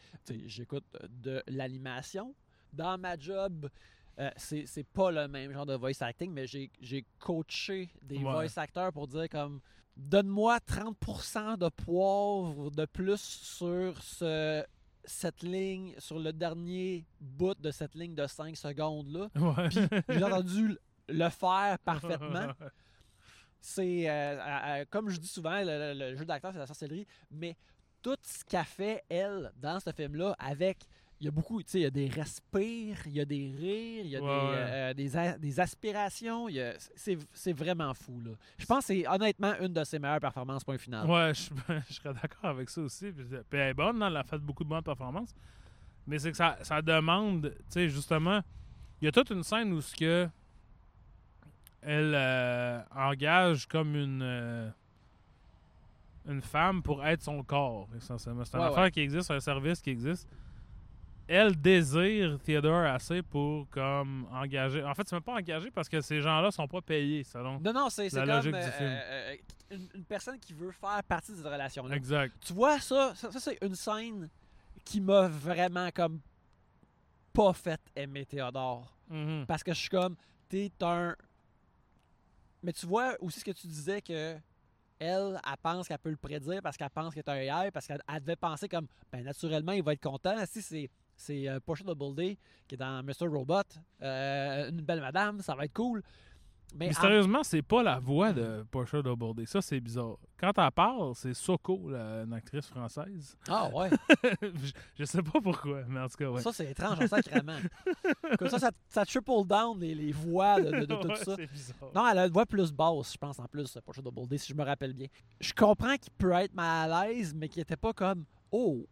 j'écoute de l'animation. Dans ma job, euh, c'est pas le même genre de voice acting, mais j'ai j'ai coaché des Ouais. voice acteurs pour dire comme donne-moi 30% de poivre de plus sur ce, cette ligne, sur le dernier bout de cette ligne de 5 secondes là. Ouais. J'ai entendu le faire parfaitement c'est euh, comme je dis souvent, le, le- le jeu d'acteur c'est la sorcellerie, mais tout ce qu'a fait elle dans ce film-là, avec il y a beaucoup, tu sais, il y a des respires, il y a des rires, il y a Ouais, des, euh, des, a- des aspirations, c'est c'est vraiment fou là. Je pense que c'est honnêtement une de ses meilleures performances point final. Ouais, je, je serais d'accord avec ça aussi. Puis, puis elle est bonne, hein, elle a fait beaucoup de bonnes performances. Mais c'est que ça, ça demande, tu sais, justement, il y a toute une scène où ce que elle euh, engage comme une euh, une femme pour être son corps, essentiellement. C'est une Ouais, affaire ouais. qui existe, un service qui existe. Elle désire Theodore assez pour comme engager. En fait, c'est même pas engagé parce que ces gens-là sont pas payés selon. Non, non, c'est comme logique du euh, film. euh, une, une personne qui veut faire partie de cette relation-là. Exact. Tu vois, ça, ça, ça, c'est une scène qui m'a vraiment comme pas fait aimer Théodore. Mhm. Parce que je suis comme, t'es un. Mais tu vois aussi ce que tu disais que elle, elle pense qu'elle peut le prédire parce qu'elle pense qu'il est un AI, parce qu'elle elle devait penser comme, ben naturellement, il va être content. Si c'est. C'est euh, Portia Doubleday qui est dans Mr. Robot, euh, une belle madame, ça va être cool. Mais en- Mystérieusement, c'est pas la voix de Portia Doubleday. Ça, c'est bizarre. Quand elle parle, c'est Soko, la- une actrice française. Ah ouais, je, je sais pas pourquoi, mais en tout cas, ouais. ça c'est étrange en sacrément. Comme ça, ça, ça triple down les, les voix de, de- de tout Ouais, ça. c'est bizarre. Non, elle a une voix plus basse, je pense, en plus, Shadow Day, si je me rappelle bien. Je comprends qu'il peut être mal à l'aise, mais qu'il était pas comme Oh,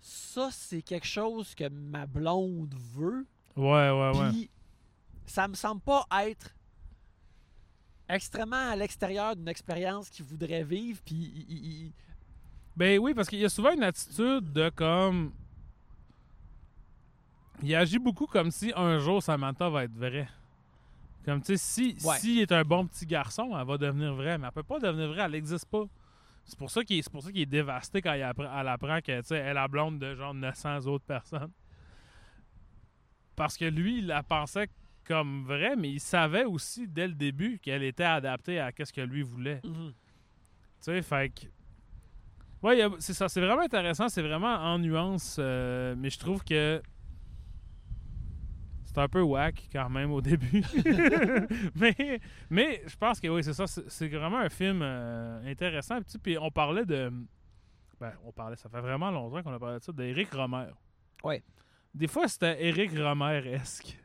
ça, c'est quelque chose que ma blonde veut. Ouais, ouais, ouais. Puis, ça me semble pas être extrêmement à l'extérieur d'une expérience qu'il voudrait vivre. Puis, il- il- il- Ben oui, parce qu'il y a souvent une attitude de comme. Il agit beaucoup comme si un jour Samantha va être vraie. Comme tu sais, si Ouais. s'il est un bon petit garçon, elle va devenir vraie, mais elle peut pas devenir vraie, elle n'existe pas. C'est pour ça qu'il est, est dévasté quand il apprend- elle apprend que tu sais, elle est la blonde de genre 900 autres personnes. Parce que lui, il la pensait comme vraie, mais il savait aussi dès le début qu'elle était adaptée à ce que lui voulait. Tu sais, fait que. Ouais, c'est ça. C'est vraiment intéressant. C'est vraiment en nuance. euh, mais je trouve que. C'est un peu whack quand même au début. mais, mais je pense que oui, c'est ça. C'est vraiment un film euh, intéressant. Puis, puis on parlait de. Ben, on parlait. Ça fait vraiment longtemps qu'on a parlé de ça. D'Éric Romer. Ouais. Des fois, c'était Éric Romer-esque.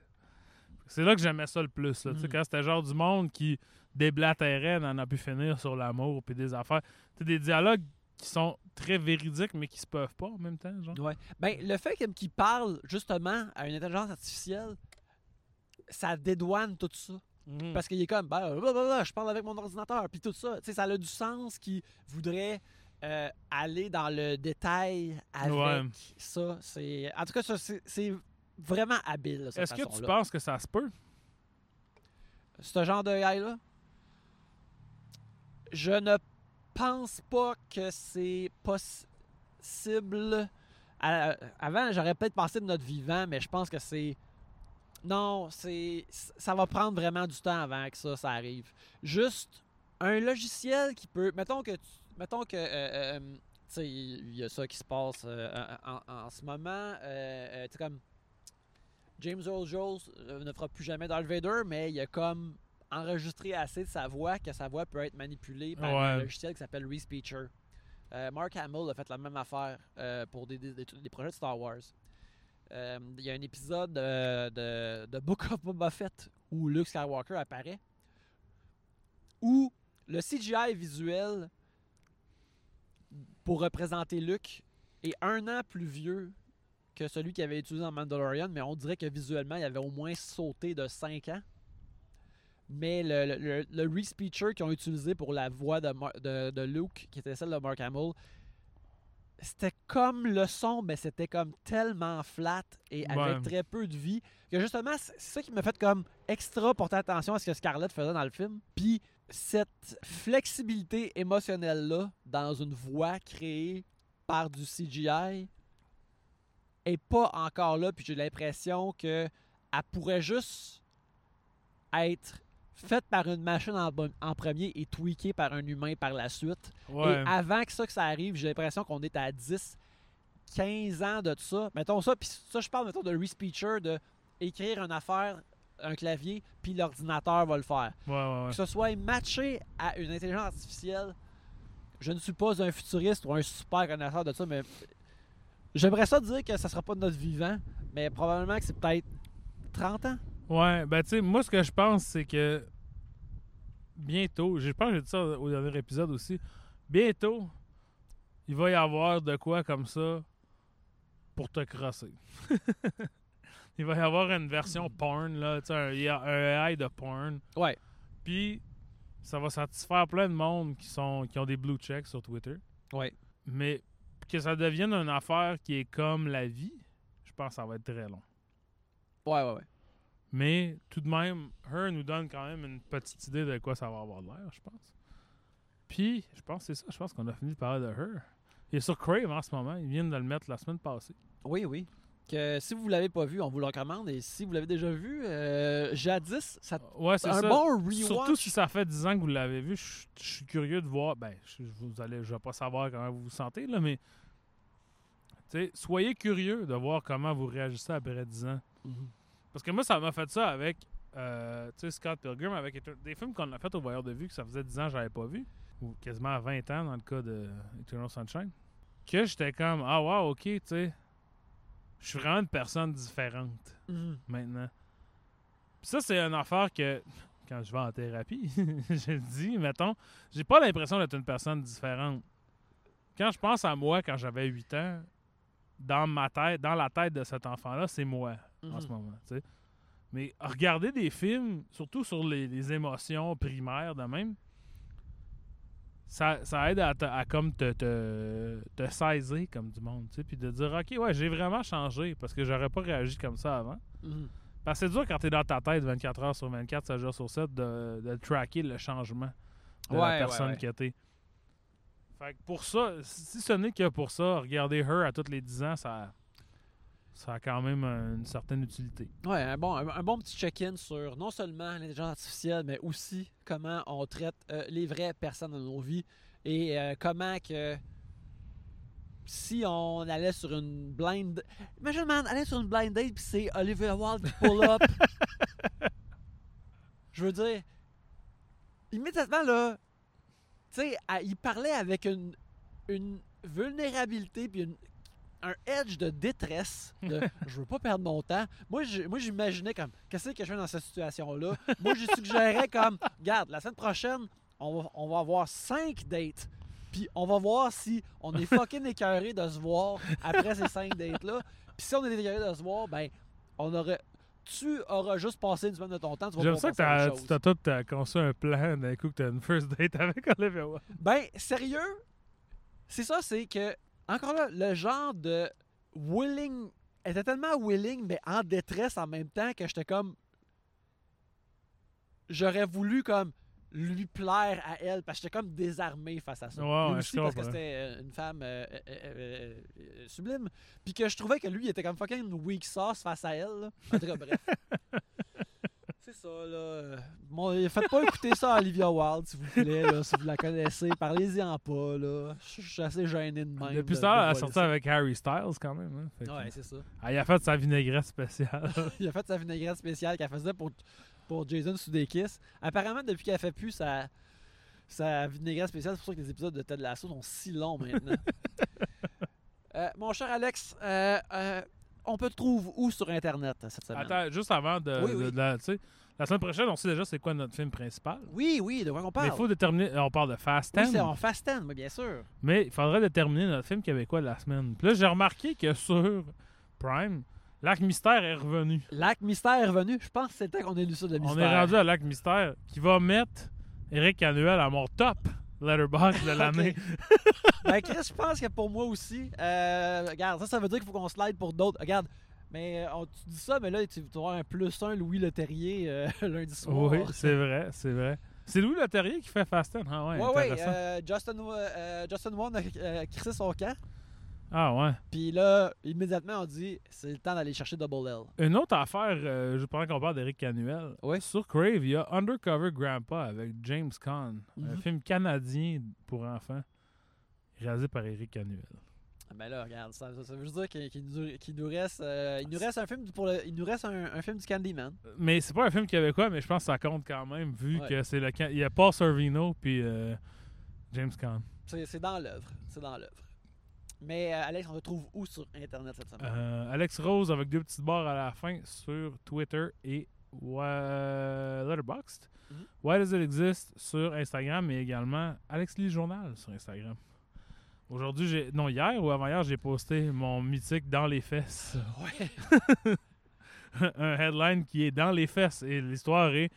C'est là que j'aimais ça le plus. là. Tu sais, Mhm. Quand c'était genre du monde qui déblatérait, n'en a pu finir sur l'amour puis des affaires. Tu sais, des dialogues qui sont très véridiques mais qui se peuvent pas en même temps. Genre. Ouais. Ben, le fait qu'il qu'il parle justement à une intelligence artificielle, ça dédouane tout ça. Mhm. Parce qu'il est comme, ben, blablabla, je parle avec mon ordinateur, puis tout ça. Tu sais, ça a du sens qui voudrait euh, aller dans le détail avec Ouais. ça. C'est, en tout cas, ça, c'est, vraiment habile. Est-ce que tu penses que ça se peut? Ce genre de AI-là, je ne pense pas que c'est possible. À- avant, j'aurais peut-être pensé de notre vivant, mais je pense que c'est. Non, c'est. Ça va prendre vraiment du temps avant que ça, ça arrive. Juste un logiciel qui peut. Mettons que. mettons que. euh, euh, sais, il y a ça qui se passe euh, en, ce moment. Euh, euh, comme. James Earl Jones euh, ne fera plus jamais Darth mais il a comme enregistré assez de sa voix que sa voix peut être manipulée par un logiciel qui s'appelle Respeecher. Euh, Mark Hamill a fait la même affaire euh, pour des, des- des- des projets de Star Wars. Euh, Il y a un épisode euh, de, de Book of Boba Fett où Luke Skywalker apparaît, où le CGI visuel pour représenter Luke est un an plus vieux que celui qui avait utilisé en Mandalorian, mais on dirait que visuellement, il avait au moins sauté de 5 ans. Mais le, le, le, le re-speecher qu'ils ont utilisé pour la voix de, Mar- de, de Luke, qui était celle de Mark Hamill, c'était comme le son, mais c'était comme tellement flat et avec Ouais. très peu de vie que justement, c'est c'est ça qui m'a fait comme extra porter attention à ce que Scarlett faisait dans le film. Puis cette flexibilité émotionnelle-là dans une voix créée par du CGI est pas encore là. Puis j'ai l'impression que elle pourrait juste être faite par une machine en, premier et tweakée par un humain par la suite. Ouais. Et avant que ça, que ça arrive, j'ai l'impression qu'on est à 10, 15 ans de ça. Mettons ça, puis ça, je parle, mettons, de re-speecher, de écrire une affaire, un clavier, puis l'ordinateur va le faire. Ouais, ouais, ouais. Que ce soit matché à une intelligence artificielle, je ne suis pas un futuriste ou un super connaisseur de ça, mais j'aimerais ça dire que ça sera pas de notre vivant, mais probablement que c'est peut-être 30 ans. Ouais, ben tu sais, moi ce que je pense, c'est que bientôt, je pense que j'ai dit ça au dernier épisode aussi, bientôt, il va y avoir de quoi comme ça pour te crosser. il va y avoir une version porn, là, tu sais, un, un AI de porn. Ouais. Puis, ça va satisfaire plein de monde qui, sont, qui ont des blue checks sur Twitter. Ouais. Mais que ça devienne une affaire qui est comme la vie, je pense que ça va être très long. Ouais, ouais, ouais. Mais tout de même, Her nous donne quand même une petite idée de quoi ça va avoir l'air, je pense. Puis, je pense que c'est ça. Je pense qu'on a fini de parler de Her. Il est sur Crave en ce moment. Ils viennent de le mettre la semaine passée. Oui, oui. Que si vous l'avez pas vu, on vous le recommande. Et si vous l'avez déjà vu, euh, jadis, ça Ouais, c'est un ça. bon rewatch. Surtout si ça fait 10 ans que vous l'avez vu, je je suis curieux de voir. Ben, je, vous allez, je vais pas savoir comment vous vous sentez, là, mais. soyez curieux de voir comment vous réagissez après 10 ans. Mhm. Parce que moi, ça m'a fait ça avec euh, tu sais, Scott Pilgrim, avec des films qu'on a fait au Voyeur de Vue que ça faisait 10 ans que j'avais pas vu, ou quasiment 20 ans dans le cas de Eternal Sunshine, que j'étais comme, ah wow, ok, tu sais, je suis vraiment une personne différente Mhm. maintenant. Puis ça, c'est une affaire que, quand je vais en thérapie, je le dis, mettons, j'ai pas l'impression d'être une personne différente. Quand je pense à moi quand j'avais 8 ans, dans ma tête, dans la tête de cet enfant-là, c'est moi en ce Mhm. moment. tu sais. Mais regarder des films, surtout sur les, les émotions primaires de même, ça, ça aide à, te- à comme te, te, te saisir comme du monde. tu sais, Puis de dire, OK, ouais, j'ai vraiment changé parce que j'aurais pas réagi comme ça avant. Mhm. Parce que c'est dur quand t'es dans ta tête 24 heures sur 24, 7 jours sur 7, de, de tracker le changement de Ouais, la ouais, personne ouais. que t'es. Fait que pour ça, si ce n'est que pour ça, regarder Her à tous les 10 ans, ça, ça a quand même euh, une certaine utilité. Ouais, un bon, un, un bon petit check-in sur non seulement l'intelligence artificielle, mais aussi comment on traite euh, les vraies personnes dans nos vies et euh, comment que si on allait sur une blind... Imagine, man, aller sur une blind date puis c'est Olivia Wilde qui pull up. Je veux dire, immédiatement, là, tu sais, il parlait avec une, une vulnérabilité puis une- un edge de détresse de je veux pas perdre mon temps. Moi, j'imaginais comme qu'est-ce que je fais dans cette situation-là? Moi, je suggérais comme regarde, la semaine prochaine, on va, on va avoir cinq dates. Puis on va voir si on est fucking écœuré de se voir après ces cinq dates-là. Puis si on est écœuré de se voir, ben, on aurait. Tu auras juste passé une semaine de ton temps. tu J'aime ça que autre tu t'as tout t'as conçu un plan d'un coup que t'as une first date avec Olivia Wilde. Ben, sérieux, c'est ça, c'est que, encore là, le genre de willing, elle était tellement willing, mais en détresse en même temps que j'étais comme. J'aurais voulu, comme, lui plaire à elle, parce que j'étais comme désarmé face à ça. Lui ouais, aussi, parce que c'était euh, une femme euh, euh, euh, euh, sublime. Puis que je trouvais que lui, il était comme fucking weak sauce face à elle. là. En tout cas, bref. C'est ça, là. Bon, faites pas écouter ça à Olivia Wilde, s'il vous plaît, là, si vous la connaissez. Parlez-y en pas, là. Je suis assez gêné de même. Depuis de- ça, elle a sorti avec Harry Styles quand même. hein. Fait que- Ouais, c'est ça. Ah, il a fait sa vinaigrette spéciale. Il a fait sa vinaigrette spéciale qu'elle faisait pour, pour Jason Sudeikis. Apparemment, depuis qu'elle fait plus sa, sa vinaigrette spéciale. C'est pour ça que les épisodes de Ted Lasso sont si longs maintenant. Euh, mon cher Alex, euh, euh, on peut te trouver où sur Internet cette semaine? Attends, juste avant de, Oui, de- oui. de la, tu sais, la semaine prochaine, on sait déjà c'est quoi notre film principal. Oui, oui, de quoi on Mais parle? il faut déterminer, on parle de Fast 10, Oui, c'est en Fast 10, oui, bien sûr. mais il faudrait déterminer notre film québécois de la semaine. Puis là, j'ai remarqué que sur Prime, Lac Mystère est revenu. Lac Mystère est revenu. Je pense que c'est le temps qu'on ait lu ça de On Mystère. est rendu à Lac Mystère qui va mettre Eric Annuel à mon top letterbox de l'année. Ben, Chris, je pense que pour moi aussi, euh, regarde, ça, ça veut dire qu'il faut qu'on slide pour d'autres. Regarde, mais euh, on, tu dis ça, mais là, tu, vas avoir un plus un Louis Leterrier euh, lundi soir. oui, c'est vrai, c'est vrai. C'est Louis Leterrier qui fait Fast 10. Ah ouais, Ouais, ouais, euh, Justin, euh, Justin Wan a euh, crissé son camp. Ah ouais. Puis là, immédiatement, on dit c'est le temps d'aller chercher Double L. Une autre affaire, euh, je prends qu'on parle d'Eric Canuel. Oui. Sur Crave, il y a Undercover Grandpa avec James Caan, un Mhm. film canadien pour enfants, réalisé par Eric Canuel. Ah, Ben là, regarde, ça, ça- veut juste dire qu'il qu'il nous, qu'il nous reste, euh, il nous reste un film du- pour le- il nous reste un, un film du Candyman. Mais c'est pas un film québécois, mais je pense que ça compte quand même, vu Ouais. que c'est le il y a Paul Sorvino puis euh, James Caan. C'est c'est dans l'œuvre, c'est dans l'œuvre. Mais euh, Alex, on le trouve où sur Internet cette semaine? Euh, Alex Rose avec deux petites barres à la fin sur Twitter et Letterboxd. Mhm. Why Does It Exist sur Instagram, mais également Alex Lee Journal sur Instagram. Aujourd'hui, j'ai non hier ou avant-hier, j'ai posté mon mythique dans les fesses. Ouais. un headline qui est dans les fesses et l'histoire est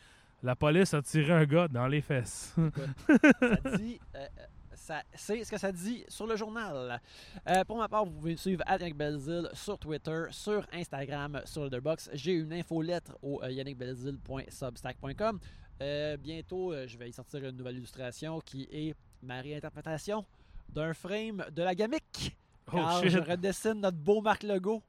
la police a tiré un gars dans les fesses. ça dit. euh, euh, ça- c'est ce que ça dit sur le journal. Euh, pour ma part, vous pouvez me suivre à Yannick Belzil sur Twitter, sur Instagram, sur Letterboxd. J'ai une infolettre au euh, yannickbelzil.substack.com. Bientôt, je vais y sortir une nouvelle illustration qui est ma réinterprétation d'un frame de la gamique. Oh car je redessine notre beau Marc Legault.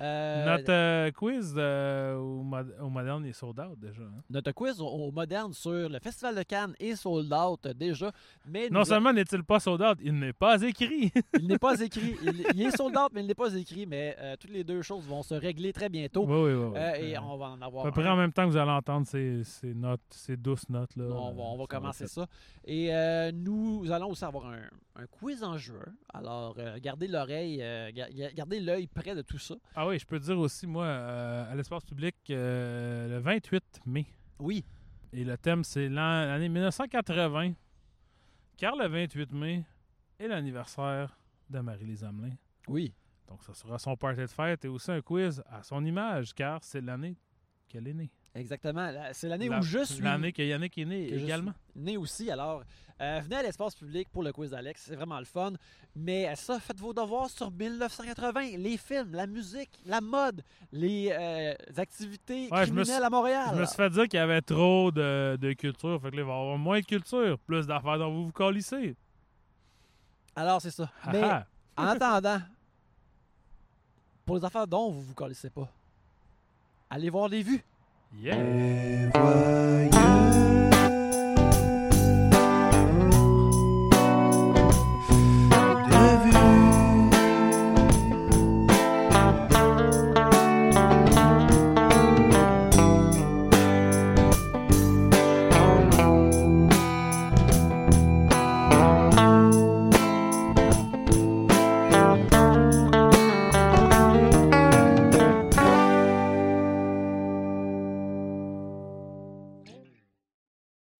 Euh, Notre euh, quiz euh, au, mod- au moderne est sold out déjà. hein. notre quiz au, au moderne sur le Festival de Cannes est sold out déjà. Mais Non seulement n'est-il pas sold out, il n'est pas écrit. Il n'est pas écrit. Il, il est sold out, mais il n'est pas écrit. Mais toutes les deux choses vont se régler très bientôt. oui, oui, oui. et on va en à avoir. peu près en même temps que vous allez entendre ces, ces notes, ces douces notes là. on va, on va commencer ça. Et nous allons aussi avoir un, un quiz en juin. Alors, gardez l'oreille, euh, ga- ga- gardez l'œil près de tout ça. Ah oui, je peux te dire aussi, moi, euh, à l'espace public, euh, le 28 mai. Oui, Et le thème, c'est l'an- l'année 1980. Car le 28 mai est l'anniversaire de Marie-Lise Hamelin. oui. Donc, ça sera son party de fête et aussi un quiz à son image, car c'est l'année qu'elle est née. Exactement. C'est l'année La- où je suis L'année que Yannick est né également. suis né aussi. Alors, euh, venez à l'espace public pour le quiz d'Alex. C'est vraiment le fun. Mais ça, faites vos devoirs sur 1980. Les films, la musique, la mode, les euh, activités Ouais, je me criminelles à Montréal. Je me suis fait dire qu'il y avait trop de, de culture. Fait que là, il va y avoir moins de culture, plus d'affaires dont vous vous colissez. Alors, c'est ça. Ah Mais ah. en attendant, pour les affaires dont vous vous connaissez pas, allez voir les vues. Yeah! Et voyeux